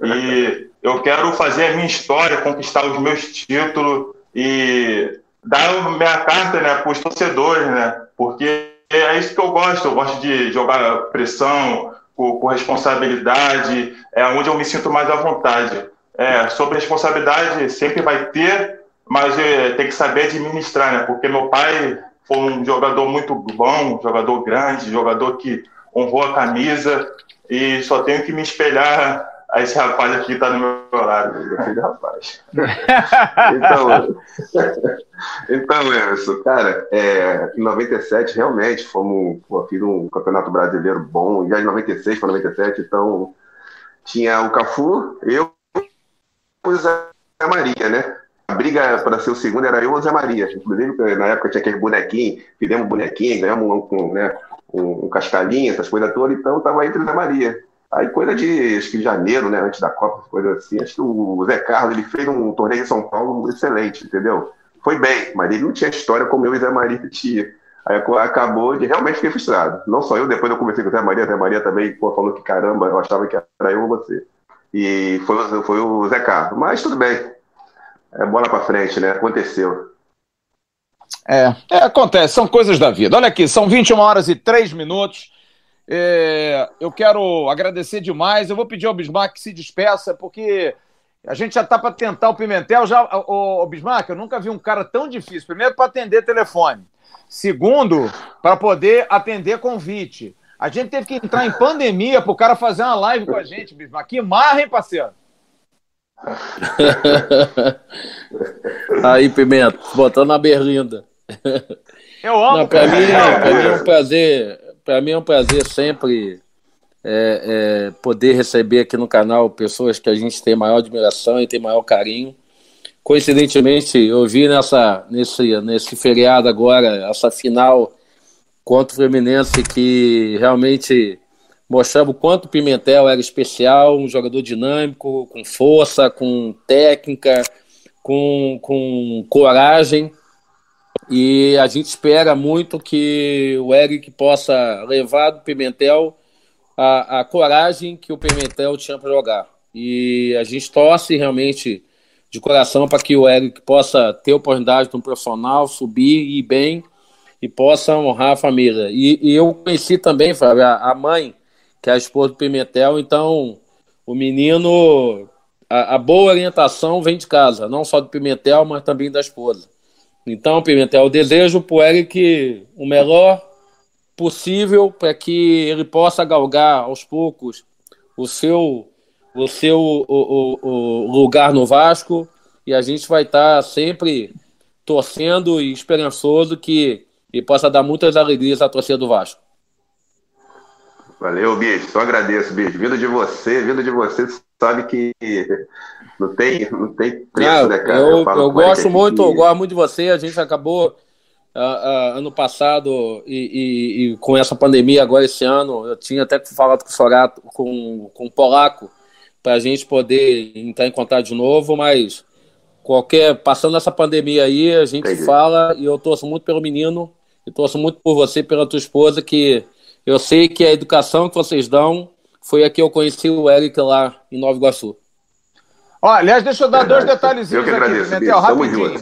E eu quero fazer a minha história, conquistar os meus títulos e dar a minha carta né, para os torcedores, né? Porque é isso que eu gosto. Eu gosto de jogar pressão, com, com responsabilidade, é onde eu me sinto mais à vontade. É, sobre responsabilidade sempre vai ter, mas é, tem que saber administrar, né? Porque meu pai foi um jogador muito bom, jogador grande, jogador que honrou a camisa e só tenho que me espelhar a esse rapaz aqui que está no meu lado, meu filho rapaz. então, então, Emerson, cara, é, em 97 realmente fomos, pô, fiz um campeonato brasileiro bom, já em 96 para 97, então tinha o Cafu, eu e o Zé Maria, né? A briga para ser o segundo era eu e o Zé Maria. Inclusive, na época tinha aquele bonequinho, fizemos bonequinho, ganhamos um, um, né, um, um cascalhinho, essas coisas todas, então tava entre o Zé Maria. Aí coisa de, acho que janeiro, né, antes da Copa, coisa assim, acho que o Zé Carlos, ele fez um torneio em São Paulo excelente, entendeu? Foi bem, mas ele não tinha história como eu e Zé Maria tinha. Aí acabou de realmente fiquei frustrado. Não só eu, depois eu conversei com o Zé Maria, Zé Maria também pô, falou que caramba, eu achava que era eu ou você. E foi, foi o Zé Carlos. Mas tudo bem. É bola para frente, né? Aconteceu. É, é, acontece, são coisas da vida. Olha aqui, são 21 horas e 3 minutos. É, eu quero agradecer demais. Eu vou pedir ao Bismarck que se despeça, porque a gente já está para tentar o Pimentel. Já, o, o Bismarck, eu nunca vi um cara tão difícil. Primeiro, para atender telefone. Segundo, para poder atender convite. A gente teve que entrar em pandemia para o cara fazer uma live com a gente, Bismarck. Que marra, hein, parceiro? Aí, Pimenta, botando na berlinda. Eu amo. Para mim, mim é um prazer para mim é um prazer sempre é, é, poder receber aqui no canal pessoas que a gente tem maior admiração e tem maior carinho. Coincidentemente, eu vi nessa, nesse, nesse feriado agora, essa final contra o Fluminense, que realmente mostrava o quanto o Pimentel era especial, um jogador dinâmico, com força, com técnica, com, com coragem. E a gente espera muito que o Eric possa levar do Pimentel a, a coragem que o Pimentel tinha para jogar. E a gente torce realmente de coração para que o Eric possa ter oportunidade de um profissional, subir e ir bem e possa honrar a família. E, e eu conheci também, Fábio, a, a, mãe, que é a esposa do Pimentel, então o menino, a, a, boa orientação vem de casa, não só do Pimentel, mas também da esposa. Então, Pimentel, eu desejo para o Eric o melhor possível para que ele possa galgar aos poucos o seu o seu o, o, o lugar no Vasco e a gente vai estar tá sempre torcendo e esperançoso que ele possa dar muitas alegrias à torcida do Vasco. Valeu, bicho. Só agradeço, bicho. Vindo de você, vindo de você, sabe que não tem, não tem preço, né, cara? Eu, eu, eu gosto muito, eu gosto muito de você. A gente acabou uh, uh, ano passado e, e, e, com essa pandemia agora esse ano, eu tinha até falado com o Sorato, com, com o Polaco, para a gente poder entrar em contato de novo, mas qualquer passando essa pandemia aí, a gente Entendi. fala e eu torço muito pelo menino e torço muito por você, pela tua esposa, que eu sei que a educação que vocês dão foi a que eu conheci o Eric lá em Nova Iguaçu. Ó, aliás, deixa eu dar dois detalhezinhos aqui, Pimentel, rapidinho.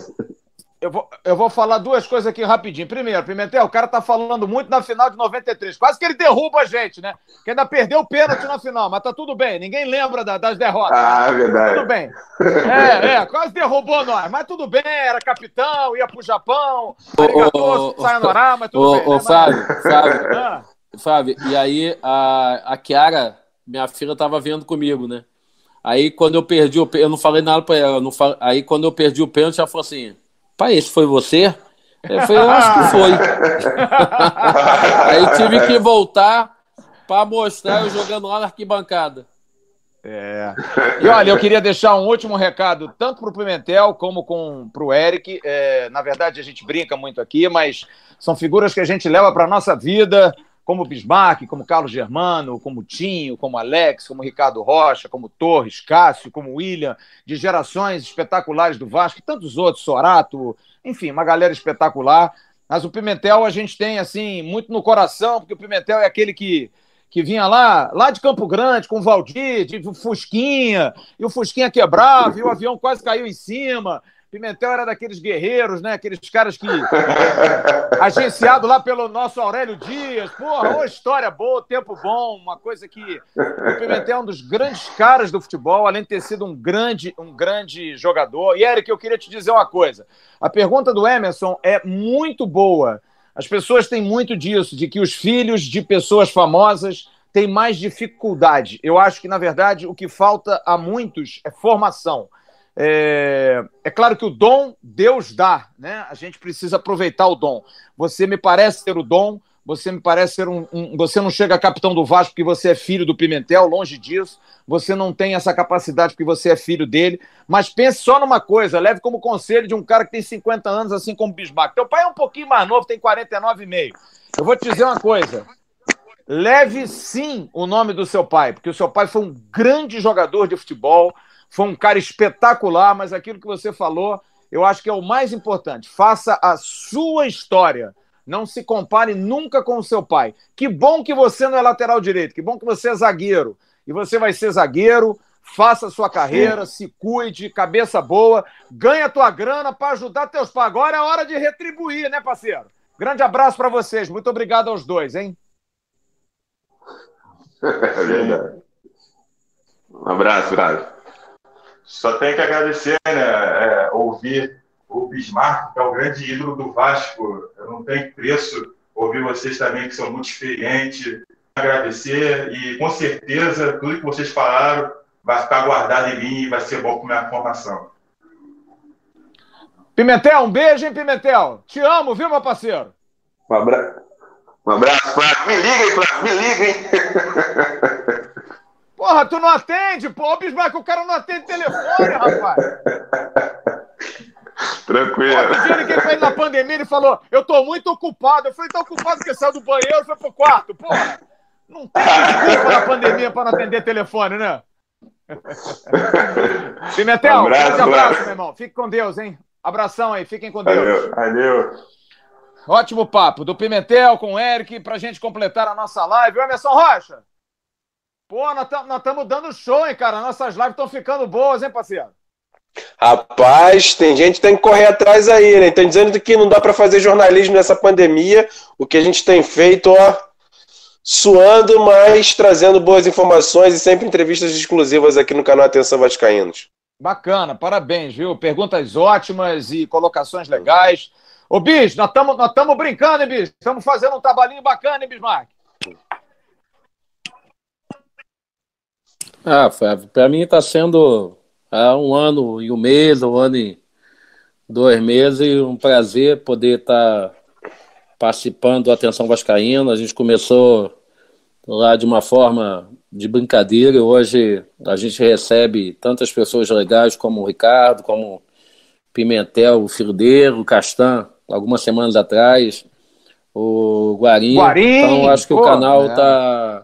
Eu vou, eu vou falar duas coisas aqui rapidinho. Primeiro, Pimentel, o cara tá falando muito na final de 93. Quase que ele derruba a gente, né? Que ainda perdeu o pênalti na final, mas tá tudo bem. Ninguém lembra da, das derrotas. Ah, verdade. Tudo bem. É, é, quase derrubou nós. Mas tudo bem, era capitão, ia pro Japão, arigatou, sayonara, mas tudo ô, bem. Ô, né, Fábio, Fábio, ah. Fábio, e aí a, a Kiara, minha filha, tava vendo comigo, né? Aí quando eu perdi o eu não falei nada pra ela. Não. Aí quando eu perdi o pênalti, ela falou assim pai, esse foi você? Eu falei, eu acho que foi. Aí tive que voltar para mostrar eu jogando lá na arquibancada. É. E olha, eu queria deixar um último recado, tanto para o Pimentel como para o Eric. É, na verdade, a gente brinca muito aqui, mas são figuras que a gente leva para a nossa vida, como Bismarck, como Carlos Germano, como Tinho, como Alex, como Ricardo Rocha, como Torres, Cássio, como William, de gerações espetaculares do Vasco, e tantos outros, Sorato, enfim, uma galera espetacular. Mas o Pimentel a gente tem assim muito no coração, porque o Pimentel é aquele que que vinha lá, lá de Campo Grande, com o Valdir, de Fusquinha, e o Fusquinha quebrava, e o avião quase caiu em cima, Pimentel era daqueles guerreiros, né? Aqueles caras que. agenciado lá pelo nosso Aurélio Dias. Porra, uma história boa, tempo bom, uma coisa que. O Pimentel é um dos grandes caras do futebol, além de ter sido um grande, um grande jogador. E, Eric, eu queria te dizer uma coisa. A pergunta do Emerson é muito boa. As pessoas têm muito disso, de que os filhos de pessoas famosas têm mais dificuldade. Eu acho que, na verdade, o que falta a muitos é formação. É, é, claro que o dom Deus dá, né? A gente precisa aproveitar o dom. Você me parece ter o dom, você me parece ser um, um, Você não chega a capitão do Vasco porque você é filho do Pimentel, longe disso. Você não tem essa capacidade porque você é filho dele. Mas pense só numa coisa: leve como conselho de um cara que tem 50 anos, assim como Bismarck. Teu pai é um pouquinho mais novo, tem 49,5. Eu vou te dizer uma coisa. Leve sim o nome do seu pai, porque o seu pai foi um grande jogador de futebol, foi um cara espetacular, mas aquilo que você falou, eu acho que é o mais importante. Faça a sua história. Não se compare nunca com o seu pai. Que bom que você não é lateral direito, que bom que você é zagueiro. E você vai ser zagueiro, faça a sua carreira, Sim. se cuide, cabeça boa, ganha tua grana para ajudar teus pais. Agora é hora de retribuir, né, parceiro? Grande abraço para vocês. Muito obrigado aos dois, hein? É verdade. Um abraço, abraço. Só tenho que agradecer, né? É, ouvir o Bismarck, que é o grande ídolo do Vasco. Eu não tenho preço ouvir vocês também, que são muito experientes. Agradecer e, com certeza, tudo que vocês falaram vai ficar guardado em mim e vai ser bom para minha formação. Pimentel, um beijo, hein, Pimentel? Te amo, viu, meu parceiro? Um abraço. Um abraço, Flávio. Me liga, hein, Flávio, me liga, hein? Porra, tu não atende, pô. Ô, Bismarck, o cara não atende telefone, rapaz. Tranquilo. Outro dia ele fez na pandemia, ele falou, eu tô muito ocupado. Eu falei, tá ocupado porque saiu do banheiro e foi pro quarto. Porra, não tem desculpa na pandemia pra não atender telefone, né? Pimentel, um abraço, grande abraço, meu irmão. Fique com Deus, hein? Abração aí, fiquem com Deus. Valeu, valeu. Ótimo papo do Pimentel com o Eric pra gente completar a nossa live. Emerson Rocha. Pô, nós estamos dando show, hein, cara? Nossas lives estão ficando boas, hein, parceiro? Rapaz, tem gente que tem que correr atrás aí, né? Estão dizendo que não dá para fazer jornalismo nessa pandemia. O que a gente tem feito, ó, suando, mas trazendo boas informações e sempre entrevistas exclusivas aqui no canal Atenção Vascaínos. Bacana, parabéns, viu? Perguntas ótimas e colocações legais. Ô, Bis, nós estamos nós brincando, hein, Bis? Estamos fazendo um trabalhinho bacana, hein, Bismarck? Ah, para mim está sendo há um ano e um mês, um ano e dois meses, um prazer poder estar tá participando do Atenção Vascaína. A gente começou lá de uma forma de brincadeira e hoje a gente recebe tantas pessoas legais como o Ricardo, como Pimentel, o dele, o Castan, algumas semanas atrás, o Guarim. Guarim! Então acho que Pô, o canal está é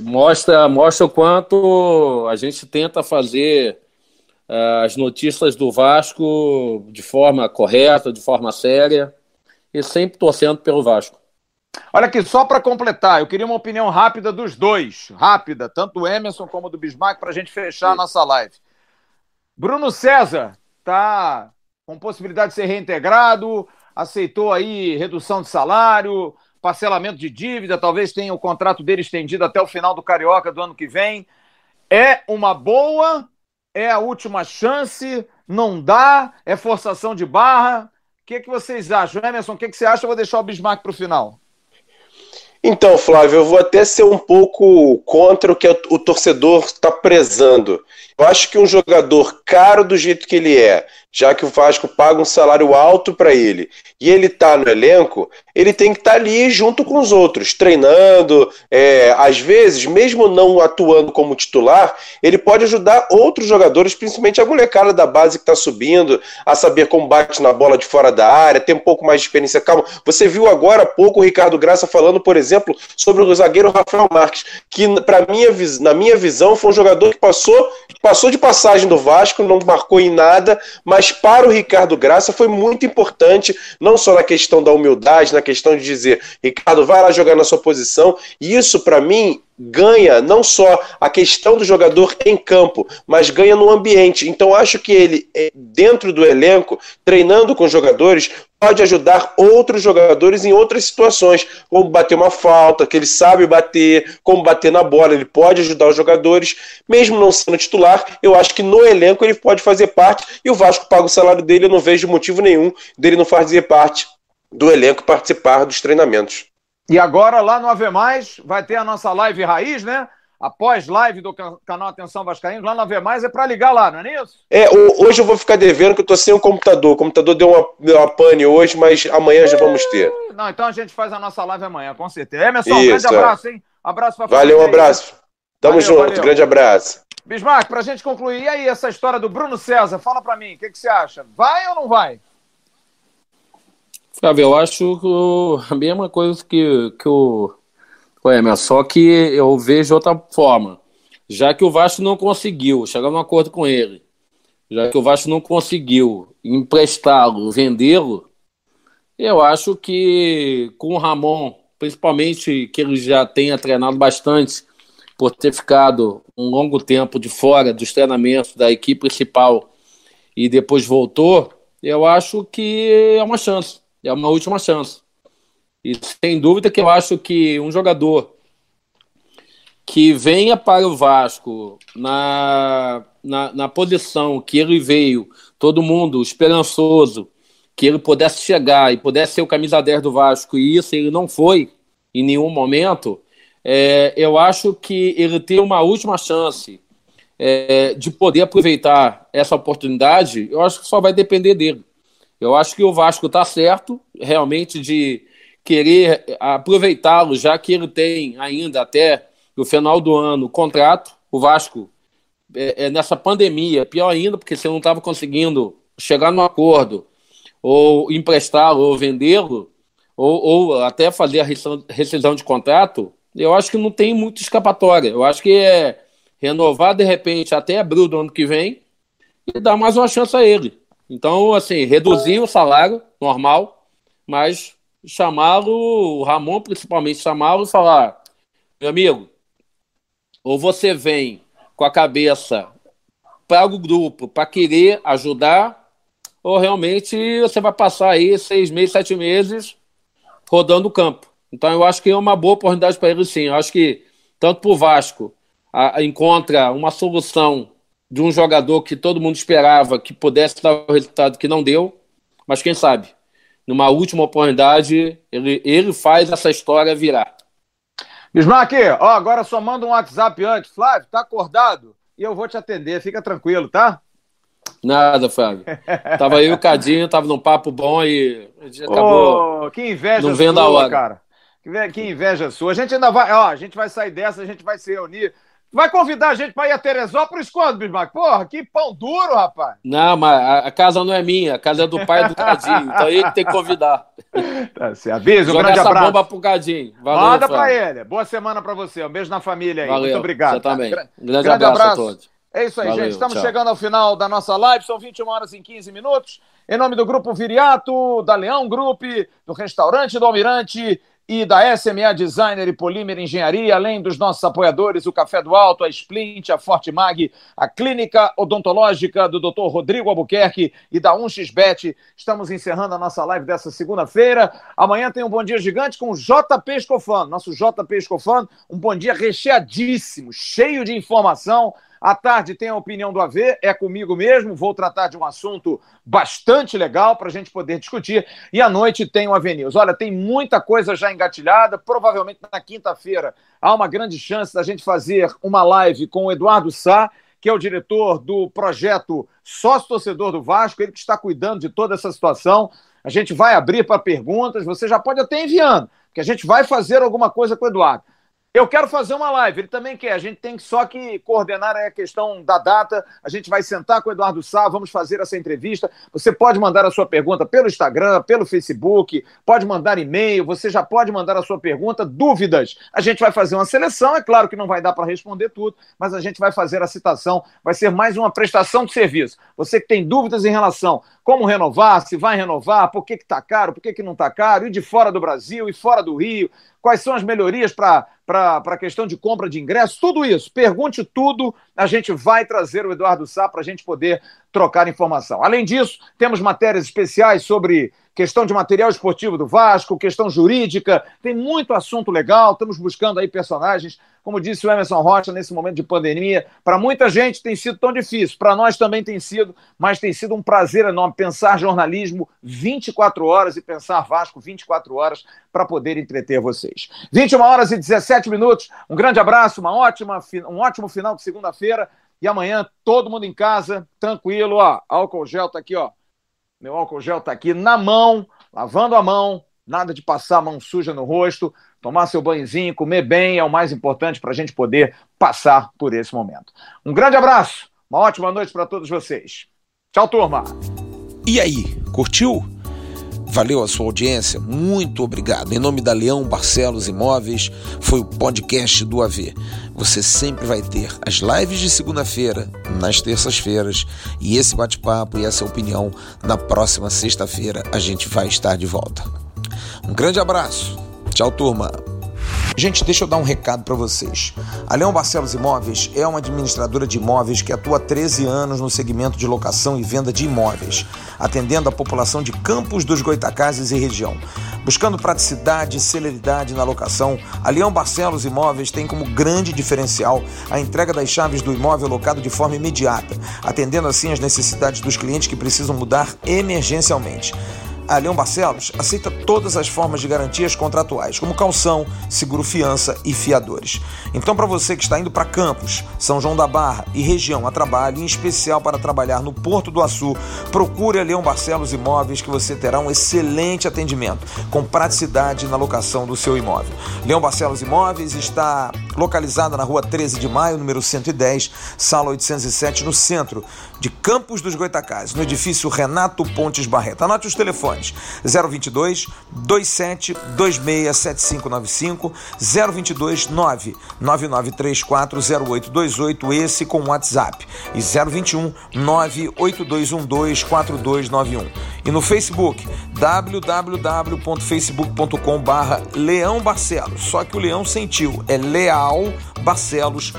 mostra, mostra o quanto a gente tenta fazer uh, as notícias do Vasco de forma correta, de forma séria e sempre torcendo pelo Vasco. Olha aqui, só para completar, eu queria uma opinião rápida dos dois, rápida, tanto do Emerson como do Bismarck, para a gente fechar a nossa live. Bruno César está com possibilidade de ser reintegrado, aceitou aí redução de salário, parcelamento de dívida, talvez tenha o contrato dele estendido até o final do Carioca do ano que vem. É uma boa? É a última chance? Não dá? É forçação de barra? O que, que vocês acham? Emerson, o que, que você acha? Eu vou deixar o Bismarck para o final. Então, Flávio, eu vou até ser um pouco contra o que o torcedor está prezando. Eu acho que um jogador caro do jeito que ele é, já que o Vasco paga um salário alto para ele e ele está no elenco, ele tem que estar tá ali junto com os outros, treinando. É, às vezes, mesmo não atuando como titular, ele pode ajudar outros jogadores, principalmente a molecada da base que está subindo, a saber como bate na bola de fora da área, ter um pouco mais de experiência. Calma, você viu agora há pouco o Ricardo Graça falando, por exemplo, sobre o zagueiro Rafael Marques, que pra minha, na minha visão foi um jogador que passou, passou de passagem do Vasco, não marcou em nada, mas para o Ricardo Graça foi muito importante, não só na questão da humildade, na questão de dizer, Ricardo, vai lá jogar na sua posição. Isso, para mim, ganha não só a questão do jogador em campo, mas ganha no ambiente. Então acho que ele, eh, dentro do elenco, treinando com jogadores, pode ajudar outros jogadores em outras situações, como bater uma falta, que ele sabe bater, como bater na bola, ele pode ajudar os jogadores, mesmo não sendo titular, eu acho que no elenco ele pode fazer parte, e o Vasco paga o salário dele, eu não vejo motivo nenhum dele não fazer parte do elenco participar dos treinamentos. E agora, lá no Ave Mais, vai ter a nossa live raiz, né? Após live do canal Atenção Vascaíno, lá no Ave Mais é para ligar lá, não é isso? É, hoje eu vou ficar devendo que eu tô sem o computador. O computador deu uma, deu uma pane hoje, mas amanhã já vamos ter. Não, então a gente faz a nossa live amanhã, com certeza. Emerson, um grande é. abraço, hein? Abraço pra Valeu, um abraço. Tamo valeu, junto, valeu. grande abraço. Bismarck, pra gente concluir, e aí essa história do Bruno César? Fala pra mim, o que, que você acha? Vai ou não vai? Eu acho a mesma coisa que, que o, o Emerson, só que eu vejo outra forma. Já que o Vasco não conseguiu chegar num acordo com ele, já que o Vasco não conseguiu emprestá-lo, vendê-lo, eu acho que com o Ramon, principalmente que ele já tenha treinado bastante, por ter ficado um longo tempo de fora dos treinamentos da equipe principal e depois voltou, eu acho que é uma chance é uma última chance. E sem dúvida que eu acho que um jogador que venha para o Vasco na, na, na posição que ele veio, todo mundo esperançoso, que ele pudesse chegar e pudesse ser o camisa 10 do Vasco, e isso ele não foi em nenhum momento, é, eu acho que ele tem uma última chance é, de poder aproveitar essa oportunidade, eu acho que só vai depender dele. Eu acho que o Vasco está certo, realmente, de querer aproveitá-lo, já que ele tem ainda até no final do ano, o contrato. O Vasco, é, é nessa pandemia, pior ainda, porque você não estava conseguindo chegar num acordo, ou emprestá-lo, ou vendê-lo, ou, ou, até fazer a rescisão de contrato, eu acho que não tem muita escapatória. Eu acho que é renovar de repente até abril do ano que vem e dar mais uma chance a ele. Então, assim, reduzir o salário normal, mas chamá-lo, o Ramon principalmente chamá-lo e falar: meu amigo, ou você vem com a cabeça para o grupo para querer ajudar, ou realmente você vai passar aí seis meses, sete meses rodando o campo. Então eu acho que é uma boa oportunidade para ele sim. Eu acho que tanto para o Vasco a, encontra uma solução de um jogador que todo mundo esperava que pudesse dar o resultado que não deu, mas quem sabe, numa última oportunidade, ele, ele faz essa história virar. Bismarck, ó, agora só manda um WhatsApp antes. Flávio, tá acordado? E eu vou te atender, fica tranquilo, tá? Nada, Flávio. Tava eu e o Cadinho, tava num papo bom e acabou. Oh, que inveja não vendo sua, a hora. cara. Que inveja sua. A gente ainda vai, ó, a gente vai sair dessa, a gente vai se reunir. Vai convidar a gente para ir a Teresópolis quando, Bismarck? Porra, que pão duro, rapaz. Não, mas a casa não é minha, a casa é do pai do Cadinho. então ele tem que convidar. Tá, se avisa, um Joga grande essa abraço. bomba pro Cadinho. Valeu, Manda para ele. Boa semana para você. Um beijo na família aí. Valeu, Muito obrigado. Você tá? também. Grande, grande, grande abraço, abraço, a todos. É isso aí, Valeu, gente. Estamos tchau. chegando ao final da nossa live. São 21 horas e 15 minutos. Em nome do Grupo Viriato, da Leão Group, do Restaurante do Almirante e da SMA Designer e Polímer Engenharia, além dos nossos apoiadores, o Café do Alto, a Splint, a Forte Mag, a Clínica Odontológica do Dr. Rodrigo Albuquerque e da 1xBet. Estamos encerrando a nossa live dessa segunda-feira. Amanhã tem um Bom Dia Gigante com o JP Escofano, nosso JP Escofano, um bom dia recheadíssimo, cheio de informação à tarde tem a opinião do AV, é comigo mesmo, vou tratar de um assunto bastante legal para a gente poder discutir. E à noite tem o Avenirs. Olha, tem muita coisa já engatilhada, provavelmente na quinta-feira há uma grande chance da gente fazer uma live com o Eduardo Sá, que é o diretor do projeto Sócio Torcedor do Vasco, ele que está cuidando de toda essa situação. A gente vai abrir para perguntas, você já pode até enviando, que a gente vai fazer alguma coisa com o Eduardo. Eu quero fazer uma live, ele também quer. A gente tem só que coordenar a questão da data. A gente vai sentar com o Eduardo Sá, vamos fazer essa entrevista. Você pode mandar a sua pergunta pelo Instagram, pelo Facebook, pode mandar e-mail, você já pode mandar a sua pergunta, dúvidas. A gente vai fazer uma seleção, é claro que não vai dar para responder tudo, mas a gente vai fazer a citação, vai ser mais uma prestação de serviço. Você que tem dúvidas em relação como renovar, se vai renovar, por que está caro, por que, que não está caro, e de fora do Brasil e fora do Rio, quais são as melhorias para a questão de compra de ingressos, tudo isso. Pergunte tudo, a gente vai trazer o Eduardo Sá para a gente poder trocar informação. Além disso, temos matérias especiais sobre questão de material esportivo do Vasco, questão jurídica, tem muito assunto legal, estamos buscando aí personagens, como disse o Emerson Rocha, nesse momento de pandemia, para muita gente tem sido tão difícil, para nós também tem sido, mas tem sido um prazer enorme pensar jornalismo 24 horas e pensar Vasco 24 horas para poder entreter vocês. 21 horas e 17 minutos, um grande abraço, uma ótima, um ótimo final de segunda-feira, e amanhã todo mundo em casa, tranquilo, ó, álcool gel tá aqui, ó, meu álcool gel está aqui na mão, lavando a mão, nada de passar a mão suja no rosto, tomar seu banhozinho, comer bem é o mais importante para a gente poder passar por esse momento. Um grande abraço, uma ótima noite para todos vocês. Tchau, turma. E aí, curtiu? Valeu a sua audiência, muito obrigado. Em nome da Leão Barcelos Imóveis, foi o podcast do AV. Você sempre vai ter as lives de segunda-feira, nas terças-feiras, e esse bate-papo e essa opinião na próxima sexta-feira a gente vai estar de volta. Um grande abraço. Tchau, turma. Gente, deixa eu dar um recado para vocês. A Leão Barcelos Imóveis é uma administradora de imóveis que atua há 13 anos no segmento de locação e venda de imóveis, atendendo a população de Campos dos Goitacazes e região. Buscando praticidade e celeridade na locação, a Leão Barcelos Imóveis tem como grande diferencial a entrega das chaves do imóvel locado de forma imediata, atendendo assim as necessidades dos clientes que precisam mudar emergencialmente a Leão Barcelos aceita todas as formas de garantias contratuais, como calção, seguro fiança e fiadores. Então, para você que está indo para Campos, São João da Barra e região a trabalho, em especial para trabalhar no Porto do Açu, procure a Leão Barcelos Imóveis que você terá um excelente atendimento, com praticidade na locação do seu imóvel. Leão Barcelos Imóveis está localizada na rua 13 de maio, número 110, sala 807, no centro de Campos dos Goitacás, no edifício Renato Pontes Barreto. Anote os telefones: 022 27 26 7595 022 9 9934 0828, esse com WhatsApp, e 021 98212 4291. E no Facebook, www.facebook.com barra Leão Barcelos, só que o Leão sentiu, é Leal Barcelos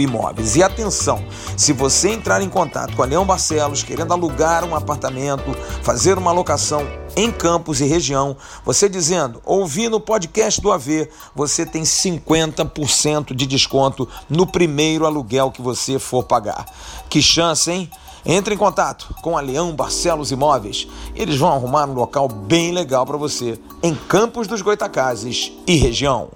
Imóveis. E atenção, se você entrar em contato com a Leão Barcelos querendo alugar um apartamento, fazer uma locação em Campos e região, você dizendo, ouvi no podcast do AV, você tem 50% de desconto no primeiro aluguel que você for pagar. Que chance, hein? Entre em contato com a Leão Barcelos Imóveis. Eles vão arrumar um local bem legal para você em Campos dos Goitacazes e região.